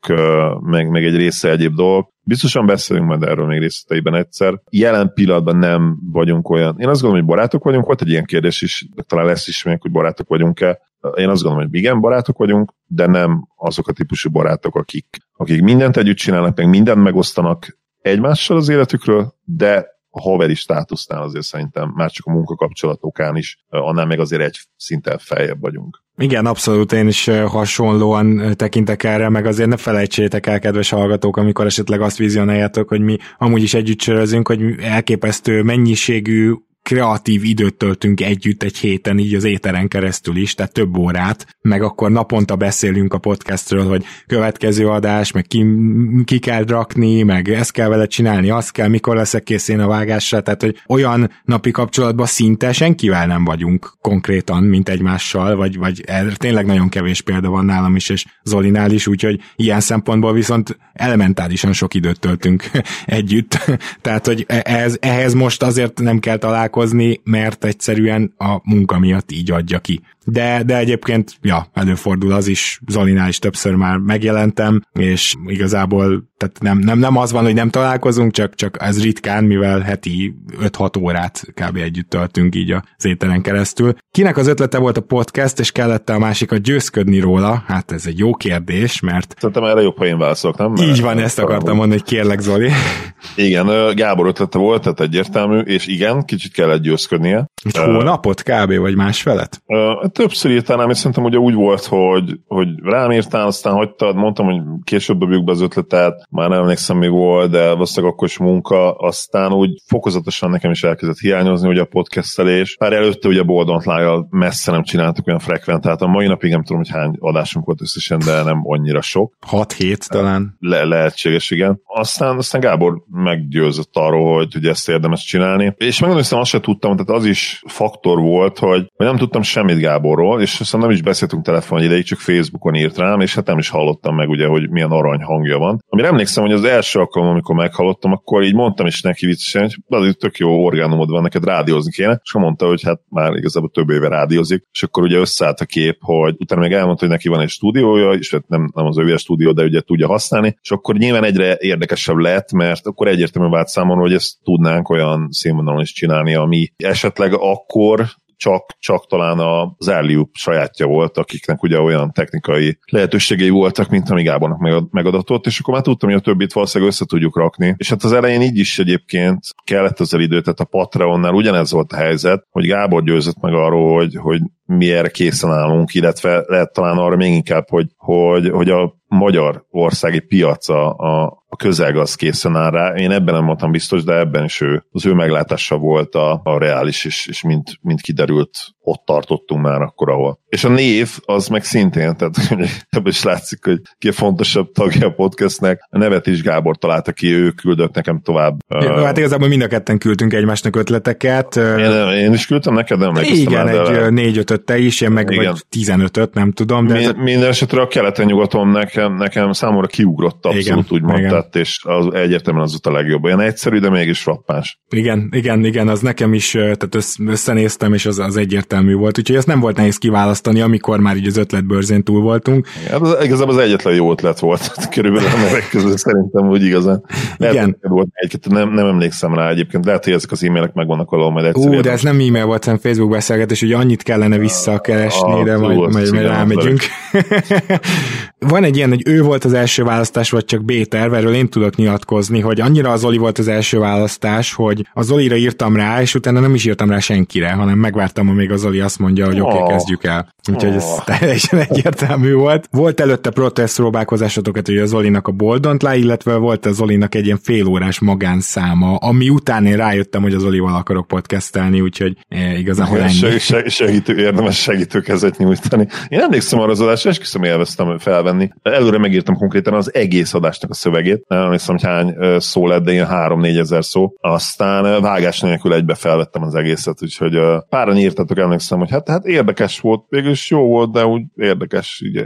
meg, meg egy része egyéb dolog. Biztosan beszélünk majd erről még részleteiben egyszer. Jelen pillanatban nem vagyunk olyan. Én azt gondolom, hogy barátok vagyunk, volt egy ilyen kérdés is, talán lesz is még, hogy barátok vagyunk-e. Én azt gondolom, hogy igen, barátok vagyunk, de nem azok a típusú barátok, akik, akik mindent együtt csinálnak, meg mindent megosztanak egymással az életükről, de a haveri státusznál azért szerintem már csak a munkakapcsolatokán is, annál még azért egy szinten feljebb vagyunk. Igen, abszolút én is hasonlóan tekintek erre, meg azért ne felejtsétek el, kedves hallgatók, amikor esetleg azt vizionáljátok, hogy mi amúgy is együtt sörözünk, hogy elképesztő mennyiségű kreatív időt töltünk együtt egy héten, így az éteren keresztül is, tehát több órát, meg akkor naponta beszélünk a podcastről, hogy következő adás, meg ki, ki kell rakni, meg ezt kell vele csinálni, azt kell, mikor leszek kész én a vágásra, tehát hogy olyan napi kapcsolatban szinte senkivel nem vagyunk konkrétan, mint egymással, vagy, vagy erre tényleg nagyon kevés példa van nálam is, és Zolinál is, úgyhogy ilyen szempontból viszont elementálisan sok időt töltünk együtt, tehát hogy e-, ehhez, ehhez most azért nem kell találkozni, találkozni, mert egyszerűen a munka miatt így adja ki. De, de egyébként, ja, előfordul az is, Zolinál is többször már megjelentem, és igazából tehát nem, nem, nem az van, hogy nem találkozunk, csak, csak ez ritkán, mivel heti 5-6 órát kb. együtt töltünk így az éteren keresztül. Kinek az ötlete volt a podcast, és kellett a másikat győzködni róla? Hát ez egy jó kérdés, mert... Szerintem erre jobb, ha én válaszolok, nem? Így van, ezt akartam mondani, hogy kérlek Zoli. Igen, Gábor ötlete volt, tehát egyértelmű, és igen, kicsit kellett győzködnie. Egy hónapot kb. vagy másfelet? Többször írtál, és szerintem ugye úgy volt, hogy, hogy rám írtál, aztán hagytad, mondtam, hogy később dobjuk be az ötletet, már nem emlékszem még volt, de valószínűleg akkor is munka, aztán úgy fokozatosan nekem is elkezdett hiányozni ugye a podcastelés. Már előtte ugye Boldont Lájjal messze nem csináltuk olyan frekvent, a mai napig nem tudom, hogy hány adásunk volt összesen, de nem annyira sok. 6-7 talán. Le- lehetséges, igen. Aztán, aztán Gábor meggyőzött arról, hogy, hogy ezt érdemes csinálni. És megmondom, hogy azt se tudtam, tehát az is faktor volt, hogy, hogy nem tudtam semmit Gábor Gáborról, és aztán nem is beszéltünk telefon ideig, csak Facebookon írt rám, és hát nem is hallottam meg ugye, hogy milyen arany hangja van. Amire emlékszem, hogy az első alkalom, amikor meghallottam, akkor így mondtam is neki viccesen, hogy az tök jó orgánumod van, neked rádiózni kéne, és mondta, hogy hát már igazából több éve rádiózik, és akkor ugye összeállt a kép, hogy utána még elmondta, hogy neki van egy stúdiója, és hát nem, nem az ő stúdió, de ugye tudja használni, és akkor nyilván egyre érdekesebb lett, mert akkor egyértelműen vált számomra, hogy ezt tudnánk olyan színvonalon is csinálni, ami esetleg akkor csak, csak talán az Erliup sajátja volt, akiknek ugye olyan technikai lehetőségei voltak, mint ami Gábornak megadatott, és akkor már tudtam, hogy a többit valószínűleg össze tudjuk rakni. És hát az elején így is egyébként kellett az idő, tehát a Patreonnál ugyanez volt a helyzet, hogy Gábor győzött meg arról, hogy, hogy mi erre készen állunk, illetve lehet talán arra még inkább, hogy, hogy, hogy a magyar országi piaca a, a közelgaz készen áll rá. Én ebben nem voltam biztos, de ebben is ő, az ő meglátása volt a, a reális, és, és mint, mint kiderült, ott tartottunk már akkor, ahol. És a név az meg szintén, tehát ebből is látszik, hogy ki a fontosabb tagja a podcastnek. A nevet is Gábor találta ki, ő küldött nekem tovább. Ja, hát igazából mind a ketten küldtünk egymásnak ötleteket. Én, én is küldtem neked, nem Igen, egy négy-ötöt te is, én meg Igen. vagy 15 nem tudom. De Mind, minden esetre a keleten nyugaton nekem, nekem számomra kiugrott abszolút, úgy mondtad, és az egyértelműen az a legjobb. Olyan egyszerű, de mégis frappáns. Igen, igen, igen, az nekem is, tehát összenéztem, és az, az egyértelmű volt, úgyhogy ezt nem volt nehéz kiválasztani, amikor már így az ötletbőrzén túl voltunk. Igen, az, igazából az egyetlen jó ötlet volt, körülbelül a nevek között szerintem úgy igazán. Lehet, igen. Volt egy, nem, nem emlékszem rá egyébként, lehet, hogy ezek az e-mailek megvannak valahol majd egyszer. Ú, de ez nem e-mail volt, hanem Facebook beszélgetés, hogy annyit kellene visszakeresni, a, de majd, majd, majd rámegyünk. Van egy ilyen, hogy ő volt az első választás, vagy csak B-terv, erről én tudok nyilatkozni, hogy annyira az Oli volt az első választás, hogy az Olira írtam rá, és utána nem is írtam rá senkire, hanem megvártam, amíg az Oli azt mondja, hogy oké, okay, kezdjük el. Úgyhogy oh. ez teljesen egyértelmű volt. Volt előtte protest próbálkozásotok, hogy az Olinak a Boldont le, illetve volt az Olinak egy ilyen félórás magánszáma, ami után én rájöttem, hogy az Olival akarok podcastelni, úgyhogy eh, igazából ennyi. segítő, érdemes segítőkezet nyújtani. Én emlékszem arra az adásra, esküszöm élveztem felvenni. Előre megírtam konkrétan az egész adásnak a szövegét. Nem emlékszem, hogy hány szó lett, de ilyen 3-4 ezer szó. Aztán vágás nélkül egybe felvettem az egészet, úgyhogy páran írtatok, emlékszem, hogy hát, hát érdekes volt, végülis jó volt, de úgy érdekes, ugye.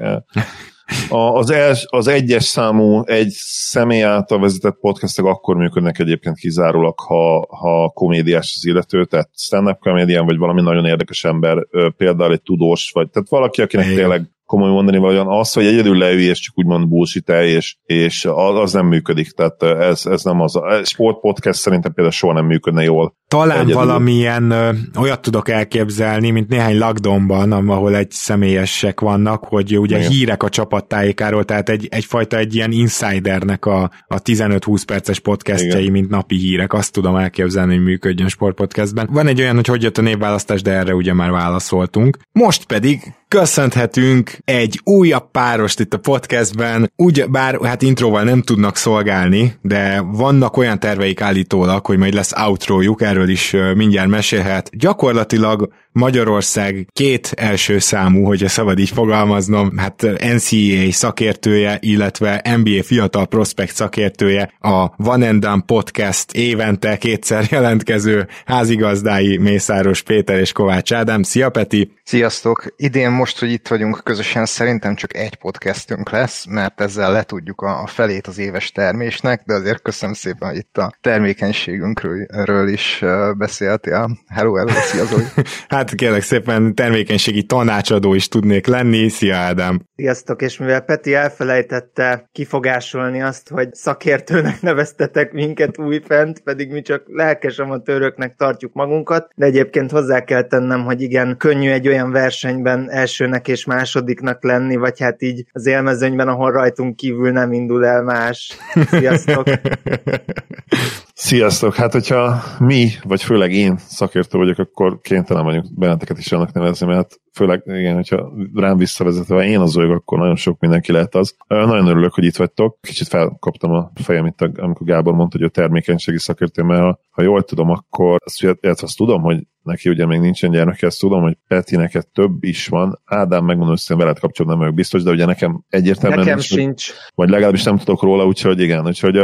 Az, els, az egyes számú, egy személy által vezetett podcastek akkor működnek egyébként kizárólag, ha, ha komédiás az illető, tehát stand-up komédián, vagy valami nagyon érdekes ember, például egy tudós, vagy tehát valaki, akinek Igen. tényleg komoly mondani valójában az, hogy egyedül leülj és csak úgymond bullshit és, és az, nem működik. Tehát ez, ez nem az. A sportpodcast szerintem például soha nem működne jól. Talán egyedül. valamilyen ö, olyat tudok elképzelni, mint néhány lakdomban, ahol egy személyesek vannak, hogy ugye Igen. hírek a csapattájékáról, tehát egy, egyfajta egy ilyen insidernek a, a 15-20 perces podcastjai, Igen. mint napi hírek. Azt tudom elképzelni, hogy működjön sportpodcastben. Van egy olyan, hogy hogy jött a névválasztás, de erre ugye már válaszoltunk. Most pedig köszönhetünk egy újabb párost itt a podcastben, úgy bár hát introval nem tudnak szolgálni, de vannak olyan terveik állítólag, hogy majd lesz outrojuk, erről is mindjárt mesélhet. Gyakorlatilag Magyarország két első számú, hogyha szabad így fogalmaznom, hát NCAA szakértője, illetve NBA fiatal prospekt szakértője, a Van and Podcast évente kétszer jelentkező házigazdái Mészáros Péter és Kovács Ádám. Szia Peti! Sziasztok! Idén most, hogy itt vagyunk közösen, szerintem csak egy podcastünk lesz, mert ezzel letudjuk a felét az éves termésnek, de azért köszönöm szépen, hogy itt a termékenységünkről is beszéltél. Hello, hello, szia Zoli! hát kérlek szépen termékenységi tanácsadó is tudnék lenni. Szia Ádám! Sziasztok, és mivel Peti elfelejtette kifogásolni azt, hogy szakértőnek neveztetek minket újfent, pedig mi csak lelkes amatőröknek tartjuk magunkat, de egyébként hozzá kell tennem, hogy igen, könnyű egy olyan versenyben elsőnek és másodiknak lenni, vagy hát így az élmezőnyben, ahol rajtunk kívül nem indul el más. Sziasztok! Sziasztok! Hát, hogyha mi, vagy főleg én szakértő vagyok, akkor kénytelen vagyunk benneteket is annak nevezni, mert főleg, igen, hogyha rám visszavezetve én az vagyok, akkor nagyon sok mindenki lehet az. Nagyon örülök, hogy itt vagytok. Kicsit felkaptam a fejem itt, amikor Gábor mondta, hogy a termékenységi szakértő, mert ha, ha jól tudom, akkor azt, azt tudom, hogy neki ugye még nincsen gyermeke, ezt tudom, hogy Peti neked több is van. Ádám, megmondom hogy veled kapcsolatban nem vagyok biztos, de ugye nekem egyértelműen nekem nincs, sincs. Vagy legalábbis nem tudok róla, úgyhogy igen, úgyhogy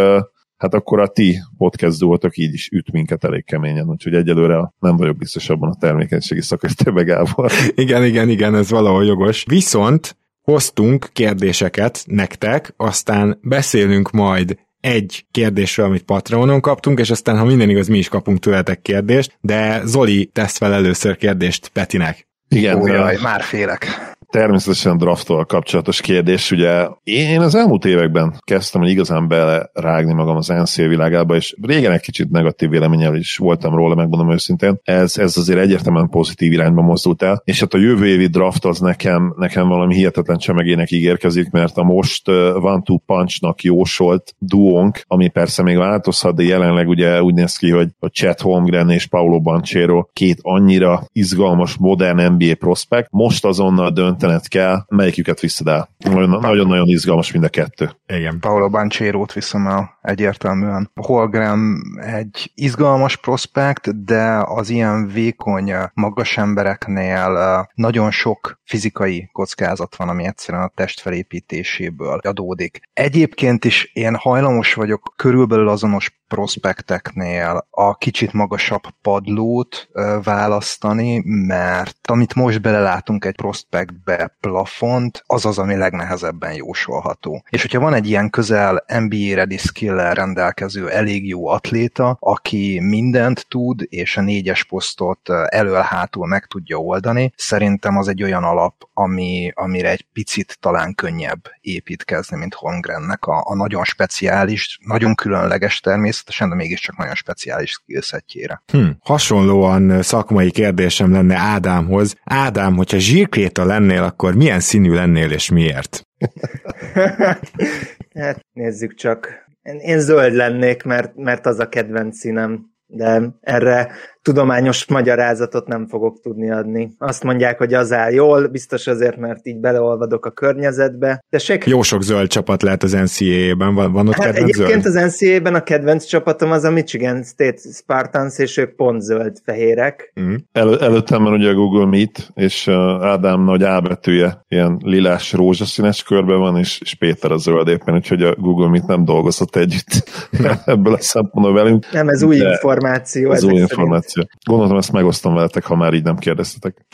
hát akkor a ti podcast duótok így is üt minket elég keményen, úgyhogy egyelőre nem vagyok biztos abban a termékenységi szakértőbe, Gábor. Igen, igen, igen, ez valahol jogos. Viszont hoztunk kérdéseket nektek, aztán beszélünk majd egy kérdésről, amit Patreonon kaptunk, és aztán, ha minden igaz, mi is kapunk tőletek kérdést, de Zoli tesz fel először kérdést Petinek. Igen, Ó, jaj, már félek. Természetesen drafttal kapcsolatos kérdés, ugye én az elmúlt években kezdtem hogy igazán belerágni magam az NCAA világába, és régen egy kicsit negatív véleményel is voltam róla, megmondom őszintén. Ez, ez azért egyértelműen pozitív irányba mozdult el, és hát a jövő évi draft az nekem, nekem valami hihetetlen csemegének ígérkezik, mert a most One Two Punchnak jósolt duónk, ami persze még változhat, de jelenleg ugye úgy néz ki, hogy a Chet Holmgren és Paulo Banchero két annyira izgalmas, modern NBA prospekt, most azonnal döntened kell, melyiküket viszed el. Nagyon- Nagyon-nagyon izgalmas mind a kettő. Igen. Paulo Banchero-t viszem el egyértelműen. Holgram egy izgalmas prospekt, de az ilyen vékony, magas embereknél eh, nagyon sok fizikai kockázat van, ami egyszerűen a test felépítéséből adódik. Egyébként is én hajlamos vagyok körülbelül azonos prospekteknél a kicsit magasabb padlót ö, választani, mert amit most belelátunk egy prospektbe plafont, az az, ami legnehezebben jósolható. És hogyha van egy ilyen közel NBA ready skill rendelkező elég jó atléta, aki mindent tud, és a négyes posztot ö, elől-hátul meg tudja oldani, szerintem az egy olyan alap, ami, amire egy picit talán könnyebb építkezni, mint Holmgrennek a, a nagyon speciális, nagyon különleges természetesen, de mégiscsak nagyon speciális skillsetjére. Hm. Hasonlóan szakmai kérdésem lenne Ádámhoz. Ádám, hogyha zsírkréta lennél, akkor milyen színű lennél és miért? hát nézzük csak. Én, én zöld lennék, mert, mert az a kedvenc színem, de erre tudományos magyarázatot nem fogok tudni adni. Azt mondják, hogy az áll jól, biztos azért, mert így beleolvadok a környezetbe. De se Jó sok zöld csapat lehet az NCAA-ben, van, van ott Hát kedvenc egyébként zöld? az NCAA-ben a kedvenc csapatom az a Michigan State Spartans, és ők pont zöld-fehérek. Mm. El, előttem van ugye a Google Meet, és uh, Ádám nagy A betűje ilyen lilás rózsaszínes körbe van, és, és Péter a zöld éppen, úgyhogy a Google Meet nem dolgozott együtt ebből a szempontból velünk. Nem, ez új információ. Ez új szerint. Információ. Gondoltam, ezt megosztom veletek, ha már így nem kérdeztetek.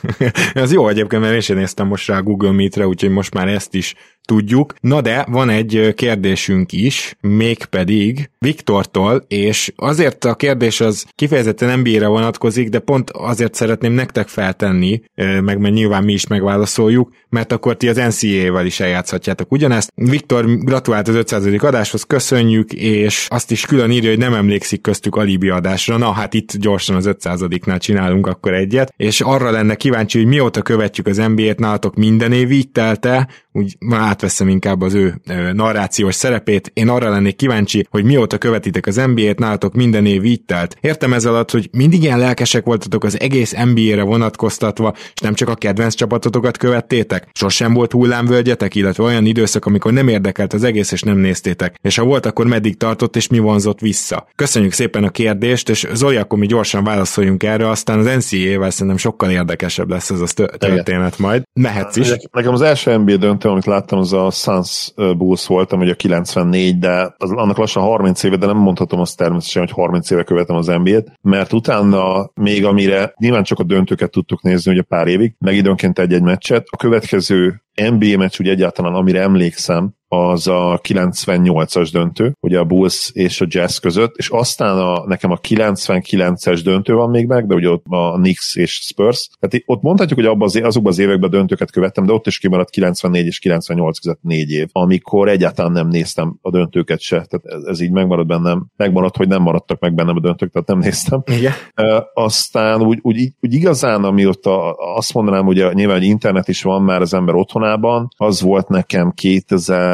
Ez jó egyébként, mert én sem néztem most rá Google Meet-re, úgyhogy most már ezt is tudjuk. Na de van egy kérdésünk is, mégpedig Viktortól, és azért a kérdés az kifejezetten NBA-re vonatkozik, de pont azért szeretném nektek feltenni, meg mert nyilván mi is megválaszoljuk, mert akkor ti az NCAA-vel is eljátszhatjátok ugyanezt. Viktor gratulált az 500. adáshoz, köszönjük, és azt is külön írja, hogy nem emlékszik köztük alibi adásra. Na hát itt gyorsan az 500-nál csinálunk akkor egyet, és arra lenne kíváncsi, hogy mióta követjük az NBA-t, nálatok minden év így telt-e, úgy már átveszem inkább az ő narrációs szerepét. Én arra lennék kíváncsi, hogy mióta követitek az NBA-t, nálatok minden év így telt. Értem ez alatt, hogy mindig ilyen lelkesek voltatok az egész NBA-re vonatkoztatva, és nem csak a kedvenc csapatotokat követtétek. Sosem volt hullámvölgyetek, illetve olyan időszak, amikor nem érdekelt az egész, és nem néztétek. És ha volt, akkor meddig tartott, és mi vonzott vissza. Köszönjük szépen a kérdést, és Zoli, akkor mi gyorsan válaszoljunk erre, aztán az NCAA-vel szerintem sokkal érdekesebb lesz ez a tö- történet majd. Mehetsz is. Nekem az első NBA döntő, amit láttam, az a Suns Bulls volt, ami a 94, de az, annak lassan 30 éve, de nem mondhatom azt természetesen, hogy 30 éve követem az NBA-t, mert utána még amire nyilván csak a döntőket tudtuk nézni ugye pár évig, meg időnként egy-egy meccset, a következő NBA meccs, úgy egyáltalán amire emlékszem, az a 98-as döntő, ugye a Bulls és a Jazz között, és aztán a, nekem a 99-es döntő van még meg, de ugye ott a Knicks és Spurs. Tehát ott mondhatjuk, hogy abban az, azokban az években döntőket követtem, de ott is kimaradt 94 és 98 között négy év, amikor egyáltalán nem néztem a döntőket se. Tehát ez, ez így megmarad bennem. Megmaradt, hogy nem maradtak meg bennem a döntők, tehát nem néztem. Igen. Uh, aztán úgy, úgy, úgy igazán, amióta azt mondanám, hogy nyilván hogy internet is van már az ember otthonában, az volt nekem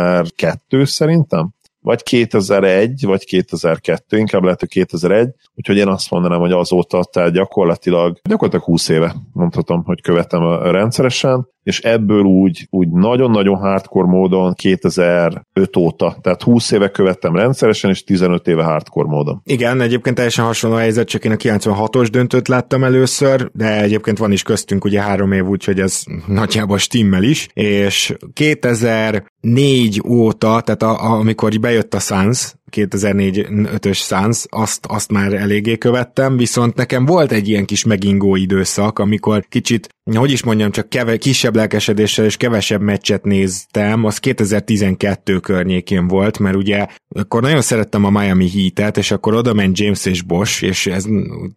2002 szerintem, vagy 2001, vagy 2002, inkább lehet, hogy 2001, úgyhogy én azt mondanám, hogy azóta, tehát gyakorlatilag, gyakorlatilag 20 éve mondhatom, hogy követem a rendszeresen, és ebből úgy, úgy nagyon-nagyon hardcore módon 2005 óta, tehát 20 éve követtem rendszeresen, és 15 éve hardcore módon. Igen, egyébként teljesen hasonló helyzet, csak én a 96-os döntőt láttam először, de egyébként van is köztünk ugye három év, úgyhogy ez nagyjából stimmel is, és 2004 óta, tehát a, a, amikor bejött a Suns, 2004-5-ös Suns, azt, azt már eléggé követtem, viszont nekem volt egy ilyen kis megingó időszak, amikor kicsit hogy is mondjam, csak keve, kisebb lelkesedéssel és kevesebb meccset néztem, az 2012 környékén volt, mert ugye akkor nagyon szerettem a Miami Heat-et, és akkor oda ment James és Bosch, és ez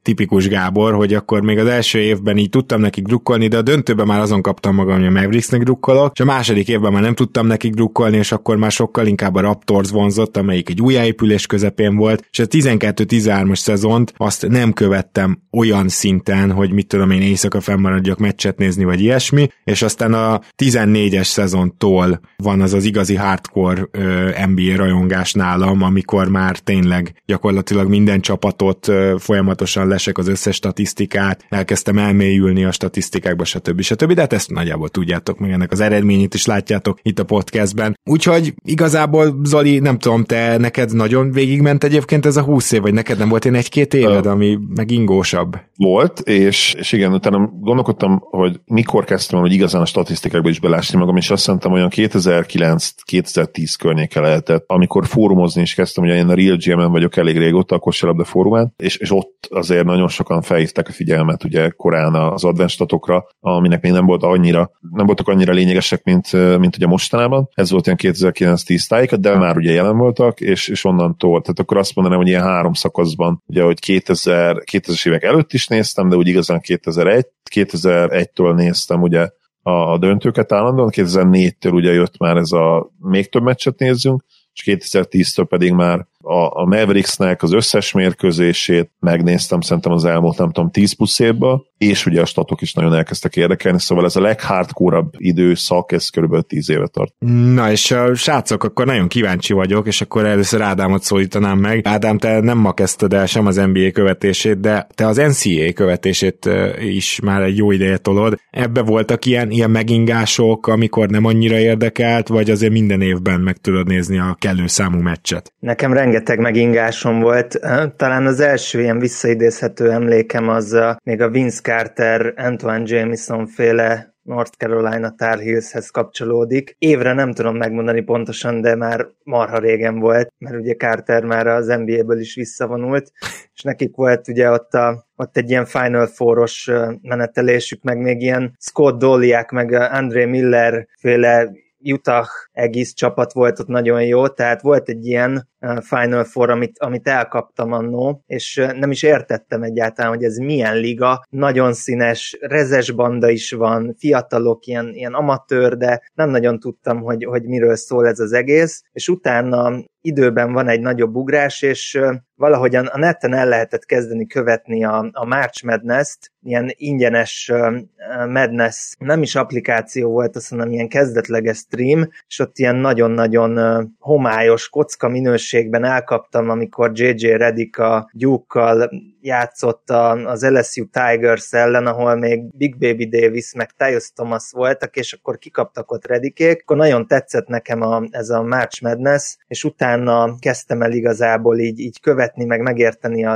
tipikus Gábor, hogy akkor még az első évben így tudtam nekik drukkolni, de a döntőben már azon kaptam magam, hogy a Mavericksnek drukkolok, és a második évben már nem tudtam nekik drukkolni, és akkor már sokkal inkább a Raptors vonzott, amelyik egy újjáépülés közepén volt, és a 12-13-as szezont azt nem követtem olyan szinten, hogy mit tudom én éjszaka fennmaradjak meccset nézni, vagy ilyesmi, és aztán a 14-es szezontól van az az igazi hardcore ö, NBA rajongás nálam, amikor már tényleg gyakorlatilag minden csapatot ö, folyamatosan lesek az összes statisztikát, elkezdtem elmélyülni a statisztikákba, stb. stb. De hát ezt nagyjából tudjátok, meg ennek az eredményét is látjátok itt a podcastben. Úgyhogy igazából Zoli, nem tudom, te neked nagyon végigment egyébként ez a 20 év, vagy neked nem volt én egy-két éved, ami meg ingósabb? Volt, és, és igen, utána gondolkodtam, hogy mikor kezdtem hogy igazán a statisztikákba is belásni magam, és azt szerintem olyan 2009-2010 környéke lehetett, amikor fórumozni is kezdtem, ugye én a Real GM-en vagyok elég régóta, a kosárlabda fórumán, és, és ott azért nagyon sokan felhívták a figyelmet ugye korán az adventstatokra, aminek még nem volt annyira, nem voltak annyira lényegesek, mint, mint ugye mostanában. Ez volt ilyen 2009-10 tájékat, de már ugye jelen voltak, és, és onnantól, tehát akkor azt mondanám, hogy ilyen három szakaszban, ugye, hogy 2000, 2000-es évek előtt is néztem, de úgy igazán 2001, 2001-től néztem ugye a döntőket állandóan, 2004-től ugye jött már ez a még több meccset nézzünk, és 2010-től pedig már a, a Mavericksnek az összes mérkőzését megnéztem szerintem az elmúlt, nem tudom, 10 plusz évben, és ugye a statok is nagyon elkezdtek érdekelni, szóval ez a leghardcore időszak, ez körülbelül 10 éve tart. Na és a srácok, akkor nagyon kíváncsi vagyok, és akkor először Ádámot szólítanám meg. Ádám, te nem ma kezdted el sem az NBA követését, de te az NCAA követését is már egy jó ideje tolod. Ebbe voltak ilyen, ilyen megingások, amikor nem annyira érdekelt, vagy azért minden évben meg tudod nézni a kellő számú meccset? Nekem rengeteg megingásom volt. Talán az első ilyen visszaidézhető emlékem az a, még a Vince Carter, Antoine Jameson féle North Carolina Tar Heelshez kapcsolódik. Évre nem tudom megmondani pontosan, de már marha régen volt, mert ugye Carter már az NBA-ből is visszavonult, és nekik volt ugye ott, a, ott egy ilyen Final Four-os menetelésük, meg még ilyen Scott Doliak, meg André Miller féle Utah egész csapat volt ott nagyon jó, tehát volt egy ilyen Final Four, amit, amit elkaptam annó, és nem is értettem egyáltalán, hogy ez milyen liga, nagyon színes, rezes banda is van, fiatalok, ilyen, ilyen amatőr, de nem nagyon tudtam, hogy, hogy miről szól ez az egész, és utána időben van egy nagyobb ugrás, és valahogyan a neten el lehetett kezdeni követni a, a March Madness-t, ilyen ingyenes Madness, nem is applikáció volt, azt mondom, ilyen kezdetleges stream, és ott ilyen nagyon-nagyon homályos kocka minőségben elkaptam, amikor JJ Redick a Duke-kal játszott az LSU Tigers ellen, ahol még Big Baby Davis meg Tyus Thomas voltak, és akkor kikaptak ott Redikék. Akkor nagyon tetszett nekem a, ez a March Madness, és utána kezdtem el igazából így, így követni, meg megérteni a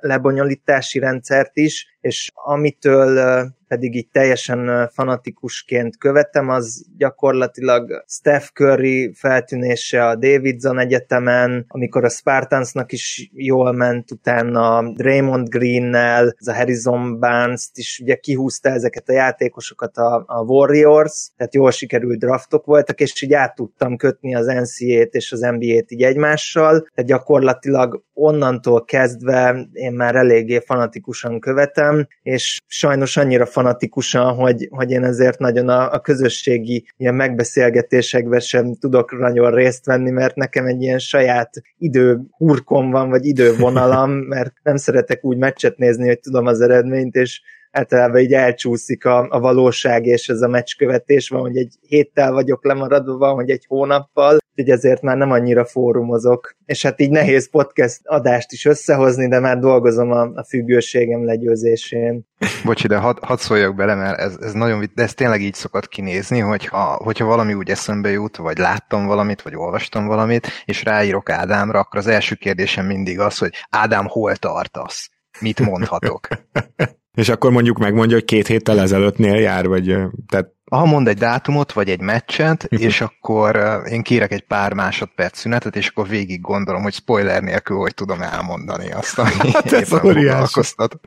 lebonyolítási rendszert is, és amitől pedig így teljesen fanatikusként követem, az gyakorlatilag Steph Curry feltűnése a Davidson Egyetemen, amikor a Spartansnak is jól ment, utána Draymond Greennel, ez a Harrison barnes is ugye kihúzta ezeket a játékosokat a, a Warriors, tehát jól sikerült draftok voltak, és így át tudtam kötni az NCA-t és az NBA-t így egymással, tehát gyakorlatilag onnantól kezdve én már eléggé fanatikusan követem, és sajnos annyira fanatikusan, hogy, hogy én ezért nagyon a, a közösségi ilyen megbeszélgetésekben sem tudok nagyon részt venni, mert nekem egy ilyen saját idő hurkom van, vagy idővonalam, mert nem szeretek úgy meccset nézni, hogy tudom az eredményt, és általában így elcsúszik a, a valóság és ez a meccskövetés, van, hogy egy héttel vagyok lemaradva, van, hogy egy hónappal, úgyhogy ezért már nem annyira fórumozok. És hát így nehéz podcast adást is összehozni, de már dolgozom a, a függőségem legyőzésén. Bocsi, de hadd had szóljak bele, mert ez, ez nagyon, de ez tényleg így szokott kinézni, hogyha, hogyha valami úgy eszembe jut, vagy láttam valamit, vagy olvastam valamit, és ráírok Ádámra, akkor az első kérdésem mindig az, hogy Ádám, hol tartasz? Mit mondhatok? És akkor mondjuk megmondja, hogy két héttel ezelőttnél jár, vagy tehát ha mond egy dátumot, vagy egy meccset, és akkor én kérek egy pár másodperc szünetet, és akkor végig gondolom, hogy spoiler nélkül, hogy tudom elmondani azt, ami Hát ez foglalkoztat.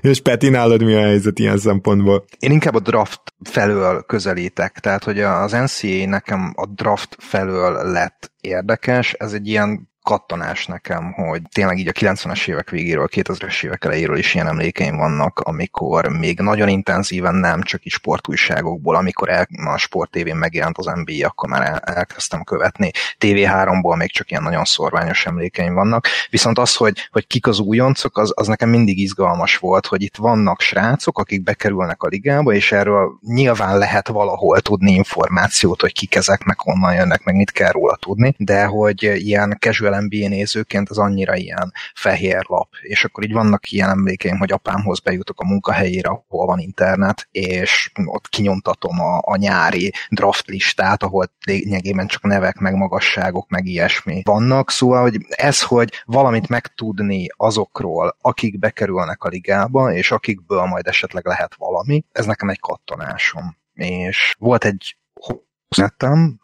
És Peti, nálad mi a helyzet ilyen szempontból? Én inkább a draft felől közelítek, tehát hogy az NCA nekem a draft felől lett érdekes, ez egy ilyen kattanás nekem, hogy tényleg így a 90-es évek végéről, 2000-es évek elejéről is ilyen emlékeim vannak, amikor még nagyon intenzíven nem csak is sportújságokból, amikor el, a Sport TV-n megjelent az NBA, akkor már el, elkezdtem követni. TV3-ból még csak ilyen nagyon szorványos emlékeim vannak. Viszont az, hogy, hogy kik az újoncok, az, az nekem mindig izgalmas volt, hogy itt vannak srácok, akik bekerülnek a ligába, és erről nyilván lehet valahol tudni információt, hogy kik ezek, meg honnan jönnek, meg mit kell róla tudni, de hogy ilyen casual NBA nézőként az annyira ilyen fehér lap, és akkor így vannak ilyen emlékeim, hogy apámhoz bejutok a munkahelyére, ahol van internet, és ott kinyomtatom a, a nyári draft listát, ahol lényegében csak nevek, meg magasságok, meg ilyesmi vannak, szóval, hogy ez, hogy valamit megtudni azokról, akik bekerülnek a ligába, és akikből majd esetleg lehet valami, ez nekem egy kattanásom. És volt egy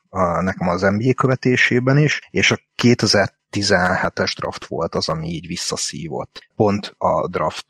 a, nekem az NBA követésében is, és a 2017-es draft volt az, ami így visszaszívott. Pont a draft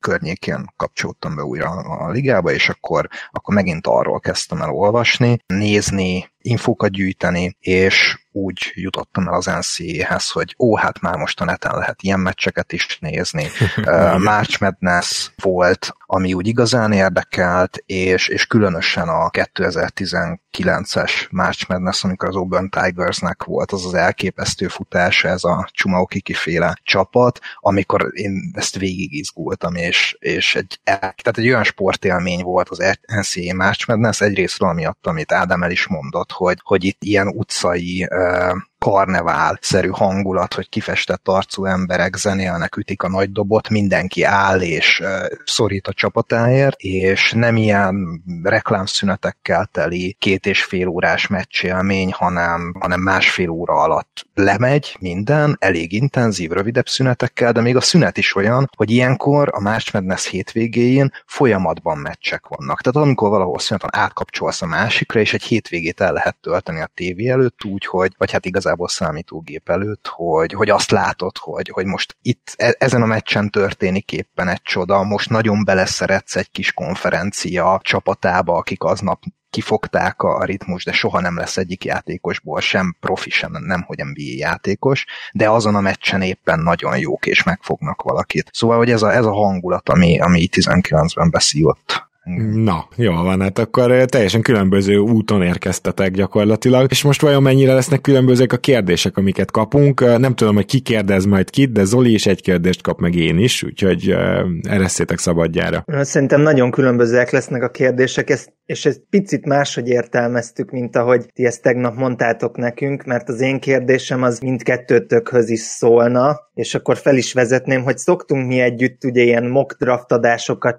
környékén kapcsoltam be újra a ligába, és akkor, akkor megint arról kezdtem el olvasni, nézni, infókat gyűjteni, és úgy jutottam el az NCA-hez, hogy ó, hát már most a neten lehet ilyen meccseket is nézni. uh, March Madness volt, ami úgy igazán érdekelt, és, és különösen a 2019-es March Madness, amikor az Auburn Tigersnek volt az az elképesztő futása, ez a Chumaukiki féle csapat, amikor én ezt végig izgultam, és, és egy, tehát egy olyan sportélmény volt az NCA March Madness, egyrésztről amiatt, amit Ádám el is mondott, hogy, hogy itt ilyen utcai karnevál-szerű hangulat, hogy kifestett arcú emberek zenélnek, ütik a nagy dobot, mindenki áll és szorít a csapatáért, és nem ilyen reklámszünetekkel teli két és fél órás meccsélmény, hanem, hanem másfél óra alatt lemegy minden, elég intenzív, rövidebb szünetekkel, de még a szünet is olyan, hogy ilyenkor a March Madness hétvégéjén folyamatban meccsek vannak. Tehát amikor valahol szünet van, átkapcsolsz a másikra, és egy hétvégét el lehet tölteni a tévé előtt úgy, hogy, vagy hát igazából számítógép előtt, hogy, hogy azt látod, hogy, hogy most itt e- ezen a meccsen történik éppen egy csoda, most nagyon beleszeretsz egy kis konferencia csapatába, akik aznap kifogták a ritmus, de soha nem lesz egyik játékosból sem profi, sem nem, hogy NBA játékos, de azon a meccsen éppen nagyon jók és megfognak valakit. Szóval, hogy ez a, ez a hangulat, ami, ami 19-ben beszívott Na, jó van, hát akkor teljesen különböző úton érkeztetek gyakorlatilag, és most vajon mennyire lesznek különbözők a kérdések, amiket kapunk? Nem tudom, hogy ki kérdez majd kit, de Zoli is egy kérdést kap meg én is, úgyhogy eresszétek szabadjára. Szerintem nagyon különbözőek lesznek a kérdések, ezt, és ezt picit máshogy értelmeztük, mint ahogy ti ezt tegnap mondtátok nekünk, mert az én kérdésem az mindkettőtökhöz is szólna, és akkor fel is vezetném, hogy szoktunk mi együtt ugye ilyen mock draft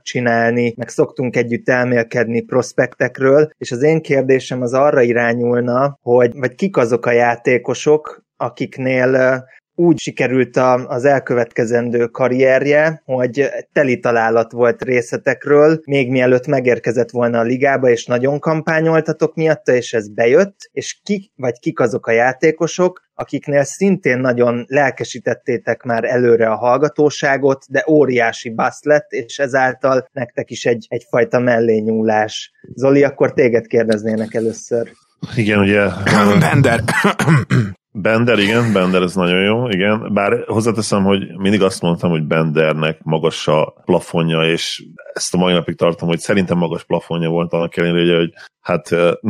csinálni, meg szoktunk együtt elmélkedni prospektekről, és az én kérdésem az arra irányulna, hogy vagy kik azok a játékosok, akiknél úgy sikerült a, az elkövetkezendő karrierje, hogy teli találat volt részletekről, még mielőtt megérkezett volna a ligába, és nagyon kampányoltatok miatta, és ez bejött, és ki, vagy kik azok a játékosok, akiknél szintén nagyon lelkesítettétek már előre a hallgatóságot, de óriási basz lett, és ezáltal nektek is egy, egyfajta mellényúlás. Zoli, akkor téged kérdeznének először. Igen, ugye... Bender. Bender, igen, Bender, ez nagyon jó, igen. Bár hozzáteszem, hogy mindig azt mondtam, hogy Bendernek magas a plafonja, és ezt a mai napig tartom, hogy szerintem magas plafonja volt annak ellenére, hogy hát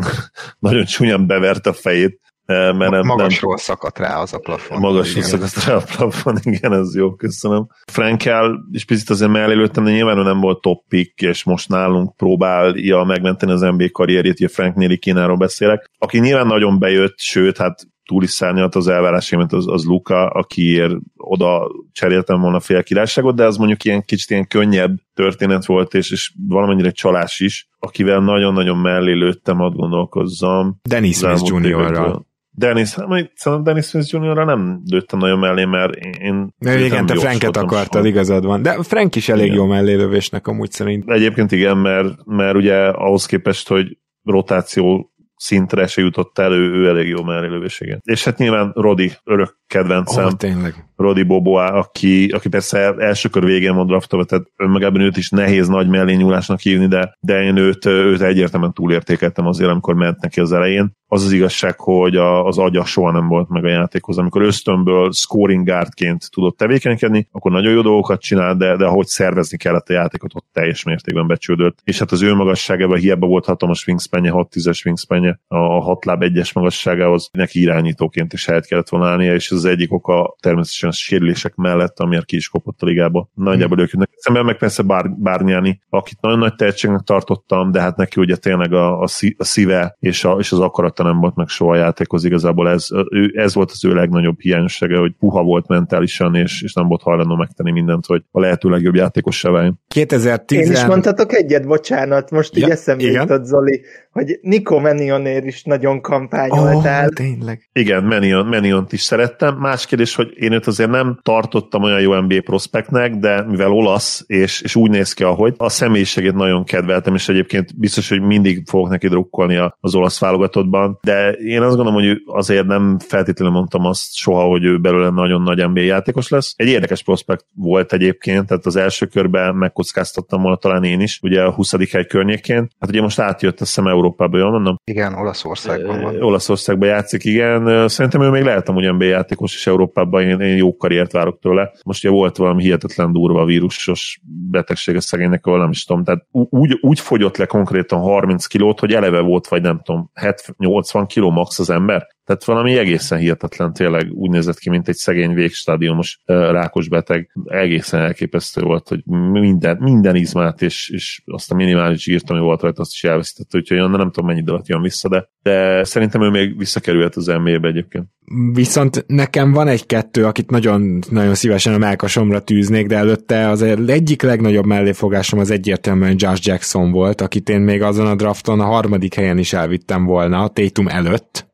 nagyon csúnyan bevert a fejét, mert nem, Magasról nem, szakadt rá az a plafon. Magasról szakadt rá a plafon, igen, ez jó, köszönöm. Frankel is picit azért mellé lőttem, de nyilván nem volt top pick, és most nálunk próbálja megmenteni az NBA karrierjét, ugye Frank Nilikináról beszélek, aki nyilván nagyon bejött, sőt, hát túl is szárnyalt az elvárásaimat, az, az Luka, akiért oda cseréltem volna fél királyságot, de az mondjuk ilyen kicsit ilyen könnyebb történet volt, és, és valamennyire csalás is, akivel nagyon-nagyon mellé lőttem, hadd gondolkozzam. Dennis Smith Jr.-ral. Dennis, hát szerintem Dennis Smith Jr. nem lőttem nagyon mellé, mert én... De igen, te Franket akartad, soha. igazad van. De Frank is elég Igen. jó mellélövésnek amúgy szerint. Egyébként igen, mert, mert ugye ahhoz képest, hogy rotáció szintre se jutott el, ő, elég jó mellélövés, igen. És hát nyilván Rodi, örök kedvencem. Ó, tényleg. Rodi Boboa, aki, aki persze első kör végén van draftolva, tehát önmagában őt is nehéz nagy mellényúlásnak hívni, de, de én őt, őt egyértelműen túlértékeltem azért, amikor ment neki az elején. Az az igazság, hogy a, az agya soha nem volt meg a játékhoz. Amikor ösztönből scoring guardként tudott tevékenykedni, akkor nagyon jó dolgokat csinál, de, de ahogy szervezni kellett a játékot, ott teljes mértékben becsődött. És hát az ő magasságában hiába volt hatalmas wingspanje, 6-10-es wingspanje, a 6 láb egyes magasságához neki irányítóként is helyet kellett volna állnia, és ez az egyik oka természetesen a sérülések mellett, amiért ki is kopott a ligába. Nagyjából ők jutnak eszembe, meg persze Bár, Bárnyáni, akit nagyon nagy tehetségnek tartottam, de hát neki ugye tényleg a, a, szí- a szíve és, a, és az akarata nem volt meg soha a játékhoz, igazából ez, ő, ez volt az ő legnagyobb hiányossága, hogy puha volt mentálisan, és, és nem volt hajlandó megtenni mindent, hogy a lehető legjobb játékos váljon. 2010... Én is mondhatok egyet, bocsánat, most Ja, így eszembe igen. jutott Zoli, hogy Nico Menionér is nagyon kampányoltál. Ó, tényleg. Igen, Menion, Meniont is szerettem. Más kérdés, hogy én őt azért nem tartottam olyan jó NBA prospektnek, de mivel olasz, és, és úgy néz ki, ahogy a személyiségét nagyon kedveltem, és egyébként biztos, hogy mindig fogok neki drukkolni a- az olasz válogatottban, de én azt gondolom, hogy azért nem feltétlenül mondtam azt soha, hogy ő belőle nagyon nagy NBA játékos lesz. Egy érdekes prospekt volt egyébként, tehát az első körben megkockáztattam volna talán én is, ugye a 20. hely környékén. Hát ugye most átjött, azt hiszem Európába, jól mondom? Igen, Olaszországban van. Olaszországban játszik, igen. Szerintem ő még lehet amúgy NBA játékos is Európában, én, én jó karriert várok tőle. Most ugye volt valami hihetetlen durva vírusos betegsége szegénynek, ahol nem is tudom. Tehát úgy, úgy fogyott le konkrétan 30 kilót, hogy eleve volt, vagy nem tudom, 70, 80 kiló max az ember. Tehát valami egészen hihetetlen, tényleg úgy nézett ki, mint egy szegény végstádiumos rákos beteg. Egészen elképesztő volt, hogy minden, minden izmát és, és azt a minimális zsírt, ami volt rajta, azt is elvesztette, úgyhogy onnan nem tudom mennyi idő alatt jön vissza, de, de szerintem ő még visszakerülhet az NBA-be egyébként. Viszont nekem van egy-kettő, akit nagyon, nagyon szívesen a melkasomra tűznék, de előtte az egyik legnagyobb melléfogásom az egyértelműen Josh Jackson volt, akit én még azon a drafton a harmadik helyen is elvittem volna, a Tatum előtt.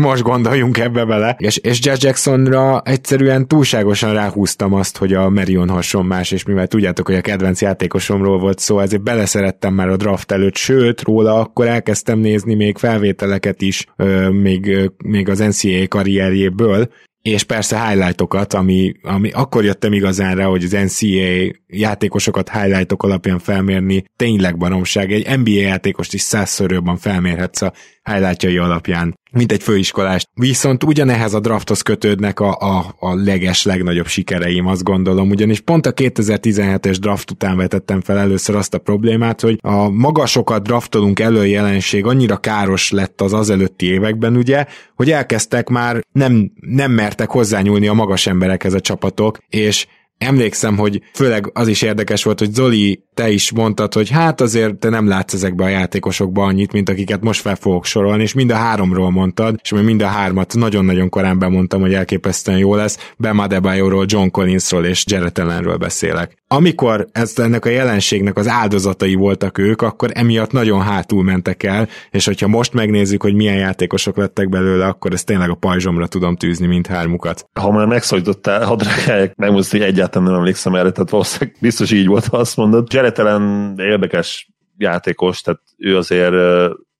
Most gondoljunk ebbe bele. És, és Josh Jacksonra egyszerűen túlságosan ráhúztam azt, hogy a Marion hasonmás, és mivel tudjátok, hogy a kedvenc játékosomról volt szó, ezért beleszerettem már a draft előtt, sőt, róla akkor elkezdtem nézni még felvételeket is, ö, még, ö, még az NCAA karrierjéből, és persze highlightokat, ami, ami akkor jöttem igazán rá, hogy az NCAA játékosokat highlightok alapján felmérni tényleg baromság. Egy NBA játékost is százszor jobban felmérhetsz a highlightjai alapján, mint egy főiskolást. Viszont ugyanehhez a drafthoz kötődnek a, a, a leges, legnagyobb sikereim, azt gondolom, ugyanis pont a 2017-es draft után vetettem fel először azt a problémát, hogy a magasokat draftolunk elő jelenség annyira káros lett az azelőtti években, ugye, hogy elkezdtek már nem, nem mertek hozzányúlni a magas emberekhez a csapatok, és emlékszem, hogy főleg az is érdekes volt, hogy Zoli, te is mondtad, hogy hát azért te nem látsz ezekbe a játékosokba annyit, mint akiket most fel fogok sorolni, és mind a háromról mondtad, és mind a hármat nagyon-nagyon korán bemondtam, hogy elképesztően jó lesz. Bam Adebayoról, John Collinsról és Jared Allenről beszélek. Amikor ezt ennek a jelenségnek az áldozatai voltak ők, akkor emiatt nagyon hátul mentek el, és hogyha most megnézzük, hogy milyen játékosok lettek belőle, akkor ezt tényleg a pajzsomra tudom tűzni, mint hármukat. Ha már megszólítottál, hadd reagáljak, megmondod, hogy egyáltalán nem emlékszem erre, tehát valószínűleg biztos így volt, ha azt mondod. Jared Allen érdekes játékos, tehát ő azért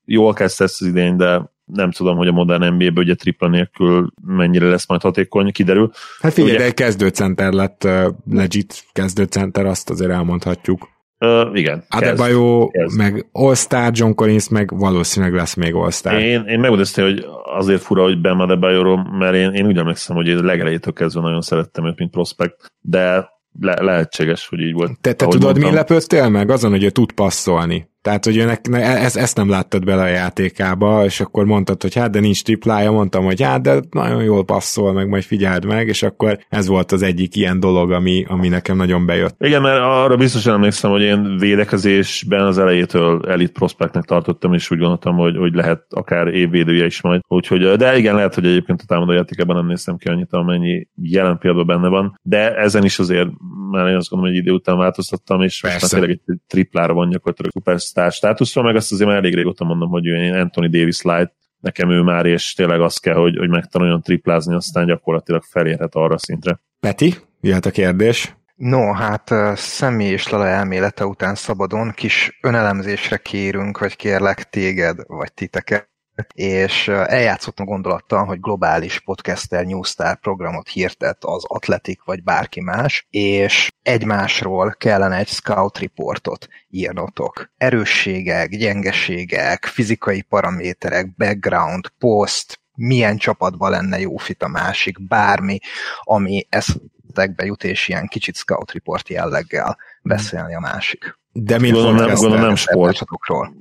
jól kezdte ezt az idény, de nem tudom, hogy a modern NBA-ben ugye tripla nélkül mennyire lesz majd hatékony, kiderül. Hát figyelj, Ugye- egy kezdőcenter lett, legit kezdőcenter, azt azért elmondhatjuk. Uh, igen. Adebayo, kezd. meg All-Star, John Collins, meg valószínűleg lesz még All-Star. Én, én megmondom hogy azért fura, hogy Ben Adebayoról, mert én, én úgy emlékszem, hogy legelejétől kezdve nagyon szerettem őt, mint prospekt, de le, lehetséges, hogy így volt. Te, te tudod, mi lepődtél meg? Azon, hogy ő tud passzolni. Tehát, hogy őnek, ne- ezt, ezt nem láttad bele a játékába, és akkor mondtad, hogy hát, de nincs triplája, mondtam, hogy hát, de nagyon jól passzol, meg majd figyeld meg, és akkor ez volt az egyik ilyen dolog, ami, ami nekem nagyon bejött. Igen, mert arra biztosan emlékszem, hogy én védekezésben az elejétől elit prospektnek tartottam, és úgy gondoltam, hogy, hogy lehet akár évvédője is majd. Úgyhogy, de igen, lehet, hogy egyébként a támadó játékában nem néztem ki annyit, amennyi jelen például benne van, de ezen is azért már én azt gondolom, hogy idő után változtattam, és most már Persze. tényleg egy triplára van gyakorlatilag szupersztár státuszra, meg azt azért már elég régóta mondom, hogy én Anthony Davis light, nekem ő már, és tényleg az kell, hogy, hogy megtanuljon triplázni, aztán gyakorlatilag felérhet arra szintre. Peti, jöhet a kérdés. No, hát személy és Lala elmélete után szabadon kis önelemzésre kérünk, vagy kérlek téged, vagy titeket, és eljátszottam gondolattal, hogy globális podcaster Newstar programot hirdett az Atletik vagy bárki más, és egymásról kellene egy scout reportot írnotok. Erősségek, gyengeségek, fizikai paraméterek, background, post, milyen csapatban lenne jó fit a másik, bármi, ami eszetekbe jut, és ilyen kicsit scout report jelleggel beszélni a másik. De mint gondolom, nem, gondolom nem sport.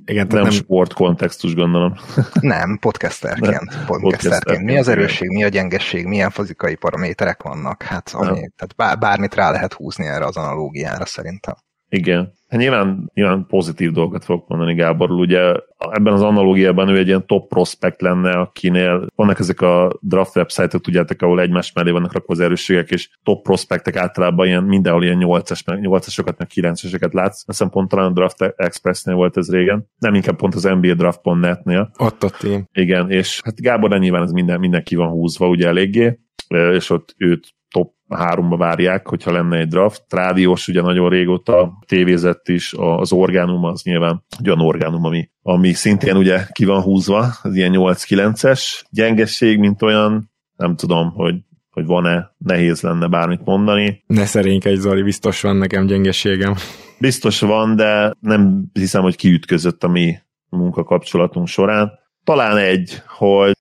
Igen, nem, nem sport kontextus, gondolom. Nem, podcasterként. podcasterként. Mi az erősség, mi a gyengeség, milyen fizikai paraméterek vannak? Hát ami, tehát bármit rá lehet húzni erre az analógiára szerintem. Igen. Hát nyilván, nyilván pozitív dolgot fogok mondani Gáborul. Ugye ebben az analógiában ő egy ilyen top prospect lenne, akinél vannak ezek a draft website tudjátok, ahol egymás mellé vannak rakva az erősségek, és top prospektek általában ilyen, mindenhol ilyen 8-as, meg 8-asokat, meg 9-eseket látsz. Azt pont talán a Draft Expressnél volt ez régen. Nem inkább pont az NBA Draft.net-nél. Ott ott én. Igen, és hát Gábor nyilván ez minden, minden ki van húzva ugye eléggé, és ott őt top háromba várják, hogyha lenne egy draft. Rádiós ugye nagyon régóta tévézett is, az orgánum az nyilván egy olyan orgánum, ami, ami szintén ugye ki van húzva, az ilyen 8-9-es gyengesség, mint olyan, nem tudom, hogy hogy van-e, nehéz lenne bármit mondani. Ne egy Zoli, biztos van nekem gyengeségem. Biztos van, de nem hiszem, hogy kiütközött a mi munkakapcsolatunk során. Talán egy, hogy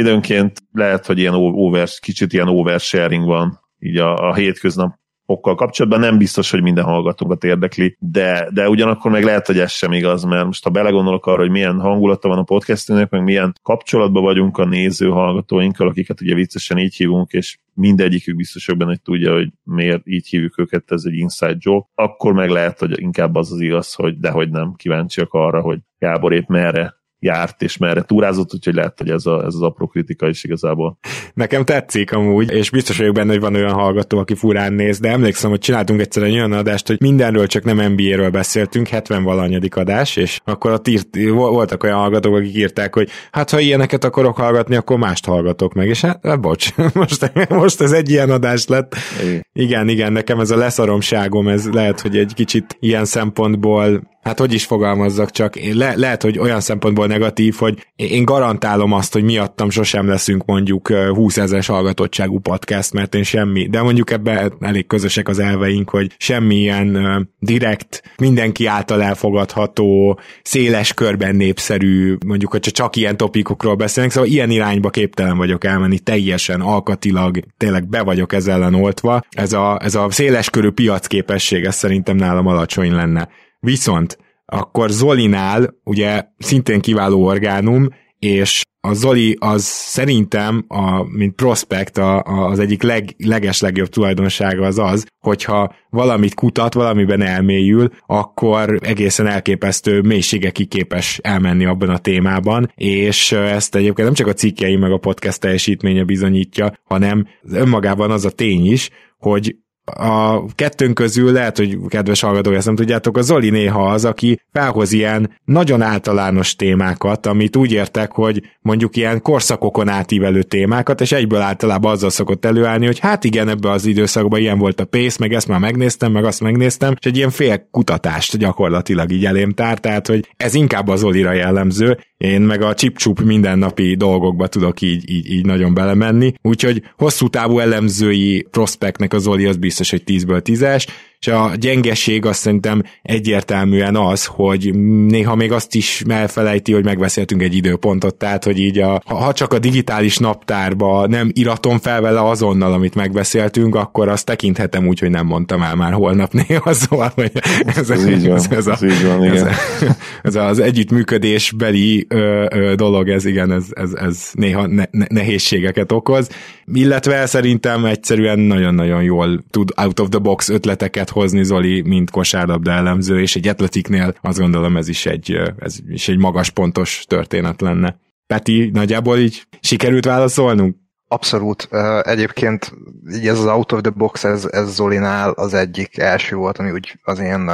időnként lehet, hogy ilyen over, kicsit ilyen oversharing van így a, a hétköznapokkal kapcsolatban. Nem biztos, hogy minden hallgatónkat érdekli, de, de ugyanakkor meg lehet, hogy ez sem igaz, mert most ha belegondolok arra, hogy milyen hangulata van a podcastünknek, meg milyen kapcsolatban vagyunk a néző hallgatóinkkal, akiket ugye viccesen így hívunk, és mindegyikük biztos benne, hogy tudja, hogy miért így hívjuk őket, ez egy inside joke, akkor meg lehet, hogy inkább az az igaz, hogy dehogy nem kíváncsiak arra, hogy Gábor épp merre járt és merre túrázott, úgyhogy lehet, hogy ez, a, ez az apró kritika is igazából. Nekem tetszik amúgy, és biztos vagyok benne, hogy van olyan hallgató, aki furán néz, de emlékszem, hogy csináltunk egyszer egy olyan adást, hogy mindenről csak nem NBA-ről beszéltünk, 70 valanyadik adás, és akkor ott írt, voltak olyan hallgatók, akik írták, hogy hát ha ilyeneket akarok hallgatni, akkor mást hallgatok meg, és hát, hát bocs, most, most ez egy ilyen adás lett. Igen, igen, igen nekem ez a leszaromságom, ez lehet, hogy egy kicsit ilyen szempontból hát hogy is fogalmazzak csak, én le, lehet, hogy olyan szempontból negatív, hogy én garantálom azt, hogy miattam sosem leszünk mondjuk 20 ezeres hallgatottságú podcast, mert én semmi, de mondjuk ebben elég közösek az elveink, hogy semmilyen direkt, mindenki által elfogadható, széles körben népszerű, mondjuk, hogy csak ilyen topikokról beszélünk, szóval ilyen irányba képtelen vagyok elmenni, teljesen alkatilag, tényleg be vagyok ezzel ellen oltva. Ez a, ez a széles körű piacképesség, ez szerintem nálam alacsony lenne. Viszont akkor Zolinál ugye szintén kiváló orgánum, és a Zoli az szerintem, a, mint prospekt, a, a, az egyik leg, leges-legjobb tulajdonsága az az, hogyha valamit kutat, valamiben elmélyül, akkor egészen elképesztő mélységekig képes elmenni abban a témában, és ezt egyébként nem csak a cikkei meg a podcast teljesítménye bizonyítja, hanem önmagában az a tény is, hogy a kettőnk közül lehet, hogy kedves hallgatók, ezt nem tudjátok, a Zoli néha az, aki felhoz ilyen nagyon általános témákat, amit úgy értek, hogy mondjuk ilyen korszakokon átívelő témákat, és egyből általában azzal szokott előállni, hogy hát igen, ebbe az időszakban ilyen volt a pész, meg ezt már megnéztem, meg azt megnéztem, és egy ilyen fél kutatást gyakorlatilag így elém tár, tehát hogy ez inkább az Zolira jellemző, én meg a csip mindennapi dolgokba tudok így, így, így nagyon belemenni, úgyhogy hosszú távú elemzői prospektnek az Zoli az biztos, hogy 10-ből 10-es, és a gyengeség azt szerintem egyértelműen az, hogy néha még azt is elfelejti, hogy megbeszéltünk egy időpontot, tehát hogy így a, ha csak a digitális naptárba nem iratom fel vele azonnal, amit megbeszéltünk, akkor azt tekinthetem úgy, hogy nem mondtam el már holnap néha, szóval hogy ez, ez, így van, ez, ez, a, így van, igen. ez, ez az együttműködésbeli ö, ö, dolog, ez igen, ez, ez, ez néha ne, ne, nehézségeket okoz, illetve szerintem egyszerűen nagyon-nagyon jól tud out of the box ötleteket hozni Zoli, mint kosárlabda elemző, és egy atletiknél azt gondolom ez is egy, ez is egy magas pontos történet lenne. Peti, nagyjából így sikerült válaszolnunk? Abszolút. Egyébként így ez az out of the box, ez, ez Zolinál az egyik első volt, ami úgy az én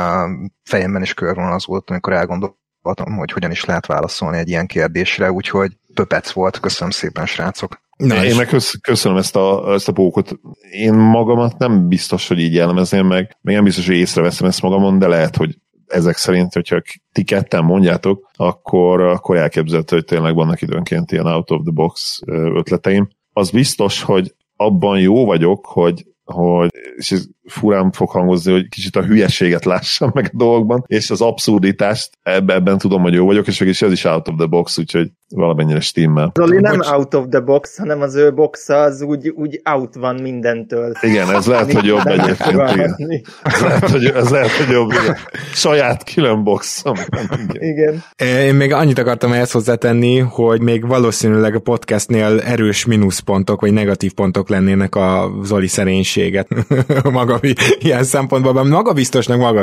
fejemben is körvonalazódott, amikor elgondoltam, hogy hogyan is lehet válaszolni egy ilyen kérdésre, úgyhogy pöpec volt. Köszönöm szépen, srácok. Na, én meg kösz, köszönöm ezt a, ezt a pókot. Én magamat nem biztos, hogy így jellemezném meg, még nem biztos, hogy észreveszem ezt magamon, de lehet, hogy ezek szerint, hogyha ti ketten mondjátok, akkor, akkor elképzelhető, hogy tényleg vannak időnként ilyen out of the box ötleteim. Az biztos, hogy abban jó vagyok, hogy hogy, és ez furán fog hangozni, hogy kicsit a hülyeséget lássam meg a dolgokban, és az abszurditást ebben, ebben tudom, hogy jó vagyok, és mégis ez is out of the box, úgyhogy valamennyire stimmel. Zoli nem Bocs. out of the box, hanem az ő boxa az úgy, úgy out van mindentől. Igen, ez lehet, hogy jobb egyébként. Igen. Ez lehet, hogy, ez lehet, hogy jobb. Igen. Saját külön boxom. Igen. Én még annyit akartam ehhez hozzátenni, hogy még valószínűleg a podcastnél erős mínuszpontok, vagy negatív pontok lennének a Zoli szerénységet maga ilyen szempontból. Maga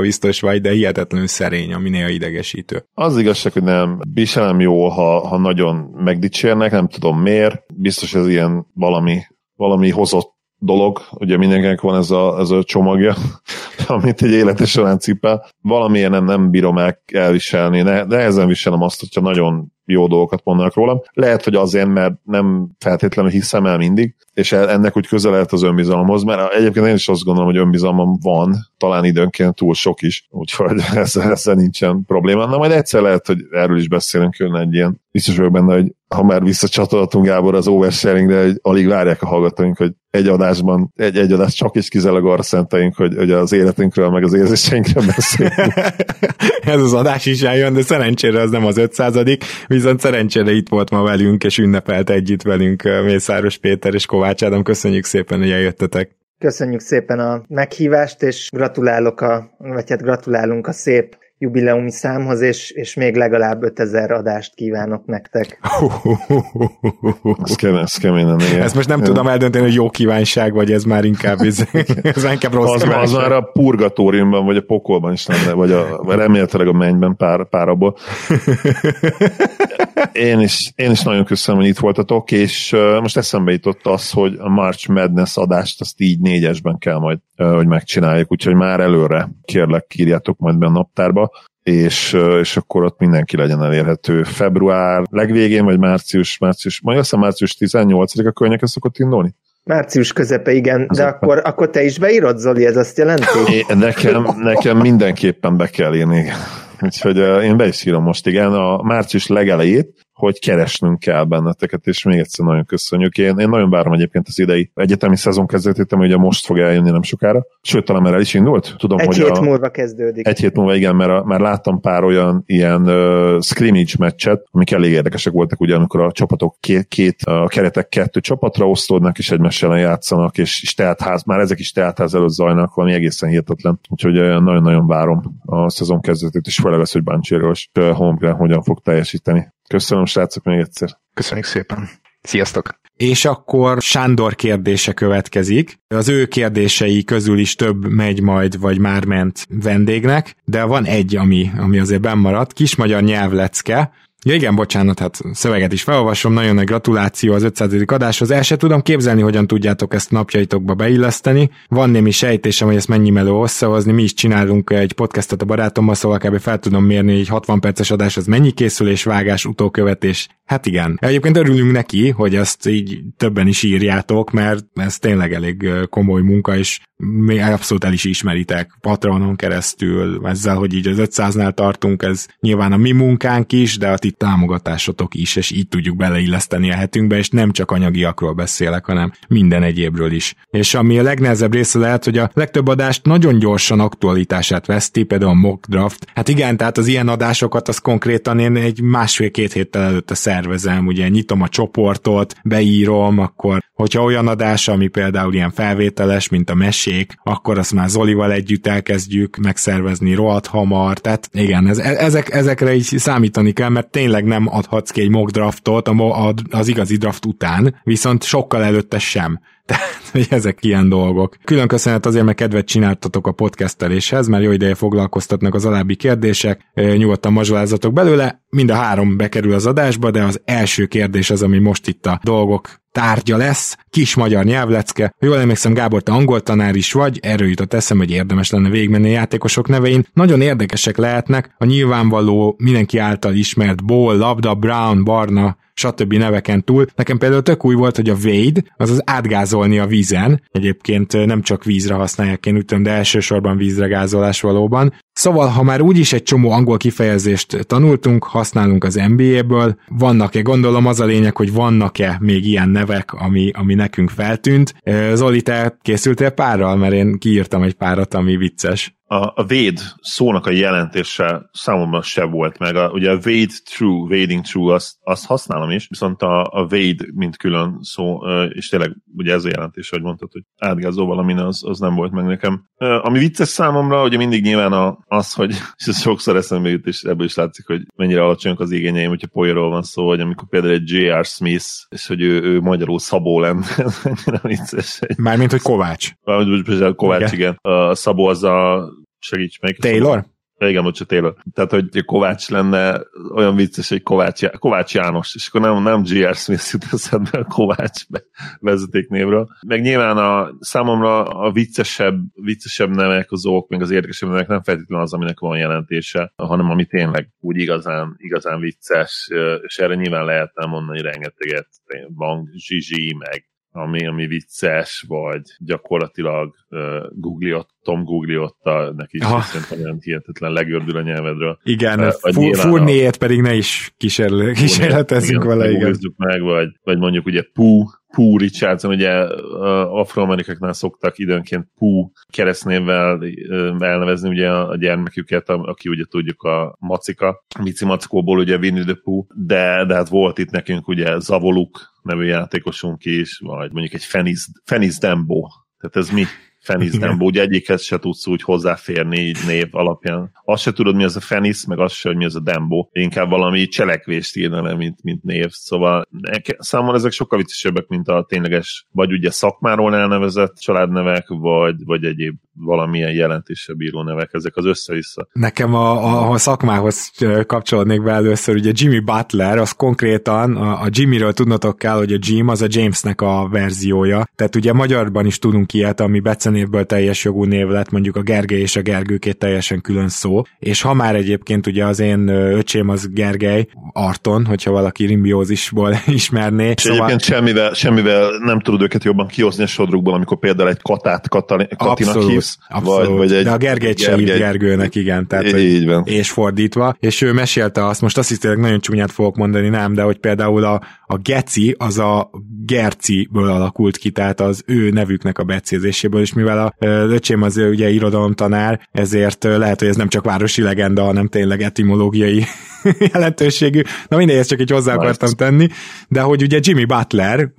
biztos vagy, de hihetetlenül szerény, ami néha idegesítő. Az igazság, hogy nem viselem jól, ha, ha nagyon megdicsérnek, nem tudom miért. Biztos ez ilyen valami, valami hozott dolog, ugye mindenkinek van ez a, ez a csomagja, amit egy élete során cipel. Valamilyen nem, nem bírom el, elviselni, ne, nehezen viselem azt, hogyha nagyon jó dolgokat mondanak rólam. Lehet, hogy azért, mert nem feltétlenül hiszem el mindig, és ennek úgy közel lehet az önbizalomhoz, mert egyébként én is azt gondolom, hogy önbizalmam van, talán időnként túl sok is, úgyhogy ezzel, ezzel nincsen probléma. Na majd egyszer lehet, hogy erről is beszélünk, külön egy ilyen, biztos vagyok benne, hogy ha már visszacsatolhatunk Gábor az oversharingre, hogy alig várják a hallgatóink, hogy egy adásban, egy, egy adás csak is kizárólag arra szenteljünk, hogy, hogy az életünkről, meg az érzéseinkről beszéljünk. Ez az adás is eljön, de szerencsére az nem az 500 viszont szerencsére itt volt ma velünk, és ünnepelt együtt velünk Mészáros Péter és Kovács Ádám. Köszönjük szépen, hogy eljöttetek. Köszönjük szépen a meghívást, és gratulálok a, vagy hát gratulálunk a szép jubileumi számhoz, és, és még legalább 5000 adást kívánok nektek. ez kemény, ez kemény igen. Ezt most nem tudom eldönteni, hogy jó kívánság, vagy ez már inkább, ez, ez inkább rossz az, az már a purgatóriumban, vagy a pokolban is lenne, vagy a, remélhetőleg a mennyben pár, pár abból. Én is, én is nagyon köszönöm, hogy itt voltatok, és uh, most eszembe jutott az, hogy a March Madness adást azt így négyesben kell majd, uh, hogy megcsináljuk, úgyhogy már előre kérlek, írjátok majd be a naptárba, és, és akkor ott mindenki legyen elérhető. Február legvégén, vagy március, március, majd azt március 18-a környéke szokott indulni? Március közepe, igen, de akkor, akkor te is beírod, Zoli, ez azt jelenti? É, nekem, nekem mindenképpen be kell írni. Úgyhogy én be is írom most, igen, a március legelejét, hogy keresnünk kell benneteket, és még egyszer nagyon köszönjük. Én, én nagyon várom egyébként az idei egyetemi szezon kezdetét, ami ugye most fog eljönni nem sokára. Sőt, talán már el is indult. Tudom, egy hogy hét a, múlva kezdődik. Egy hét múlva, igen, mert a, már láttam pár olyan ilyen uh, scrimmage meccset, amik elég érdekesek voltak, ugye, amikor a csapatok két, két a keretek kettő csapatra osztódnak, és egymás ellen játszanak, és, és teátház, már ezek is teátház előtt zajnak, valami egészen hihetetlen. Úgyhogy uh, nagyon-nagyon várom a szezon kezdetét, és főleg az, hogy Bancséről és Holmgren hogyan fog teljesíteni. Köszönöm, srácok, még egyszer. Köszönjük szépen. Sziasztok! És akkor Sándor kérdése következik. Az ő kérdései közül is több megy majd, vagy már ment vendégnek, de van egy, ami, ami azért bennmaradt. Kismagyar nyelvlecke. Ja igen, bocsánat, hát szöveget is felolvasom, nagyon nagy gratuláció az 500. adáshoz. El se tudom képzelni, hogyan tudjátok ezt napjaitokba beilleszteni. Van némi sejtésem, hogy ezt mennyi meló összehozni. Mi is csinálunk egy podcastot a barátommal, szóval kb. fel tudom mérni, hogy egy 60 perces adás az mennyi készülés, vágás, utókövetés. Hát igen. Egyébként örülünk neki, hogy ezt így többen is írjátok, mert ez tényleg elég komoly munka, és még abszolút el is ismeritek Patronon keresztül, ezzel, hogy így az 500-nál tartunk, ez nyilván a mi munkánk is, de a ti támogatásotok is, és így tudjuk beleilleszteni a hetünkbe, és nem csak anyagiakról beszélek, hanem minden egyébről is. És ami a legnehezebb része lehet, hogy a legtöbb adást nagyon gyorsan aktualitását veszti, például a mock draft. Hát igen, tehát az ilyen adásokat az konkrétan én egy másfél-két héttel előtte szervezem, ugye nyitom a csoportot, beírom, akkor hogyha olyan adás, ami például ilyen felvételes, mint a mesék, akkor azt már Zolival együtt elkezdjük megszervezni rohadt hamar, tehát igen, ez, ezek, ezekre is számítani kell, mert tényleg nem adhatsz ki egy mock draftot az igazi draft után, viszont sokkal előtte sem. Tehát, hogy ezek ilyen dolgok. Külön köszönet azért, mert kedvet csináltatok a podcasteléshez, mert jó ideje foglalkoztatnak az alábbi kérdések, nyugodtan mazsolázatok belőle, mind a három bekerül az adásba, de az első kérdés az, ami most itt a dolgok tárgya lesz, kis magyar nyelvlecke. Jól emlékszem, Gábor, te angol tanár is vagy, erről jutott eszem, hogy érdemes lenne végigmenni a játékosok nevein. Nagyon érdekesek lehetnek, a nyilvánvaló, mindenki által ismert Ball, Labda, Brown, Barna, stb. neveken túl. Nekem például tök új volt, hogy a Wade, azaz átgázolni a vízen. Egyébként nem csak vízre használják, én úgy de elsősorban vízre gázolás valóban. Szóval, ha már úgyis egy csomó angol kifejezést tanultunk, használunk az NBA-ből, vannak-e, gondolom az a lényeg, hogy vannak-e még ilyen nevek, ami, ami nekünk feltűnt. Zoli, te készültél párral, mert én kiírtam egy párat, ami vicces a, a véd szónak a jelentése számomra se volt meg. A, ugye a wade true, wading true, azt, azt használom is, viszont a, a wade, mint külön szó, és tényleg ugye ez a jelentés, hogy mondtad, hogy átgázó valamin, az, az nem volt meg nekem. Ami vicces számomra, ugye mindig nyilván a, az, hogy és ez sokszor eszembe jut, és ebből is látszik, hogy mennyire alacsonyak az igényeim, hogyha polyról van szó, hogy amikor például egy J.R. Smith, és hogy ő, ő magyarul Szabó lenne, ez mennyire vicces. Mármint, hogy Kovács. Mármint, hogy Kovács, igen. igen. A Szabó az a segíts meg. Taylor? Igen, bocsánat, Taylor. Tehát, hogy Kovács lenne olyan vicces, hogy Kovács, Kovács János, és akkor nem, nem G.R. Smith jut eszedbe a Kovács vezetéknévről. Meg nyilván a, számomra a viccesebb, viccesebb nevek, azok, meg az érdekesebb nevek nem feltétlenül az, aminek van jelentése, hanem ami tényleg úgy igazán, igazán vicces, és erre nyilván lehetne mondani rengeteget, Bang, Zsizsi, meg ami, ami vicces, vagy gyakorlatilag uh, Googliot, Tom Googliotta, neki is szerintem olyan hihetetlen legördül a nyelvedről. Igen, uh, Furniét pedig ne is kísérle, kísérletezzünk vele, igen. meg, vagy, vagy mondjuk ugye Pooh, Pooh Richardson, ugye afroamerikaknál szoktak időnként Pooh keresztnévvel elnevezni ugye a gyermeküket, aki ugye tudjuk a macika, Mici Mackóból ugye Winnie the Pooh, de, de hát volt itt nekünk ugye Zavoluk nevű játékosunk is, vagy mondjuk egy Fenis, Fenis Dembo, tehát ez mi? Fenis Dembo, ugye egyikhez se tudsz úgy hozzáférni így név alapján. Azt se tudod, mi az a Fenis, meg azt se, hogy mi az a Dembo. Inkább valami cselekvést írna le, mint, mint név. Szóval számomra ezek sokkal viccesebbek, mint a tényleges, vagy ugye szakmáról elnevezett családnevek, vagy, vagy egyéb valamilyen jelentése bíró nevek, ezek az össze-vissza. Nekem a, a, a szakmához kapcsolódnék be először, ugye Jimmy Butler, az konkrétan a, a Jimmyről tudnotok kell, hogy a Jim az a Jamesnek a verziója, tehát ugye magyarban is tudunk ilyet, ami becenévből teljes jogú név lett, mondjuk a Gergely és a Gergőkét teljesen külön szó, és ha már egyébként ugye az én öcsém az Gergely Arton, hogyha valaki rimbiózisból ismerné. És szóval... egyébként semmivel, semmivel nem tudod őket jobban kihozni a sodrukból, amikor például egy Katát Katali, Katinak Abszolút hívsz. Abszolút. Vagy, vagy egy, De a Gergelyt se hív Gergőnek, igen. Tehát, így van. És fordítva. És ő mesélte azt, most azt hiszem, nagyon csúnyát fogok mondani, nem, de hogy például a, a Geci az a Gerciből alakult ki, tehát az ő nevüknek a becézéséből, és mivel a öcsém az ugye irodalomtanár, ezért lehet, hogy ez nem csak városi legenda, hanem tényleg etimológiai jelentőségű. Na mindegy, ezt csak így hozzá akartam tenni, de hogy ugye Jimmy Butler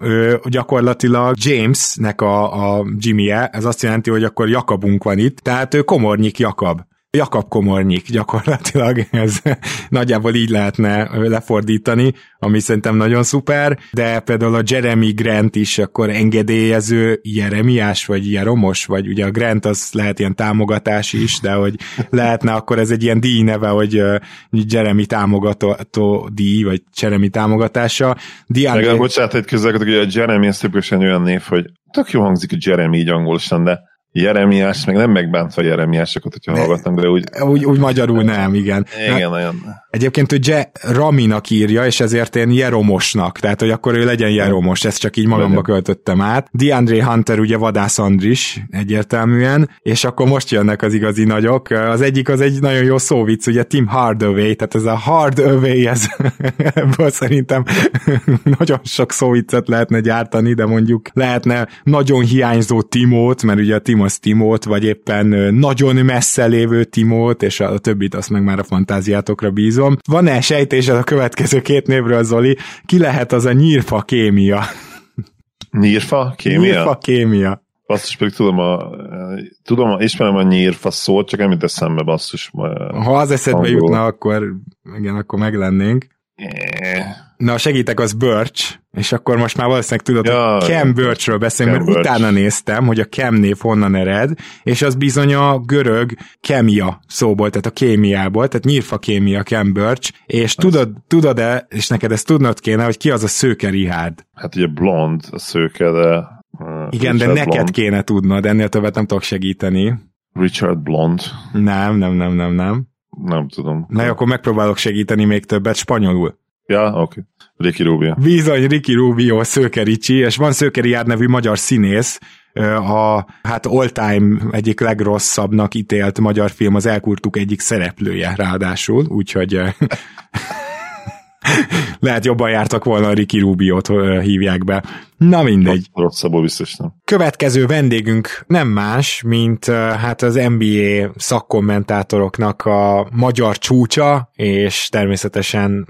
gyakorlatilag Jamesnek a, a Jimmy-e, ez azt jelenti, hogy akkor Jakabunk van itt, tehát ő Komornyik Jakab. Jakab Komornyik gyakorlatilag, ez nagyjából így lehetne lefordítani, ami szerintem nagyon szuper, de például a Jeremy Grant is akkor engedélyező Jeremiás, vagy Jeromos, vagy ugye a Grant az lehet ilyen támogatás is, de hogy lehetne akkor ez egy ilyen díj neve, hogy Jeremy támogató díj, vagy Jeremy támogatása. Diane... Meg, bocsánat, egy közlekedek, hogy a Jeremy ez olyan név, hogy tök jó hangzik a Jeremy így angolosan, de Jeremiás, meg nem megbántva Jeremiásokat, hogyha ne, hallgatnak, de úgy... Úgy, úgy magyarul nem, igen. Igen, Na, olyan. Egyébként ő Je Raminak írja, és ezért én Jeromosnak, tehát hogy akkor ő legyen Jeromos, ezt csak így magamba költöttem át. DeAndre Hunter ugye Vadász Andris egyértelműen, és akkor most jönnek az igazi nagyok. Az egyik az egy nagyon jó szóvic, ugye Tim Hardaway, tehát ez a Hardaway, ez ebből szerintem nagyon sok szóvicet lehetne gyártani, de mondjuk lehetne nagyon hiányzó Timót, mert ugye a Tim az Timót, vagy éppen nagyon messze lévő Timót, és a többit azt meg már a fantáziátokra bízom. Van-e sejtésed a következő két névről, Zoli? Ki lehet az a nyírfa kémia? Nyírfa kémia? Nyírfa kémia. Basszus, pedig tudom, a, tudom, ismerem a nyírfa szót, csak nem jut eszembe, basszus. Ha az eszedbe jutna, akkor igen, akkor meglennénk. Na, segítek, az Birch, és akkor most már valószínűleg tudod, ja, hogy Cam Birchről beszélünk, mert Birch. utána néztem, hogy a Cam név honnan ered, és az bizony a görög kemia szóból, tehát a kémiából, tehát nyírfa kémia Cam Birch, és tudod, tudod-e, és neked ezt tudnod kéne, hogy ki az a szőke Richard? Hát ugye blond a szőke, de... Uh, Igen, Richard de neked blond. kéne tudnod, ennél többet nem tudok segíteni. Richard Blond. Nem, nem, nem, nem, nem. Nem tudom. Na, akkor megpróbálok segíteni még többet spanyolul. Ja, oké. Okay. Ricky Rubio. Bizony, Ricky Rubio, Szőke Ricsi, és van Szőke Riár nevű magyar színész, a hát all-time egyik legrosszabbnak ítélt magyar film az Elkurtuk egyik szereplője ráadásul, úgyhogy lehet jobban jártak volna a Ricky Rubio-t hívják be. Na mindegy. Rosszabbul biztos nem. Következő vendégünk nem más, mint hát az NBA szakkommentátoroknak a magyar csúcsa, és természetesen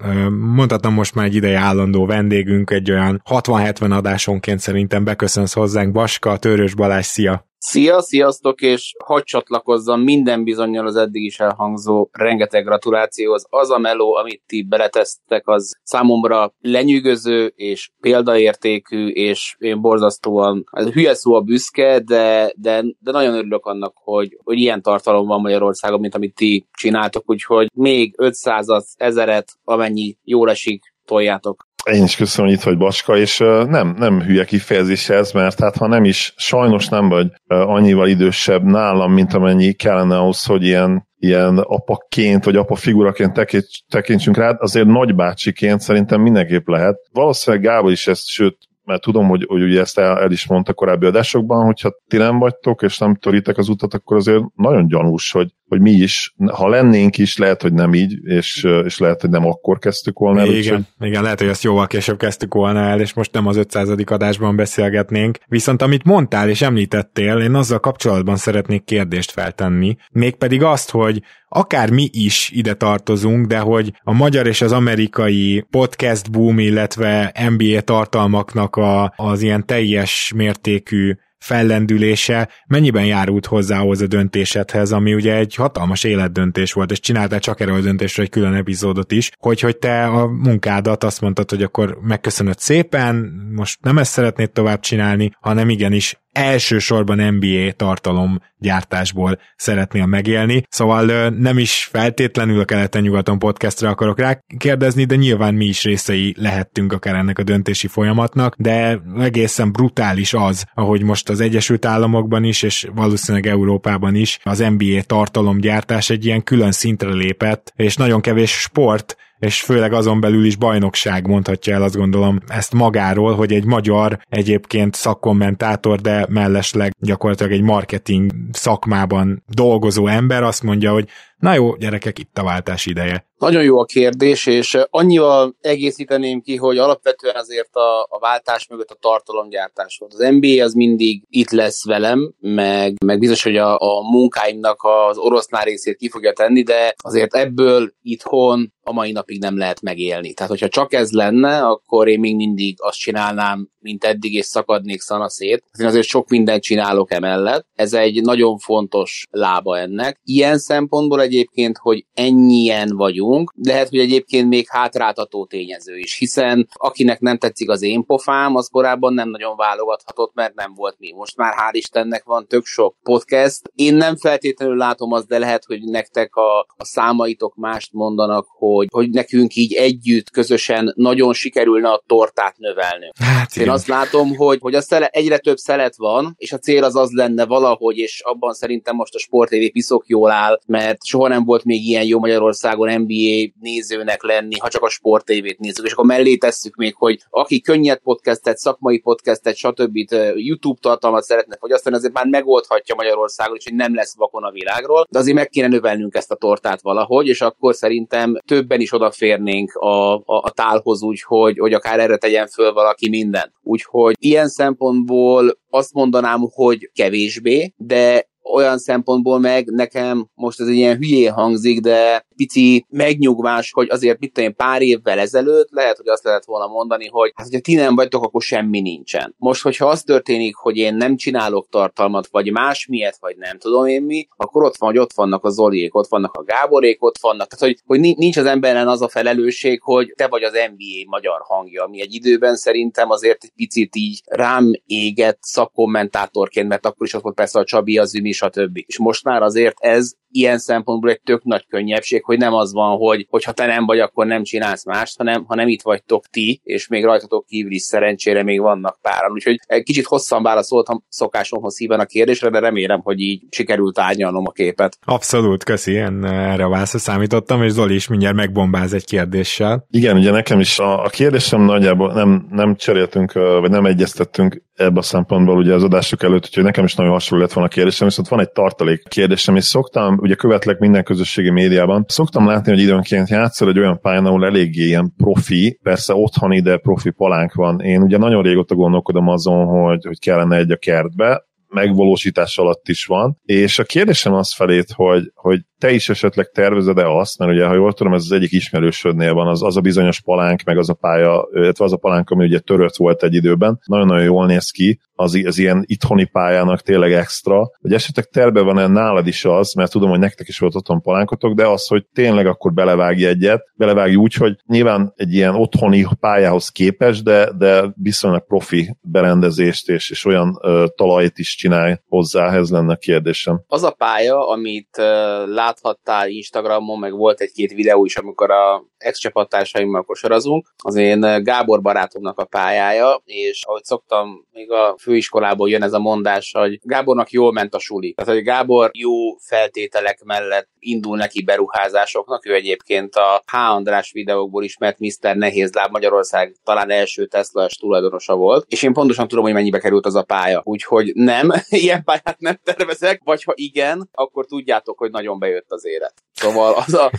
mondhatom most már egy ideje állandó vendégünk, egy olyan 60-70 adásonként szerintem beköszönsz hozzánk. Baska, Törös Balázs, szia! Szia, sziasztok, és hadd csatlakozzam minden bizonyal az eddig is elhangzó rengeteg gratulációhoz. Az a meló, amit ti beletesztek, az számomra lenyűgöző és példaértékű, és én borzasztóan, ez hülye szó a büszke, de, de, de nagyon örülök annak, hogy, hogy ilyen tartalom van Magyarországon, mint amit ti csináltok, úgyhogy még 500 ezeret, amennyi jól esik, toljátok. Én is köszönöm, hogy itt vagy Bacska, és nem, nem hülye kifejezés ez, mert hát ha nem is, sajnos nem vagy annyival idősebb nálam, mint amennyi kellene ahhoz, hogy ilyen, ilyen apaként, vagy apa figuraként tekintsünk rád, azért nagybácsiként szerintem mindenképp lehet. Valószínűleg Gábor is ezt, sőt, mert tudom, hogy, hogy ugye ezt el, el is mondta korábbi adásokban, hogyha ti nem vagytok, és nem törítek az utat, akkor azért nagyon gyanús, hogy, hogy mi is, ha lennénk is, lehet, hogy nem így, és, és lehet, hogy nem akkor kezdtük volna el. Igen, úgy, igen, lehet, hogy ezt jóval később kezdtük volna el, és most nem az 500. adásban beszélgetnénk. Viszont amit mondtál és említettél, én azzal kapcsolatban szeretnék kérdést feltenni, mégpedig azt, hogy akár mi is ide tartozunk, de hogy a magyar és az amerikai podcast boom, illetve NBA tartalmaknak a, az ilyen teljes mértékű fellendülése mennyiben járult hozzá ahhoz a döntésedhez, ami ugye egy hatalmas életdöntés volt, és csináltál csak erről a döntésre egy külön epizódot is, hogy, hogy te a munkádat azt mondtad, hogy akkor megköszönöd szépen, most nem ezt szeretnéd tovább csinálni, hanem igenis elsősorban NBA tartalom gyártásból szeretnél megélni, szóval nem is feltétlenül a keleten-nyugaton podcastra akarok rá kérdezni, de nyilván mi is részei lehettünk akár ennek a döntési folyamatnak, de egészen brutális az, ahogy most az Egyesült Államokban is, és valószínűleg Európában is az NBA tartalomgyártás egy ilyen külön szintre lépett, és nagyon kevés sport és főleg azon belül is bajnokság mondhatja el azt gondolom ezt magáról, hogy egy magyar egyébként szakkommentátor, de mellesleg gyakorlatilag egy marketing szakmában dolgozó ember azt mondja, hogy na jó, gyerekek, itt a váltás ideje. Nagyon jó a kérdés, és annyival egészíteném ki, hogy alapvetően azért a, a váltás mögött a tartalomgyártás volt. Az NBA az mindig itt lesz velem, meg, meg biztos, hogy a, a munkáimnak az oroszlán részét ki fogja tenni, de azért ebből itthon a mai napig nem lehet megélni. Tehát, hogyha csak ez lenne, akkor én még mindig azt csinálnám, mint eddig, és szakadnék szanaszét. Én azért sok mindent csinálok emellett. Ez egy nagyon fontos lába ennek. Ilyen szempontból egyébként, hogy ennyien vagyunk, lehet, hogy egyébként még hátráltató tényező is, hiszen akinek nem tetszik az én pofám, az korábban nem nagyon válogathatott, mert nem volt mi. Most már hál' Istennek van tök sok podcast. Én nem feltétlenül látom azt, de lehet, hogy nektek a, a számaitok mást mondanak, hogy, hogy nekünk így együtt, közösen nagyon sikerülne a tortát növelni. Hát, Én azt látom, hogy, hogy a szele, egyre több szelet van, és a cél az az lenne valahogy, és abban szerintem most a Sport TV piszok jól áll, mert soha nem volt még ilyen jó Magyarországon NBA nézőnek lenni, ha csak a Sport TV-t nézzük, és akkor mellé tesszük még, hogy aki könnyed podcastet, szakmai podcastet, stb. YouTube tartalmat szeretne fogyasztani, azért már megoldhatja Magyarországon, és hogy nem lesz vakon a világról, de azért meg kéne növelnünk ezt a tortát valahogy, és akkor szerintem többen is odaférnénk a, a, a tálhoz úgy, hogy, hogy akár erre tegyen föl valaki minden. Úgyhogy ilyen szempontból azt mondanám, hogy kevésbé, de olyan szempontból meg nekem most ez egy ilyen hülyé hangzik, de pici megnyugvás, hogy azért mit tudom pár évvel ezelőtt lehet, hogy azt lehet volna mondani, hogy hát, hogyha ti nem vagytok, akkor semmi nincsen. Most, hogyha az történik, hogy én nem csinálok tartalmat, vagy más miatt, vagy nem tudom én mi, akkor ott van, hogy ott vannak a Zoliék, ott vannak a Gáborék, ott vannak. Tehát, hogy, hogy nincs az emberen az a felelősség, hogy te vagy az NBA magyar hangja, ami egy időben szerintem azért egy picit így rám égett szakkommentátorként, mert akkor is ott volt persze a Csabi, az Ümi, stb. És most már azért ez ilyen szempontból egy tök nagy könnyebbség, hogy nem az van, hogy hogyha te nem vagy, akkor nem csinálsz mást, hanem, hanem itt vagytok ti, és még rajtatok kívül is szerencsére még vannak páran. Úgyhogy egy kicsit hosszan válaszoltam szokásomhoz híven a kérdésre, de remélem, hogy így sikerült árnyalnom a képet. Abszolút, köszi, én erre a válaszra számítottam, és Zoli is mindjárt megbombáz egy kérdéssel. Igen, ugye nekem is a, a kérdésem nagyjából nem, nem cseréltünk, vagy nem egyeztettünk ebbe a szempontból ugye az adások előtt, úgyhogy nekem is nagyon hasonló lett volna a kérdésem, viszont van egy tartalék kérdésem, és szoktam, ugye követlek minden közösségi médiában, szoktam látni, hogy időnként játszol egy olyan pályán, ahol eléggé ilyen profi, persze otthon ide profi palánk van. Én ugye nagyon régóta gondolkodom azon, hogy, hogy kellene egy a kertbe, megvalósítás alatt is van. És a kérdésem az felét, hogy, hogy te is esetleg tervezed-e azt, mert ugye, ha jól tudom, ez az egyik ismerősödnél van, az, az a bizonyos palánk, meg az a pálya, illetve az a palánk, ami ugye törött volt egy időben, nagyon-nagyon jól néz ki, az, az ilyen itthoni pályának tényleg extra, hogy esetleg terve van-e nálad is az, mert tudom, hogy nektek is volt otthon palánkotok, de az, hogy tényleg akkor belevágj egyet, belevágj úgy, hogy nyilván egy ilyen otthoni pályához képes, de, de viszonylag profi berendezést és, és olyan ö, talajt is csinálj hozzá, ez lenne a kérdésem. Az a pálya, amit ö, láthattál Instagramon, meg volt egy-két videó is, amikor a ex-csapattársaimmal kosarazunk, az én Gábor barátomnak a pályája, és ahogy szoktam, még a főiskolából jön ez a mondás, hogy Gábornak jól ment a suli. Tehát, hogy Gábor jó feltételek mellett indul neki beruházásoknak, ő egyébként a H. András videókból ismert Mr. Nehézláb Magyarország talán első tesla tulajdonosa volt, és én pontosan tudom, hogy mennyibe került az a pálya. Úgyhogy nem, ilyen pályát nem tervezek, vagy ha igen, akkor tudjátok, hogy nagyon bejött az élet. Szóval az a,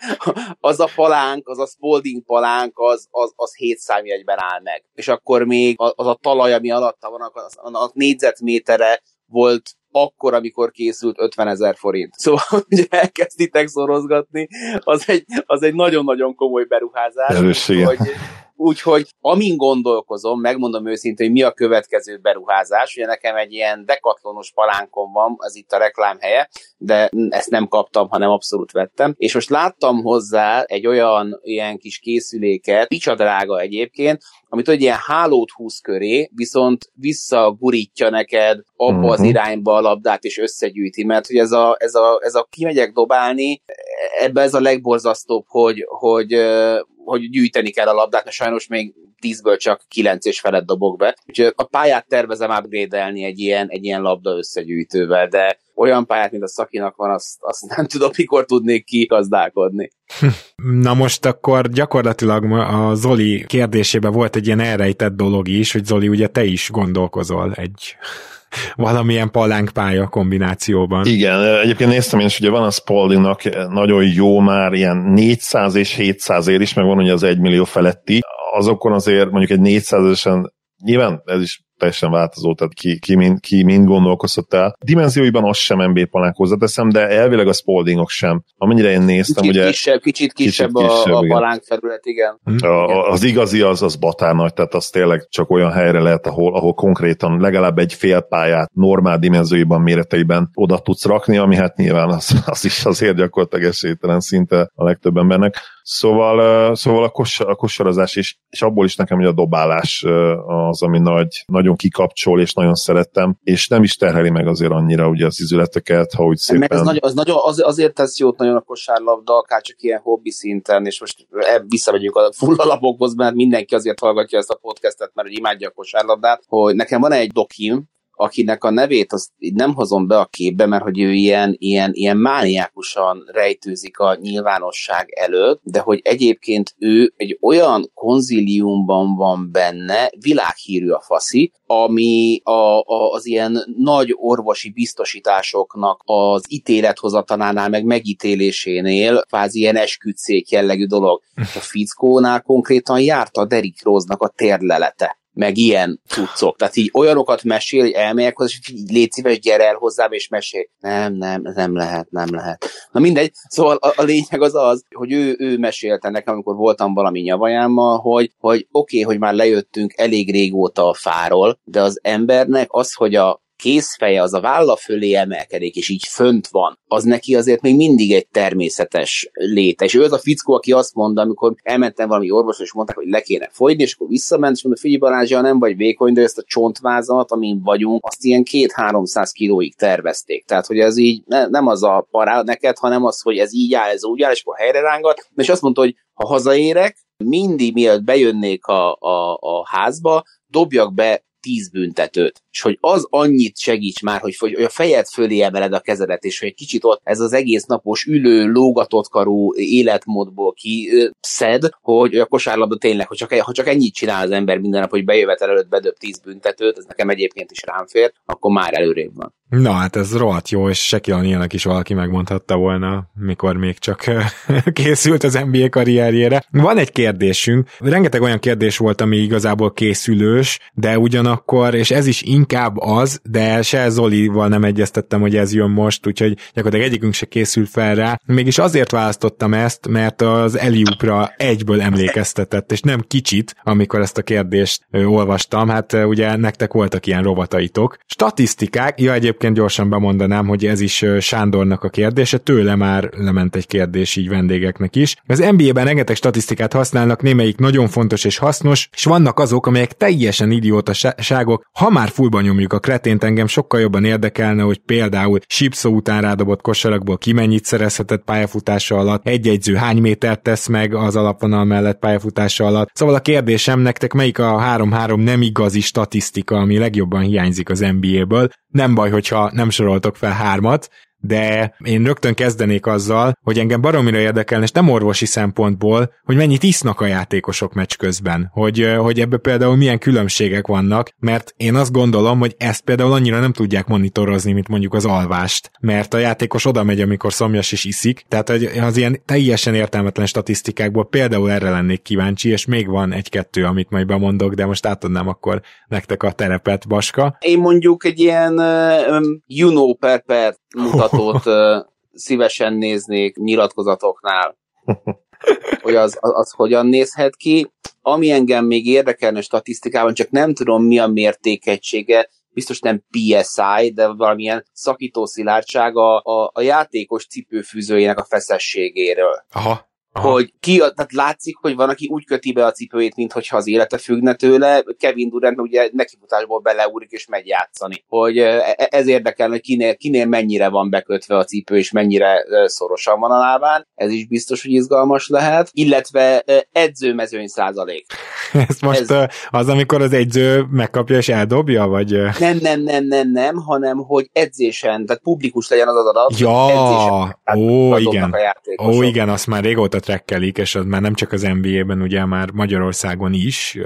az a palánk, az a Spalding palánk, az, az, az 7 számjegyben áll meg. És akkor még az a talaj, ami alatta van, az, a négyzetmétere volt akkor, amikor készült 50 ezer forint. Szóval, ugye elkezditek szorozgatni, az egy, az egy nagyon-nagyon komoly beruházás. Erőssége. Hogy, Úgyhogy amin gondolkozom, megmondom őszintén, hogy mi a következő beruházás. Ugye nekem egy ilyen dekatlonos palánkom van, az itt a reklámhelye, de ezt nem kaptam, hanem abszolút vettem. És most láttam hozzá egy olyan ilyen kis készüléket, picsa drága egyébként, amit egy ilyen hálót húz köré, viszont visszagurítja neked abba uh-huh. az irányba a labdát, és összegyűjti, mert hogy ez a, ez a, ez a kimegyek dobálni, ebbe ez a legborzasztóbb, hogy, hogy hogy gyűjteni kell a labdát, mert sajnos még 10-ből csak 9 és felett dobok be. Úgyhogy a pályát tervezem upgrade egy ilyen, egy ilyen labda összegyűjtővel, de olyan pályát, mint a Szakinak van, azt, azt nem tudom, mikor tudnék kigazdálkodni. Na most akkor gyakorlatilag a Zoli kérdésében volt egy ilyen elrejtett dolog is, hogy Zoli, ugye te is gondolkozol egy valamilyen pálya kombinációban. Igen, egyébként néztem én is, ugye van a Spaldingnak nagyon jó már ilyen 400 és 700 ér is, meg van ugye az 1 millió feletti. Azokon azért mondjuk egy 400 esen nyilván ez is teljesen változó, tehát ki, ki, mind, ki mind gondolkozhat el. Dimenzióiban az sem MB palánk hozzáteszem, de elvileg a Spaldingok sem. Amennyire én néztem, kicsit ugye... Kisebb, kicsit kisebb, kicsit kisebb a, a palánk felület, igen. A, a, az igazi az, az batár nagy, tehát az tényleg csak olyan helyre lehet, ahol, ahol konkrétan legalább egy fél pályát normál dimenzióiban, méreteiben oda tudsz rakni, ami hát nyilván az, az is azért gyakorlatilag esélytelen szinte a legtöbb embernek. Szóval, szóval a, kos, a kosarazás is, és abból is nekem hogy a dobálás az, ami nagy, nagyon kikapcsol, és nagyon szerettem, és nem is terheli meg azért annyira ugye az izületeket, ha úgy szépen... Meg az, nagy, az nagyon, az, azért tesz jót nagyon a kosárlabda, akár csak ilyen hobbi szinten, és most visszamegyünk a full alapokhoz, mert mindenki azért hallgatja ezt a podcastet, mert hogy imádja a kosárlabdát, hogy nekem van egy dokim, akinek a nevét azt nem hozom be a képbe, mert hogy ő ilyen, ilyen, ilyen mániákusan rejtőzik a nyilvánosság előtt, de hogy egyébként ő egy olyan konziliumban van benne, világhírű a faszi, ami a, a, az ilyen nagy orvosi biztosításoknak az ítélethozatalánál, meg megítélésénél kvázi ilyen esküdszék jellegű dolog. A fickónál konkrétan járt a Derrick Rose-nak a térlelete meg ilyen cuccok. Tehát így olyanokat mesél, hogy elmegyek hozzá, és így légy szíves, gyere el hozzám, és mesél. Nem, nem, nem lehet, nem lehet. Na mindegy, szóval a, a lényeg az az, hogy ő, ő mesélte nekem, amikor voltam valami nyavajámmal, hogy, hogy oké, okay, hogy már lejöttünk elég régóta a fáról, de az embernek az, hogy a kézfeje az a válla fölé emelkedik, és így fönt van, az neki azért még mindig egy természetes léte. És ő az a fickó, aki azt mondta, amikor elmentem valami orvosra, és mondták, hogy le kéne fogyni, és akkor visszament, és mondta, figyelj nem vagy vékony, de ezt a csontvázat, amin vagyunk, azt ilyen két-háromszáz kilóig tervezték. Tehát, hogy ez így ne, nem az a pará neked, hanem az, hogy ez így áll, ez úgy áll, és akkor helyre rángat. És azt mondta, hogy ha hazaérek, mindig mielőtt bejönnék a, a, a házba, dobjak be tíz büntetőt, és hogy az annyit segíts már, hogy, hogy a fejed fölé emeled a kezedet, és hogy egy kicsit ott ez az egész napos ülő, lógatott karú életmódból ki szed, hogy a kosárlabda tényleg, hogy csak, ha csak ennyit csinál az ember minden nap, hogy bejövetel előtt bedöb tíz büntetőt, ez nekem egyébként is rám fér, akkor már előrébb van. Na hát ez rohadt jó, és Shaquille O'Nealnek is valaki megmondhatta volna, mikor még csak készült az NBA karrierjére. Van egy kérdésünk, rengeteg olyan kérdés volt, ami igazából készülős, de ugyanakkor, és ez is inkább az, de se Zolival nem egyeztettem, hogy ez jön most, úgyhogy gyakorlatilag egyikünk se készül fel rá. Mégis azért választottam ezt, mert az Eliupra egyből emlékeztetett, és nem kicsit, amikor ezt a kérdést olvastam, hát ugye nektek voltak ilyen rovataitok. Statisztikák, ja egyébként egyébként gyorsan bemondanám, hogy ez is Sándornak a kérdése, tőle már lement egy kérdés így vendégeknek is. Az NBA-ben rengeteg statisztikát használnak, némelyik nagyon fontos és hasznos, és vannak azok, amelyek teljesen idiótaságok. Ha már fullban nyomjuk a kretént, engem sokkal jobban érdekelne, hogy például Sipszó után rádobott kosarakból ki mennyit szerezhetett pályafutása alatt, egy egyző hány métert tesz meg az alapvonal mellett pályafutása alatt. Szóval a kérdésem nektek, melyik a 3-3 nem igazi statisztika, ami legjobban hiányzik az NBA-ből. Nem baj, hogyha nem soroltok fel hármat, de én rögtön kezdenék azzal, hogy engem baromira érdekelne, és nem orvosi szempontból, hogy mennyit isznak a játékosok meccs közben, hogy, hogy ebbe például milyen különbségek vannak, mert én azt gondolom, hogy ezt például annyira nem tudják monitorozni, mint mondjuk az alvást, mert a játékos oda megy, amikor szomjas és iszik, tehát az ilyen teljesen értelmetlen statisztikákból például erre lennék kíváncsi, és még van egy-kettő, amit majd bemondok, de most átadnám akkor nektek a terepet, Baska. Én mondjuk egy ilyen uh, you know per per mutatót szívesen néznék nyilatkozatoknál, hogy az, az, az hogyan nézhet ki. Ami engem még érdekelne statisztikában, csak nem tudom mi a mértékegysége, biztos nem PSI, de valamilyen szakító szilárdsága a, a játékos cipőfűzőjének a feszességéről. Aha. Aha. hogy ki, tehát látszik, hogy van, aki úgy köti be a cipőjét, mintha az élete függne tőle. Kevin Durant ugye nekifutásból beleúrik és megy játszani. Hogy e, e, ez érdekel, hogy kinél, kinél mennyire van bekötve a cipő, és mennyire szorosan van a lábán. Ez is biztos, hogy izgalmas lehet. Illetve edzőmezőny százalék. Ez most ez... az, amikor az edző megkapja és eldobja, vagy? Nem, nem, nem, nem, nem, hanem hogy edzésen, tehát publikus legyen az az adat. Ja, ó, igen. Ó, igen, azt már régóta trekkelik, és az már nem csak az NBA-ben, ugye már Magyarországon is,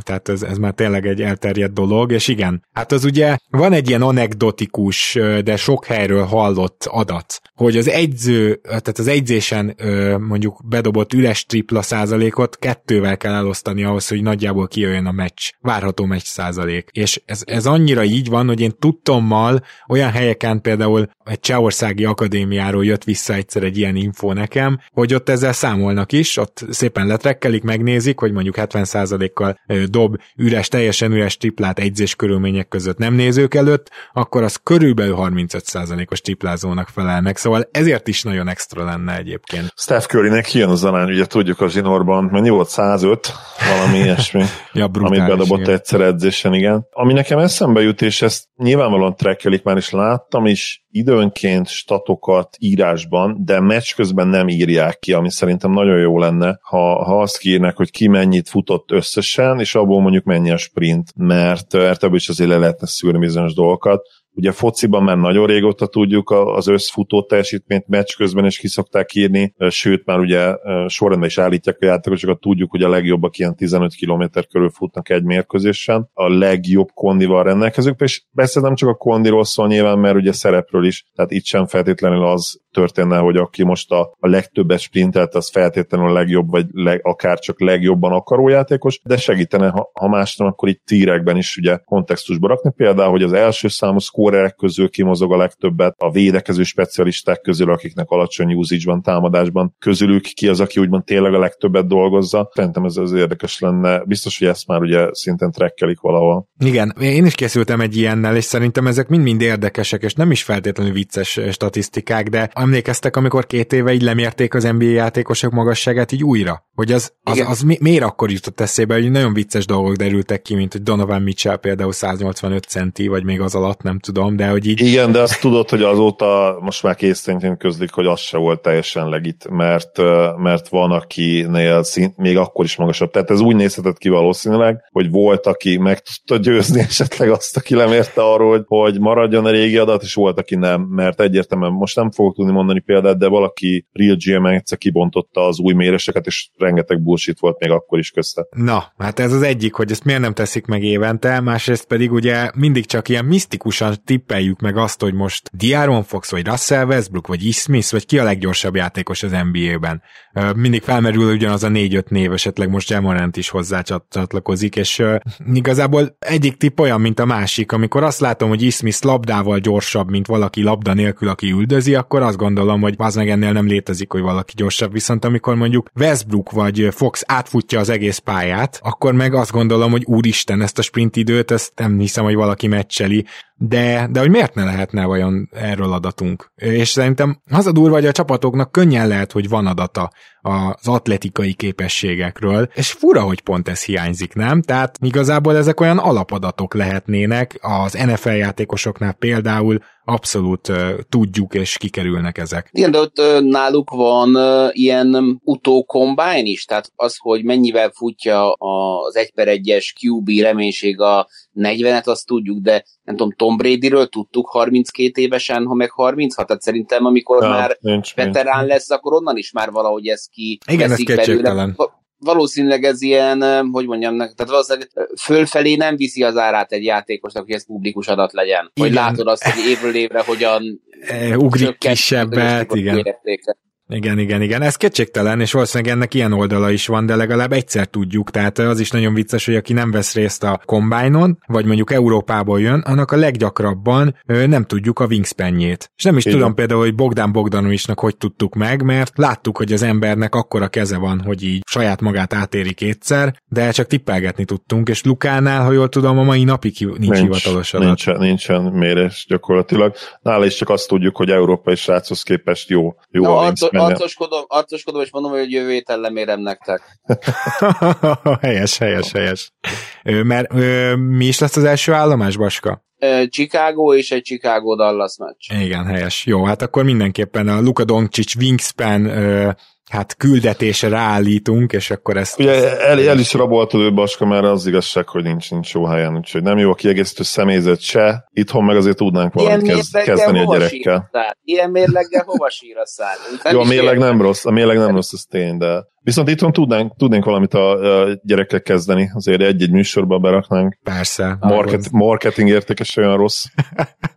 tehát ez, ez már tényleg egy elterjedt dolog, és igen, hát az ugye van egy ilyen anekdotikus, de sok helyről hallott adat, hogy az egyző, tehát az egyzésen mondjuk bedobott üres tripla százalékot kettővel kell elosztani ahhoz, hogy nagyjából kijöjjön a meccs, várható meccs százalék. És ez, ez annyira így van, hogy én tudtommal olyan helyeken például egy Csehországi Akadémiáról jött vissza egyszer egy ilyen info nekem, hogy ott ezzel számolnak is, ott szépen letrekkelik, megnézik, hogy mondjuk 70%-kal dob üres, teljesen üres triplát egyzés körülmények között nem nézők előtt, akkor az körülbelül 35%-os triplázónak felel meg, szóval ezért is nagyon extra lenne egyébként. Steph Currynek kijön az arány, ugye tudjuk a zsinórban, mennyi volt 105, valami ilyesmi, ja, brutális, amit bedobott igen. egyszer edzésen, igen. Ami nekem eszembe jut, és ezt nyilvánvalóan trekkelik már is láttam is időnként statokat írásban, de meccs közben nem írják ki, ami szerintem nagyon jó lenne, ha, ha azt kírnek, hogy ki mennyit futott összesen, és abból mondjuk mennyi a sprint, mert, mert ebből is azért le lehetne szűrni bizonyos dolgokat. Ugye fociban már nagyon régóta tudjuk az összfutó teljesítményt meccs közben is kiszokták írni, sőt már ugye sorrendben is állítják a játékosokat, tudjuk, hogy a legjobbak ilyen 15 km körül futnak egy mérkőzésen, a legjobb kondival rendelkezők, és persze nem csak a kondiról szól nyilván, mert ugye szerepről is, tehát itt sem feltétlenül az történne, hogy aki most a, a legtöbbet sprintelt, az feltétlenül a legjobb, vagy leg, akár csak legjobban akaró játékos, de segítene, ha, ha más nem, akkor itt tírekben is ugye kontextusba rakni. Például, hogy az első számú szkórerek közül kimozog a legtöbbet, a védekező specialisták közül, akiknek alacsony usage van támadásban, közülük ki az, aki úgymond tényleg a legtöbbet dolgozza. Szerintem ez az érdekes lenne. Biztos, hogy ezt már ugye szinten trekkelik valahol. Igen, én is készültem egy ilyennel, és szerintem ezek mind-mind érdekesek, és nem is feltétlenül vicces statisztikák, de emlékeztek, amikor két éve így lemérték az NBA játékosok magasságát így újra? Hogy az, az, az mi, miért akkor jutott eszébe, hogy nagyon vicces dolgok derültek ki, mint hogy Donovan Mitchell például 185 centi, vagy még az alatt, nem tudom, de hogy így... Igen, de azt tudod, hogy azóta most már készítén közlik, hogy az se volt teljesen legit, mert, mert van, akinél szint, még akkor is magasabb. Tehát ez úgy nézhetett ki valószínűleg, hogy volt, aki meg tudta győzni esetleg azt, aki lemérte arról, hogy, hogy maradjon a régi adat, és volt, aki nem, mert egyértelműen most nem fogok tudni mondani példát, de valaki Real GM egyszer kibontotta az új méréseket, és rengeteg bullshit volt még akkor is közte. Na, hát ez az egyik, hogy ezt miért nem teszik meg évente, másrészt pedig ugye mindig csak ilyen misztikusan tippeljük meg azt, hogy most Diaron Fox, vagy Russell Westbrook, vagy Smith, vagy ki a leggyorsabb játékos az NBA-ben. Mindig felmerül ugyanaz a négy-öt név, esetleg most Jamorant is hozzá csatlakozik, és igazából egyik tipp olyan, mint a másik. Amikor azt látom, hogy Smith labdával gyorsabb, mint valaki labda nélkül, aki üldözi, akkor azt gondolom, hogy az meg ennél nem létezik, hogy valaki gyorsabb. Viszont amikor mondjuk Westbrook vagy Fox átfutja az egész pályát, akkor meg azt gondolom, hogy úristen, ezt a sprint időt, ezt nem hiszem, hogy valaki meccseli, de, de hogy miért ne lehetne vajon erről adatunk? És szerintem az a durva, hogy a csapatoknak könnyen lehet, hogy van adata az atletikai képességekről, és fura, hogy pont ez hiányzik, nem? Tehát igazából ezek olyan alapadatok lehetnének, az NFL játékosoknál például abszolút uh, tudjuk, és kikerülnek ezek. Igen, de ott uh, náluk van uh, ilyen utókombány is, tehát az, hogy mennyivel futja az 1 per 1-es QB reménység a 40-et, azt tudjuk, de nem tudom, Tom Bradyről tudtuk 32 évesen, ha meg 36, tehát szerintem amikor ja, már nincs, veterán nincs. lesz, akkor onnan is már valahogy ez ki Igen, ez belőle valószínűleg ez ilyen, hogy mondjam, tehát valószínűleg fölfelé nem viszi az árát egy játékosnak, hogy ez publikus adat legyen. Igen. Hogy látod azt, hogy évről évre hogyan ugrik kisebbet, igen. Értéke. Igen, igen, igen. Ez kétségtelen, és valószínűleg ennek ilyen oldala is van, de legalább egyszer tudjuk. Tehát az is nagyon vicces, hogy aki nem vesz részt a kombájnon, vagy mondjuk Európából jön, annak a leggyakrabban nem tudjuk a wingspanjét. És nem is Igen. tudom például, hogy Bogdan Bogdanovicsnak hogy tudtuk meg, mert láttuk, hogy az embernek akkora keze van, hogy így saját magát átéri kétszer, de csak tippelgetni tudtunk, és Lukánál, ha jól tudom, a mai napig nincs, nincs hivatalos adat. Nincsen, nincsen mérés gyakorlatilag. Nála is csak azt tudjuk, hogy európai sráchoz képest jó, jó no, a arcoskodom, arcoskodom, és mondom, hogy jövő héten lemérem nektek. helyes, helyes, helyes. Mert mi is lesz az első állomás, Baska? Chicago és egy Chicago-Dallas meccs. Igen, helyes. Jó, hát akkor mindenképpen a Luka Doncic Wingspan hát küldetése ráállítunk, és akkor ezt... Ugye el, el is raboltad ő Baska, mert az igazság, hogy nincs, nincs jó helyen, úgyhogy nem jó a kiegészítő személyzet se. Itthon meg azért tudnánk valamit kezd, kezdeni a gyerekkel. Ilyen mérleggel hova sír a szád? Jó, a mérleg nem rossz, a mérleg nem rossz, ez tény, de Viszont itthon tudnánk, tudnénk valamit a, a gyerekkel kezdeni, azért egy-egy műsorba beraknánk. Persze. Market, marketing értékes olyan rossz.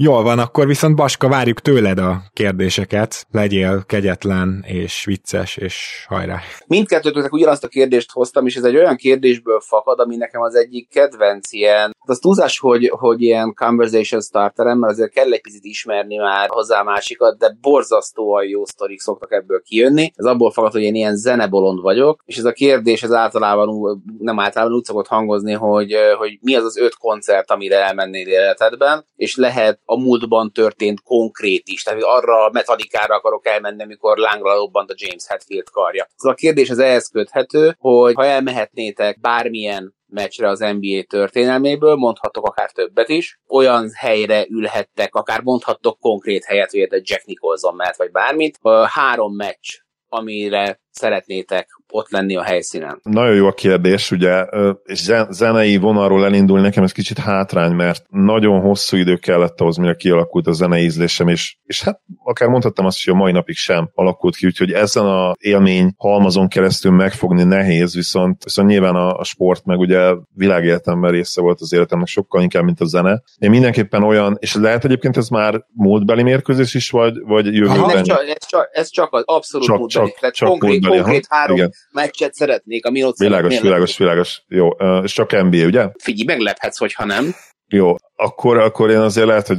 Jól van, akkor viszont Baska, várjuk tőled a kérdéseket. Legyél kegyetlen és vicces, és hajrá. Mindkettőtöknek ugyanazt a kérdést hoztam, és ez egy olyan kérdésből fakad, ami nekem az egyik kedvenc ilyen. Hát az túlzás, hogy, hogy ilyen conversation starterem, mert azért kell egy picit ismerni már hozzá másikat, de borzasztóan jó sztorik szoktak ebből kijönni. Ez abból fakad, hogy én ilyen zenebolond vagyok, és ez a kérdés ez általában, nem általában úgy szokott hangozni, hogy, hogy mi az az öt koncert, amire elmennél életedben, és lehet a múltban történt konkrét is. Tehát arra a metalikára akarok elmenni, amikor lángra lobbant a James Hetfield karja. Szóval a kérdés az ehhez köthető, hogy ha elmehetnétek bármilyen meccsre az NBA történelméből, mondhatok akár többet is, olyan helyre ülhettek, akár mondhattok konkrét helyet, hogy Jack Nicholson mehet, vagy bármit. Három meccs, amire szeretnétek ott lenni a helyszínen? Nagyon jó a kérdés, ugye, és zenei vonalról elindulni nekem ez kicsit hátrány, mert nagyon hosszú idő kellett ahhoz, mire kialakult a zenei ízlésem, és, és hát akár mondhattam azt, hogy a mai napig sem alakult ki, úgyhogy ezen a élmény halmazon keresztül megfogni nehéz, viszont, viszont nyilván a, a sport meg ugye világéletemben része volt az életemnek sokkal inkább, mint a zene. Én mindenképpen olyan, és lehet egyébként ez már múltbeli mérkőzés is, vagy, vagy jövőben? Ez csak, ez csak, ez csak az abszolút csak, múltbeli. Csak, csak konkrét, konkrét három Igen meccset szeretnék, ami ott Világos, világos, világos. Jó, és csak NBA, ugye? Figyelj, meglephetsz, hogyha nem. Jó, akkor, akkor én azért lehet, hogy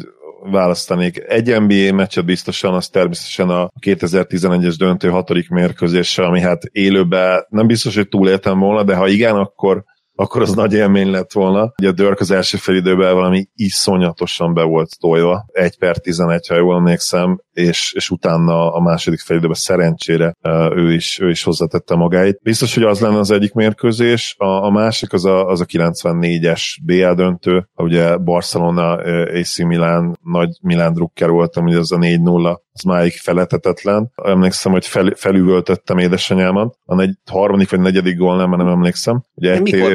választanék. Egy NBA meccset biztosan, az természetesen a 2011-es döntő hatodik mérkőzése, ami hát élőben nem biztos, hogy túléltem volna, de ha igen, akkor akkor az nagy élmény lett volna. Ugye a Dörk az első felidőben valami iszonyatosan be volt tojva, 1 per 11, ha jól emlékszem, és, és utána a második felidőben szerencsére ő is, ő is hozzátette magáit. Biztos, hogy az lenne az egyik mérkőzés, a, a másik az a, az a 94-es BL döntő, ugye Barcelona, AC Milan, nagy Milan Drucker voltam, ugye az a 4-0 az máig feletetetlen. Emlékszem, hogy fel, felüvöltöttem édesanyámat. A negy, harmadik vagy negyedik gól nem, nem emlékszem. Ugye egy Mikor tévé...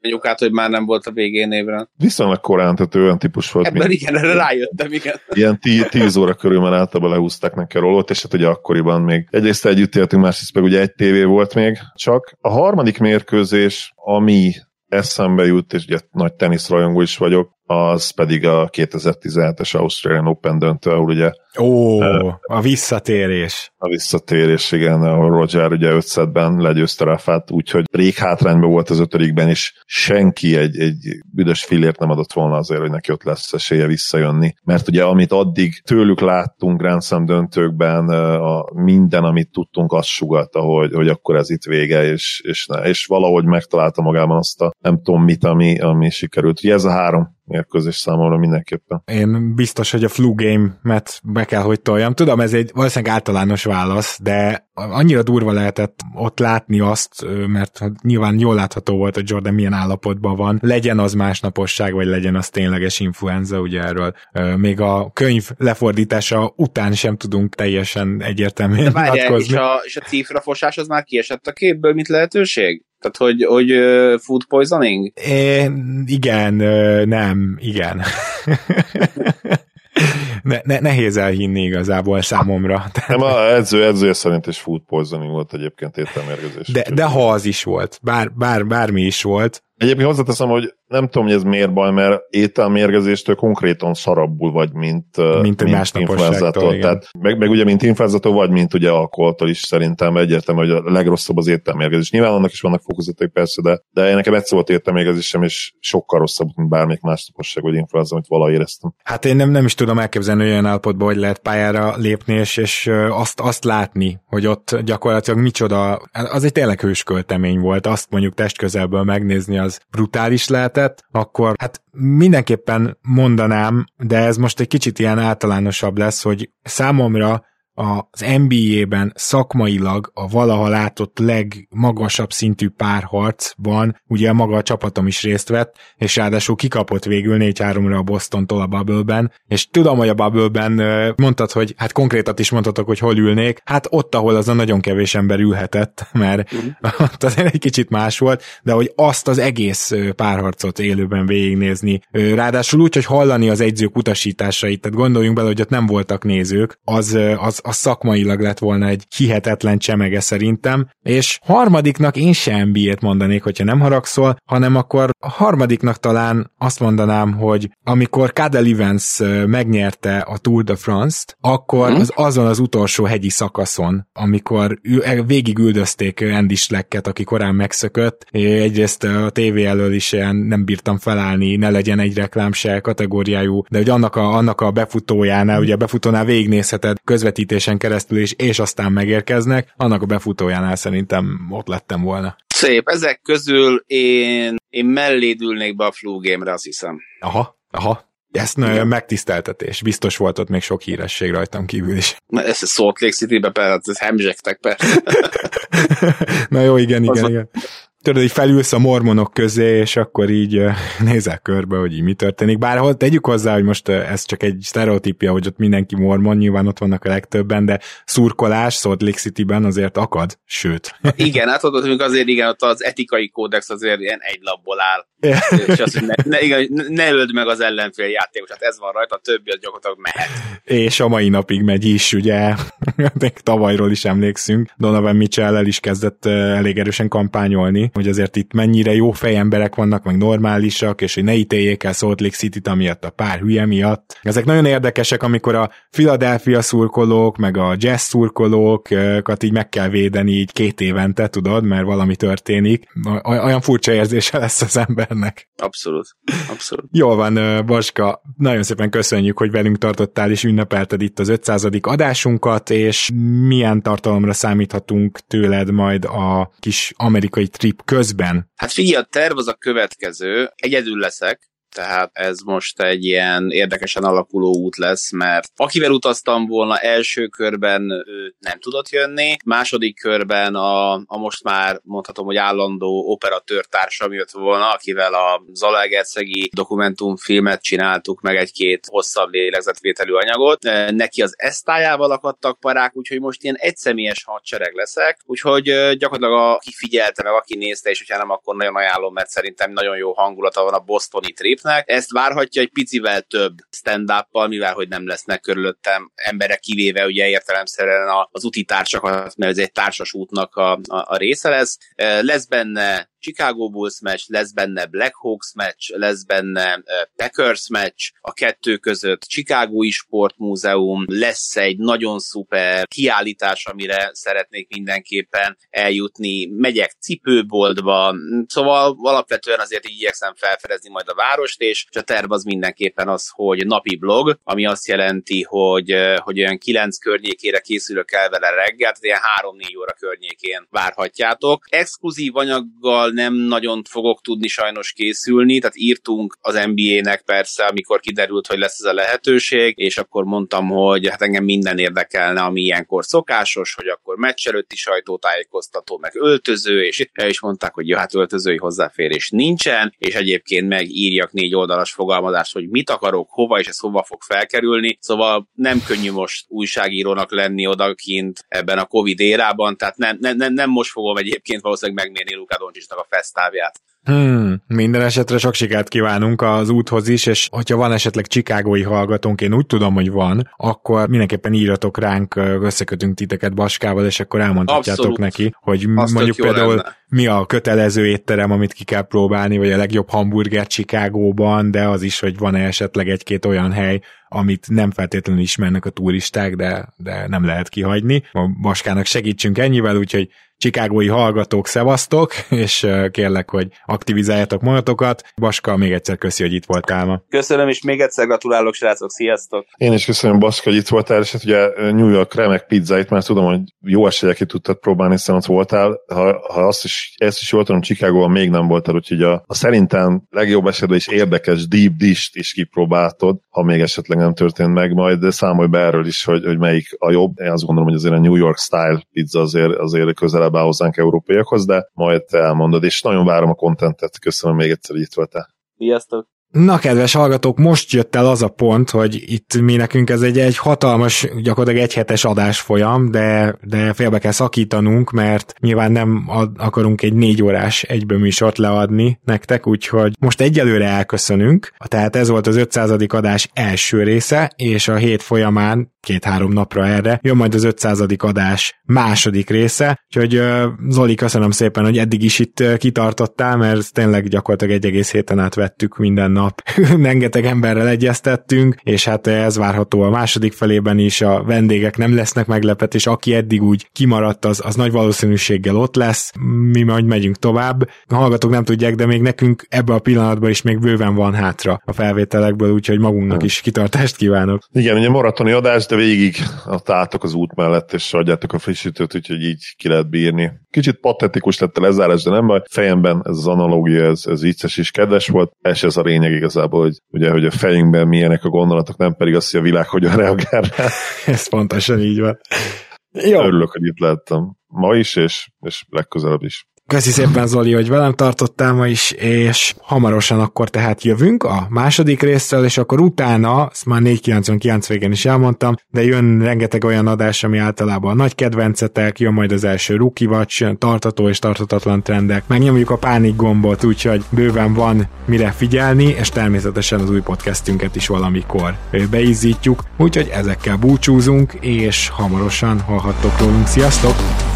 mondjuk át, hogy már nem volt a végén évre? Viszonylag korán, tehát olyan típus volt. Ebben mint... igen, erre rájöttem, igen. Ilyen tí, tíz óra körül már általában lehúzták neki a rolót, és hát ugye akkoriban még egyrészt együtt éltünk, másrészt meg ugye egy tévé volt még csak. A harmadik mérkőzés, ami eszembe jut, és ugye nagy teniszrajongó is vagyok, az pedig a 2017-es Australian Open döntő, ahol ugye... Ó, a visszatérés. A visszatérés, igen, ahol Roger ugye 5 ben legyőzte Rafát, úgyhogy rég hátrányban volt az ötödikben, és senki egy, egy büdös filért nem adott volna azért, hogy neki ott lesz esélye visszajönni. Mert ugye amit addig tőlük láttunk Grand Slam döntőkben, a minden, amit tudtunk, azt sugatta, hogy, hogy akkor ez itt vége, és, és, ne, és valahogy megtalálta magában azt a nem tudom mit, ami, ami sikerült. Ugye ez a három mérkőzés számomra mindenképpen. Én biztos, hogy a flu game-met be kell, hogy toljam. Tudom, ez egy valószínűleg általános válasz, de annyira durva lehetett ott látni azt, mert hát nyilván jól látható volt, hogy Jordan milyen állapotban van. Legyen az másnaposság, vagy legyen az tényleges influenza, ugye erről még a könyv lefordítása után sem tudunk teljesen egyértelműen várjál, és a, és a cifrafosás az már kiesett a képből, mint lehetőség? Tehát, hogy, hogy food poisoning? É, igen, nem, igen. ne, ne, nehéz elhinni igazából számomra. Nem, a edző, edzője szerint is food poisoning volt egyébként ételmérgezés. De, de ha az is volt, bár, bár, bármi is volt, Egyébként hozzáteszem, hogy nem tudom, hogy ez miért baj, mert ételmérgezéstől konkrétan szarabbul vagy, mint, mint, mint influenzától. Tehát, meg, meg, ugye, mint influenzától, vagy mint ugye alkoholtól is szerintem egyértelmű, hogy a legrosszabb az ételmérgezés. Nyilván annak is vannak fokozatai persze, de, de nekem egyszer volt ételmérgezésem, és sokkal rosszabb, mint bármelyik másnaposság vagy influenza, amit valahogy éreztem. Hát én nem, nem is tudom elképzelni olyan állapotban, hogy lehet pályára lépni, és, és azt, azt látni, hogy ott gyakorlatilag micsoda, az egy tényleg hősköltemény volt, azt mondjuk testközelből megnézni az brutális lehetett, akkor hát mindenképpen mondanám, de ez most egy kicsit ilyen általánosabb lesz, hogy számomra az NBA-ben szakmailag a valaha látott legmagasabb szintű párharcban, ugye maga a csapatom is részt vett, és ráadásul kikapott végül 4-3-ra a Boston-tól a Bubble-ben, és tudom, hogy a Bubble-ben mondtad, hogy hát konkrétat is mondhatok, hogy hol ülnék, hát ott, ahol az a nagyon kevés ember ülhetett, mert mm. ott azért egy kicsit más volt, de hogy azt az egész párharcot élőben végignézni, ráadásul úgy, hogy hallani az egyzők utasításait, tehát gondoljunk bele, hogy ott nem voltak nézők, az, az a szakmailag lett volna egy hihetetlen csemege szerintem, és harmadiknak én sem NBA-t mondanék, hogyha nem haragszol, hanem akkor a harmadiknak talán azt mondanám, hogy amikor Cadel Evans megnyerte a Tour de France-t, akkor hmm. az azon az utolsó hegyi szakaszon, amikor e, végig üldözték Andy Schlecket, aki korán megszökött, egyrészt a tévé elől is nem bírtam felállni, ne legyen egy reklám se kategóriájú, de hogy annak a, annak a befutójánál, ugye a befutónál végignézheted közvetítés vezetésen keresztül is, és aztán megérkeznek, annak a befutójánál szerintem ott lettem volna. Szép, ezek közül én, én melléd ülnék be a flu game-re, azt hiszem. Aha, aha, ezt nagyon megtiszteltetés. Biztos volt ott még sok híresség rajtam kívül is. Na, ez a Salt Lake City-be persze, ez hemzsegtek persze. Na jó, igen, igen, az igen tudod, hogy felülsz a mormonok közé, és akkor így nézel körbe, hogy így mi történik. Bár hol tegyük hozzá, hogy most ez csak egy sztereotípia, hogy ott mindenki mormon, nyilván ott vannak a legtöbben, de szurkolás Salt Lake City-ben azért akad, sőt. Igen, hát ott azért igen, ott az etikai kódex azért ilyen egy labból áll. és az, hogy ne, ne, igen, ne öld meg az ellenfél játékos, hát ez van rajta, a többi az gyakorlatilag mehet. És a mai napig megy is, ugye, még tavalyról is emlékszünk, Donovan mitchell is kezdett elég erősen kampányolni, hogy azért itt mennyire jó fejemberek vannak, meg normálisak, és hogy ne ítéljék el Salt Lake City-t amiatt a pár hülye miatt. Ezek nagyon érdekesek, amikor a Philadelphia szurkolók, meg a jazz szurkolókat így meg kell védeni így két évente, tudod, mert valami történik. Olyan furcsa érzése lesz az embernek. Abszolút, abszolút. Jól van, Baska, nagyon szépen köszönjük, hogy velünk tartottál és ünnepelted itt az 500. adásunkat, és milyen tartalomra számíthatunk tőled majd a kis amerikai trip közben? Hát figyelj, a terv az a következő, egyedül leszek, tehát ez most egy ilyen érdekesen alakuló út lesz, mert akivel utaztam volna első körben ő nem tudott jönni, második körben a, a most már mondhatom, hogy állandó operatőr társam jött volna, akivel a Zalaegerszegi dokumentumfilmet csináltuk, meg egy-két hosszabb lélegzetvételű anyagot. Neki az esztájával akadtak parák, úgyhogy most ilyen egyszemélyes hadsereg leszek, úgyhogy gyakorlatilag aki figyelte meg, aki nézte, és hogyha nem, akkor nagyon ajánlom, mert szerintem nagyon jó hangulata van a bostoni trip lesznek. Ezt várhatja egy picivel több stand up mivel hogy nem lesznek körülöttem emberek kivéve ugye értelemszerűen az úti társakat, mert ez egy társas útnak a, a, a része lesz. Lesz benne Chicago Bulls meccs, lesz benne Black Hawks meccs, lesz benne Packers meccs, a kettő között Chicago Sportmúzeum, lesz egy nagyon szuper kiállítás, amire szeretnék mindenképpen eljutni, megyek cipőboltba, szóval alapvetően azért így igyekszem felfedezni majd a várost, és a terv az mindenképpen az, hogy napi blog, ami azt jelenti, hogy, hogy olyan kilenc környékére készülök el vele reggel, tehát ilyen három-négy óra környékén várhatjátok. Exkluzív anyaggal nem nagyon fogok tudni sajnos készülni, tehát írtunk az NBA-nek persze, amikor kiderült, hogy lesz ez a lehetőség, és akkor mondtam, hogy hát engem minden érdekelne, ami ilyenkor szokásos, hogy akkor meccs előtti sajtótájékoztató, meg öltöző, és, és mondták, hogy jó, hát öltözői hozzáférés nincsen, és egyébként meg írjak négy oldalas fogalmazást, hogy mit akarok, hova, és ez hova fog felkerülni. Szóval nem könnyű most újságírónak lenni odakint ebben a Covid érában, tehát nem, nem, nem most fogom egyébként valószínűleg megmérni Luka Doncsicsnak a fesztávját. Hmm, minden esetre sok sikert kívánunk az úthoz is, és hogyha van esetleg csikágói hallgatónk, én úgy tudom, hogy van, akkor mindenképpen írjatok ránk, összekötünk titeket Baskával, és akkor elmondhatjátok Abszolút. neki, hogy Azt mondjuk például lenne. Mi a kötelező étterem, amit ki kell próbálni, vagy a legjobb hamburger Csikágóban, de az is, hogy van-e esetleg egy-két olyan hely, amit nem feltétlenül ismernek a turisták, de, de nem lehet kihagyni. A Baskának segítsünk ennyivel, úgyhogy csikágói hallgatók, szevasztok, és kérlek, hogy aktivizáljatok magatokat. Baska, még egyszer köszi, hogy itt voltál ma. Köszönöm, és még egyszer gratulálok, srácok, sziasztok! Én is köszönöm, Baska, hogy itt voltál, és hát ugye New York remek pizzait, mert tudom, hogy jó esélye ki tudtad próbálni, hiszen ott voltál. Ha, ha azt is, ezt is jól tudom, Chicagóban még nem voltál, úgyhogy a, a szerintem legjobb esetben is érdekes deep dish is kipróbáltod, ha még esetleg nem történt meg, majd számolj be erről is, hogy, hogy melyik a jobb. Én azt gondolom, hogy azért a New York style pizza azért, azért közelebb áll hozzánk európaiakhoz, de majd te elmondod, és nagyon várom a kontentet. Köszönöm még egyszer, hogy itt voltál. Sziasztok! Na, kedves hallgatók, most jött el az a pont, hogy itt mi nekünk ez egy, egy hatalmas, gyakorlatilag egy hetes adás folyam, de, de félbe kell szakítanunk, mert nyilván nem ad, akarunk egy négy órás egyből műsort leadni nektek, úgyhogy most egyelőre elköszönünk, tehát ez volt az 500. adás első része, és a hét folyamán két-három napra erre. Jön majd az 500. adás második része, úgyhogy Zoli, köszönöm szépen, hogy eddig is itt kitartottál, mert tényleg gyakorlatilag egy egész héten át vettük minden nap. Rengeteg emberrel egyeztettünk, és hát ez várható a második felében is, a vendégek nem lesznek meglepetés, aki eddig úgy kimaradt, az, az nagy valószínűséggel ott lesz, mi majd megyünk tovább. A hallgatók nem tudják, de még nekünk ebbe a pillanatban is még bőven van hátra a felvételekből, úgyhogy magunknak is kitartást kívánok. Igen, ugye maratoni adás, de végig ott álltok az út mellett, és adjátok a frissítőt, úgyhogy így ki lehet bírni. Kicsit patetikus lett a lezárás, de nem baj. Fejemben ez az analógia, ez, ez vicces és kedves volt, és ez a lényeg igazából, hogy ugye, hogy a fejünkben milyenek a gondolatok, nem pedig az, hogy a világ hogyan reagál rá. ez pontosan így van. Jó. Örülök, hogy itt lettem ma is, és, és legközelebb is. Köszi szépen Zoli, hogy velem tartottál ma is, és hamarosan akkor tehát jövünk a második részről, és akkor utána, ezt már 499 végén is elmondtam, de jön rengeteg olyan adás, ami általában a nagy kedvencetek, jön majd az első Watch, tartató és tartatatlan trendek, megnyomjuk a pánik gombot, úgyhogy bőven van mire figyelni, és természetesen az új podcastünket is valamikor beízítjuk, úgyhogy ezekkel búcsúzunk, és hamarosan hallhattok rólunk. Sziasztok!